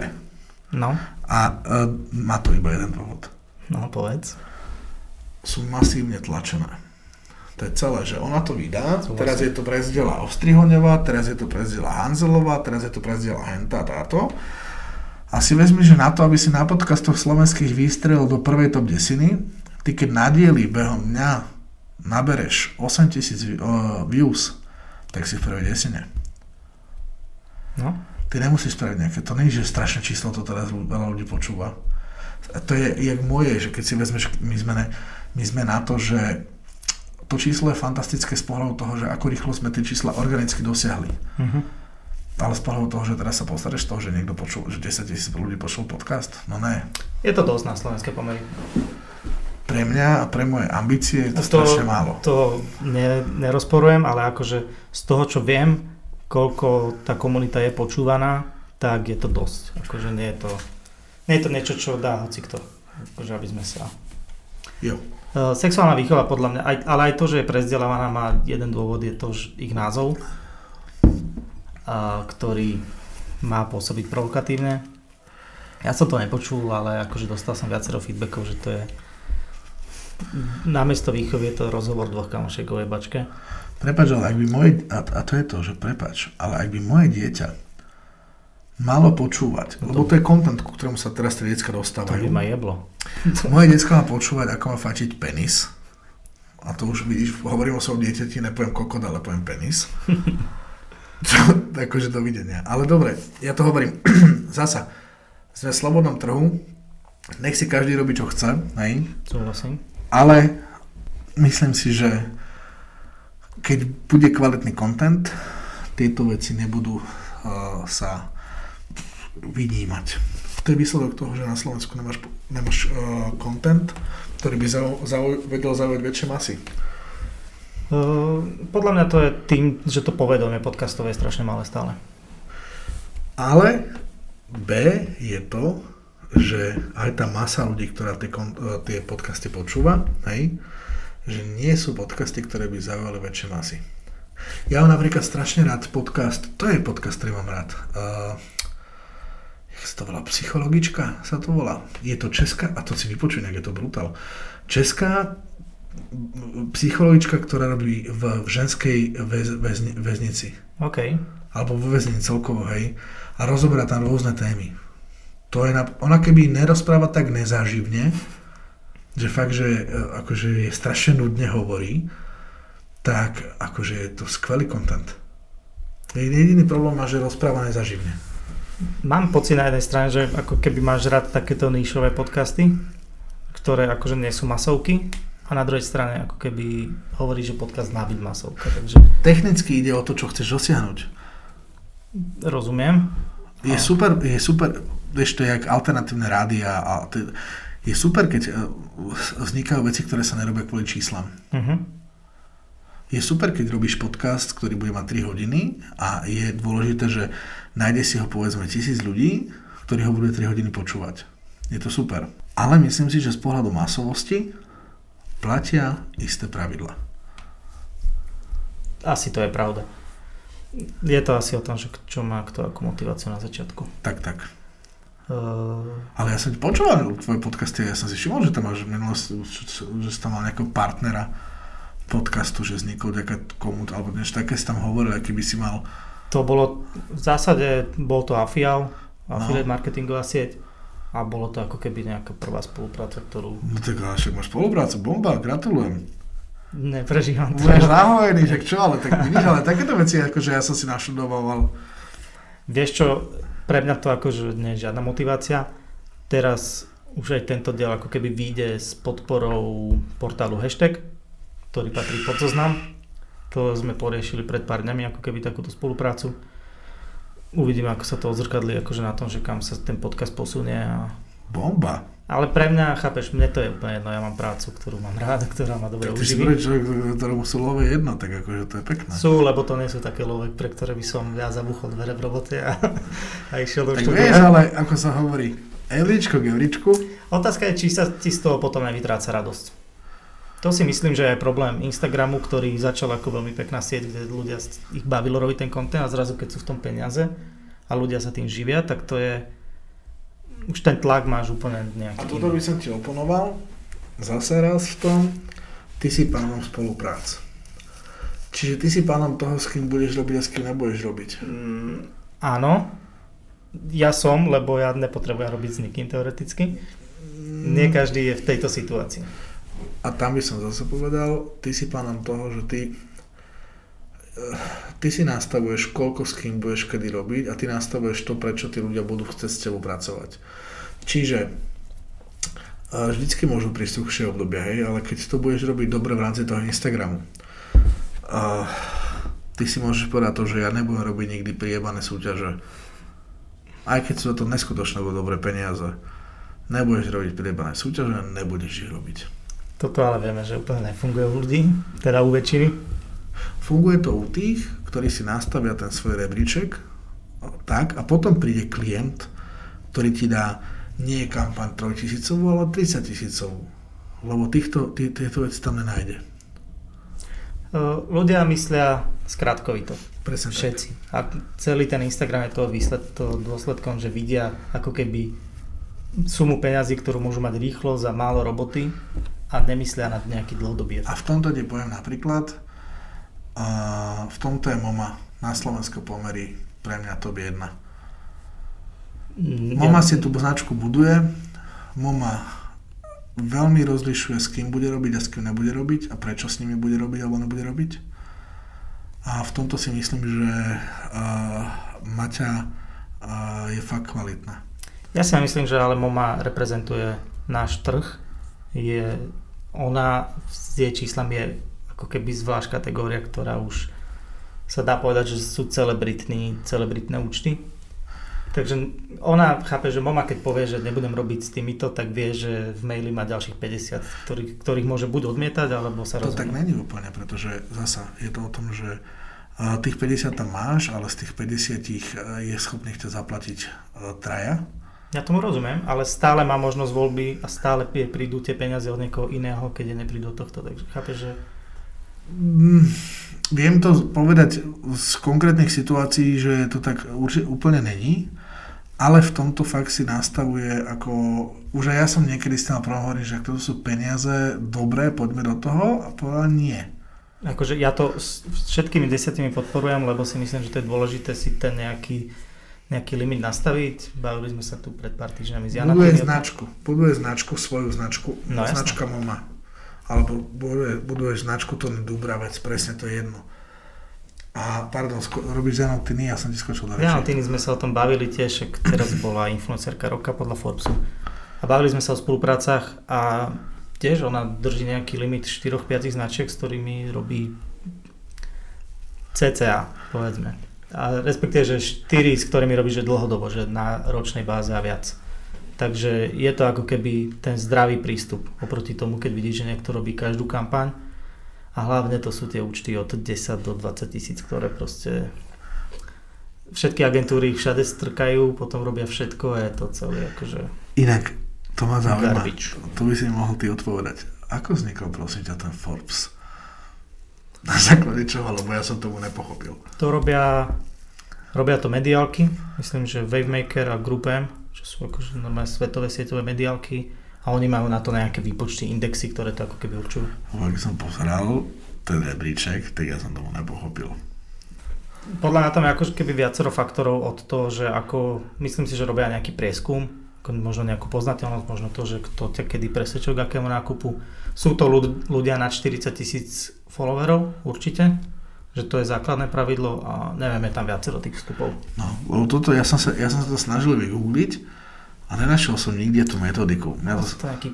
No. A uh, má to iba jeden dôvod. No, povedz. Sú masívne tlačené. To je celé, že ona to vydá, Súhlasím. teraz je to prezdiela Ostrihoňová, teraz je to prezdiela Hanzelová, teraz je to prezdiela Henta táto. A si vezmi, že na to, aby si na podcastoch slovenských vystrelil do prvej top desiny, ty keď na dieli behom dňa nabereš 8000 views, tak si v prvej desine. No. Ty nemusíš spraviť nejaké, to nie je, že strašné číslo to teraz veľa ľudí počúva. To je jak moje, že keď si vezmeš, my sme, ne, my sme na to, že to číslo je fantastické z pohľadu toho, že ako rýchlo sme tie čísla organicky dosiahli. Uh-huh. Ale z pohľadu toho, že teraz sa postaráš toho, že niekto počul, že 10 tisíc ľudí počul podcast, no ne. Je to dosť na slovenské pomery. Pre mňa a pre moje ambície je to, to strašne málo. To ne, nerozporujem, ale akože z toho, čo viem, koľko tá komunita je počúvaná, tak je to dosť. Akože nie je to, nie je to niečo, čo dá hocikto. Akože aby sme sa... Jo. Eh, sexuálna výchova podľa mňa, aj, ale aj to, že je prezdelávaná, má jeden dôvod, je to že ich názov, a, ktorý má pôsobiť provokatívne. Ja som to nepočul, ale akože dostal som viacero feedbackov, že to je namiesto výchovy je to rozhovor dvoch kamošiek o jebačke. Prepač, ale ak by moje, a, a to je to, že prepač, ale ak by moje dieťa malo počúvať. No lebo to je kontent, ku ktorému sa teraz tie detská dostávajú. To by ma jeblo. Moje decka má počúvať, ako má fačiť penis. A to už vidíš, hovorím o svojom dieťati, nepoviem kokot, ale poviem penis. akože dovidenia. Ale dobre, ja to hovorím. Zasa, sme v slobodnom trhu, nech si každý robí, čo chce, hej? Súhlasím. Ale myslím si, že keď bude kvalitný content, tieto veci nebudú uh, sa vynímať. To je výsledok toho, že na Slovensku nemáš, nemáš uh, content, ktorý by zau, zau, vedel zaujať väčšie masy. Uh, podľa mňa to je tým, že to povedomie podcastové je strašne malé stále. Ale B je to, že aj tá masa ľudí, ktorá tie, tie podcasty počúva, hej, že nie sú podcasty, ktoré by zaujali väčšie masy. Ja mám napríklad strašne rád podcast, to je podcast, ktorý mám rád. Uh, sa to volá, psychologička sa to volá. Je to česká, a to si vypočujem, je to brutál. Česká psychologička, ktorá robí v, ženskej väz, väz, väznici. OK. Alebo vo väzni celkovo, hej. A rozoberá tam rôzne témy. To je na, ona keby nerozpráva tak nezáživne, že fakt, že e, akože je strašne nudne hovorí, tak akože je to skvelý content. Jediný problém má, že rozpráva nezaživne mám pocit na jednej strane, že ako keby máš rád takéto níšové podcasty, ktoré akože nie sú masovky a na druhej strane ako keby hovorí, že podcast má byť masovka. Takže... Technicky ide o to, čo chceš dosiahnuť. Rozumiem. Je super, je super, vieš, to je jak alternatívne rádia a je super, keď vznikajú veci, ktoré sa nerobia kvôli číslam. Uh-huh. Je super, keď robíš podcast, ktorý bude mať 3 hodiny a je dôležité, že nájde si ho povedzme tisíc ľudí, ktorí ho budú 3 hodiny počúvať. Je to super. Ale myslím si, že z pohľadu masovosti platia isté pravidla. Asi to je pravda. Je to asi o tom, že čo má kto ako motiváciu na začiatku. Tak, tak. Uh... Ale ja som počúval tvoje podcasty, ja som si všimol, že tam máš minulosť, že si tam mal nejakého partnera podcastu, že vznikol ďaká komu, alebo niečo také si tam hovoril, aký by si mal... To bolo, v zásade bol to Afial, Affiliate no. marketingová sieť a bolo to ako keby nejaká prvá spolupráca, ktorú... No tak ale však máš spoluprácu, bomba, gratulujem. Neprežívam to. Budeš nahojený, že čo, ale tak vidíš, ale takéto veci, akože ja som si našudoval. Vieš čo, pre mňa to akože nie je žiadna motivácia. Teraz už aj tento diel ako keby vyjde s podporou portálu Hashtag, ktorý patrí pod zoznam. To sme poriešili pred pár dňami, ako keby takúto spoluprácu. Uvidíme, ako sa to odzrkadlí akože na tom, že kam sa ten podcast posunie. A... Bomba. Ale pre mňa, chápeš, mne to je úplne jedno, ja mám prácu, ktorú mám rád, ktorá má dobre uživí. Ty si prvý človek, ktorému sú love jedno, tak akože to je pekné. Sú, lebo to nie sú také love, pre ktoré by som ja zabuchol dvere v robote a, a išiel do Tak vieš, ale ako sa hovorí, Evričko, Gevričku. Otázka je, či sa ti z toho potom aj vytráca radosť. To si myslím, že je problém Instagramu, ktorý začal ako veľmi pekná sieť, kde ľudia ich bavilo robiť ten kontent a zrazu keď sú v tom peniaze a ľudia sa tým živia, tak to je už ten tlak máš úplne nejaký. A toto by som ti oponoval, zase raz v tom, ty si pánom spolupráce. Čiže ty si pánom toho, s kým budeš robiť a s kým nebudeš robiť. Mm, áno, ja som, lebo ja nepotrebujem robiť s nikým teoreticky. Mm. Nie každý je v tejto situácii. A tam by som zase povedal, ty si pánom toho, že ty ty si nastavuješ, koľko s kým budeš kedy robiť a ty nastavuješ to, prečo tí ľudia budú chcieť s tebou pracovať. Čiže vždycky môžu prísť suchšie obdobia, hej, ale keď to budeš robiť dobre v rámci toho Instagramu, uh, ty si môžeš povedať to, že ja nebudem robiť nikdy priebané súťaže. Aj keď sú to neskutočné dobré peniaze. Nebudeš robiť priebané súťaže, nebudeš ich robiť. Toto ale vieme, že úplne nefunguje u ľudí, teda u väčšiny. Funguje to u tých, ktorí si nastavia ten svoj rebríček tak a potom príde klient, ktorý ti dá nie kampaň 3000, ale 30 tisícovú. Lebo týchto, tý, tieto veci tam nenájde. Ľudia myslia skrátkovito. Presne Všetci. Tak. A celý ten Instagram je toho výsled, to dôsledkom, že vidia ako keby sumu peňazí, ktorú môžu mať rýchlo za málo roboty a nemyslia na nejaký dlhodobý A v tomto ti poviem napríklad, a v tomto je MoMA na Slovensko pomerí pre mňa top 1. Mm, MoMA si tú značku buduje, MoMA veľmi rozlišuje, s kým bude robiť a s kým nebude robiť a prečo s nimi bude robiť alebo nebude robiť. A v tomto si myslím, že uh, Maťa uh, je fakt kvalitná. Ja si myslím, že ale MoMA reprezentuje náš trh. Je, ona s jej číslami je ako keby zvlášť kategória, ktorá už sa dá povedať, že sú celebritní, celebritné účty. Takže ona chápe, že mama keď povie, že nebudem robiť s týmito, tak vie, že v maili má ďalších 50, ktorých, ktorých môže buď odmietať, alebo sa To tak není úplne, pretože zasa je to o tom, že tých 50 tam máš, ale z tých 50 je schopných ťa zaplatiť traja. Ja tomu rozumiem, ale stále má možnosť voľby a stále prídu tie peniaze od niekoho iného, keď je neprídu do tohto. Takže chápe, že Mm, viem to povedať z konkrétnych situácií, že to tak určite úplne není, ale v tomto fakt si nastavuje ako, už aj ja som niekedy s tým hovorím, že to sú peniaze, dobré, poďme do toho a povedal nie. Akože ja to s všetkými desiatimi podporujem, lebo si myslím, že to je dôležité si ten nejaký, nejaký limit nastaviť. Bavili sme sa tu pred pár týždňami s Janom. Buduje značku, buduje značku, svoju značku, no, značka jasné. MOMA alebo buduje, buduješ značku Tony Dubravec, presne to je jedno. A pardon, sko- robíš s Janou Tiny, ja som ti skočil. Janou Tiny sme sa o tom bavili tiež, teraz bola influencerka roka podľa Forbesu. A bavili sme sa o spoluprácach a tiež ona drží nejaký limit 4-5 značiek, s ktorými robí CCA, povedzme. A respektíve, že 4, s ktorými robíš že dlhodobo, že na ročnej báze a viac. Takže je to ako keby ten zdravý prístup oproti tomu, keď vidíš, že niekto robí každú kampaň a hlavne to sú tie účty od 10 do 20 tisíc, ktoré proste všetky agentúry ich všade strkajú, potom robia všetko a je to celé akože... Inak, to ma zaujíma, to by si mohol ty odpovedať. Ako vznikol prosím ťa ten Forbes? Na základe čoho, lebo ja som tomu nepochopil. To robia, robia to mediálky, myslím, že Wavemaker a GroupM čo sú akože normálne svetové sieťové mediálky a oni majú na to nejaké výpočty, indexy, ktoré to ako keby určujú. Ak som pozeral ten rebríček, tak ja som tomu nepochopil. Podľa mňa tam je ako keby viacero faktorov od toho, že ako, myslím si, že robia nejaký prieskum, možno nejakú poznateľnosť, možno to, že kto ťa kedy presvedčil k akému nákupu. Sú to ľudia na 40 tisíc followerov určite, že to je základné pravidlo a neviem, je tam viacero tých vstupov. No, lebo toto, ja som sa, ja som sa to snažil vygoogliť a nenašiel som nikde tú metodiku. Ja to... to nejaký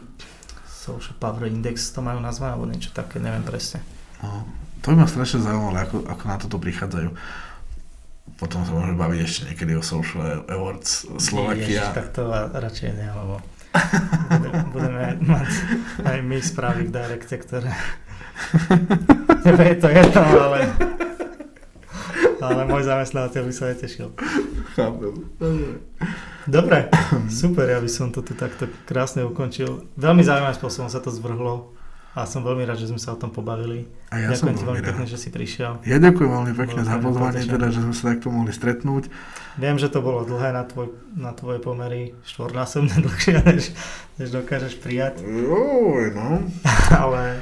social power index to majú nazvané, alebo niečo také, neviem presne. No, to by ma strašne zaujímalo, ako, ako na toto prichádzajú. Potom sa môžeme baviť ešte niekedy o Social Awards Slovakia. Ježiš, tak to radšej nie, lebo budeme, budeme mať aj my správy v direkte, ktoré Tebe je to jedno, ale... Ale môj zamestnávateľ by sa aj tešil. Dobre, super, ja by som to tu takto krásne ukončil. Veľmi zaujímavým spôsobom sa to zvrhlo a som veľmi rád, že sme sa o tom pobavili. A ja ďakujem ti veľmi pekne, že si prišiel. Ja ďakujem veľmi pekne za pozvanie, teda, že sme sa takto mohli stretnúť. Viem, že to bolo dlhé na, tvoj, na tvoje pomery, štvornásobne dlhšie, než, než dokážeš prijať. Jo, no. Ale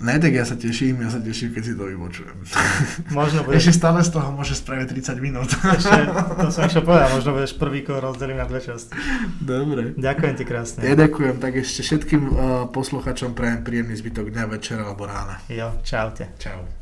Ne, tak ja sa teším, ja sa teším, keď si to vypočujem. Možno budeš... Ešte stále z toho môže spraviť 30 minút. Ešte, to som ešte povedal, možno budeš prvý, koho rozdelím na dve časti. Dobre. Ďakujem ti krásne. Ja ďakujem, tak ešte všetkým uh, posluchačom prajem príjemný zbytok dňa, večera alebo rána. Jo, čaute. Čau.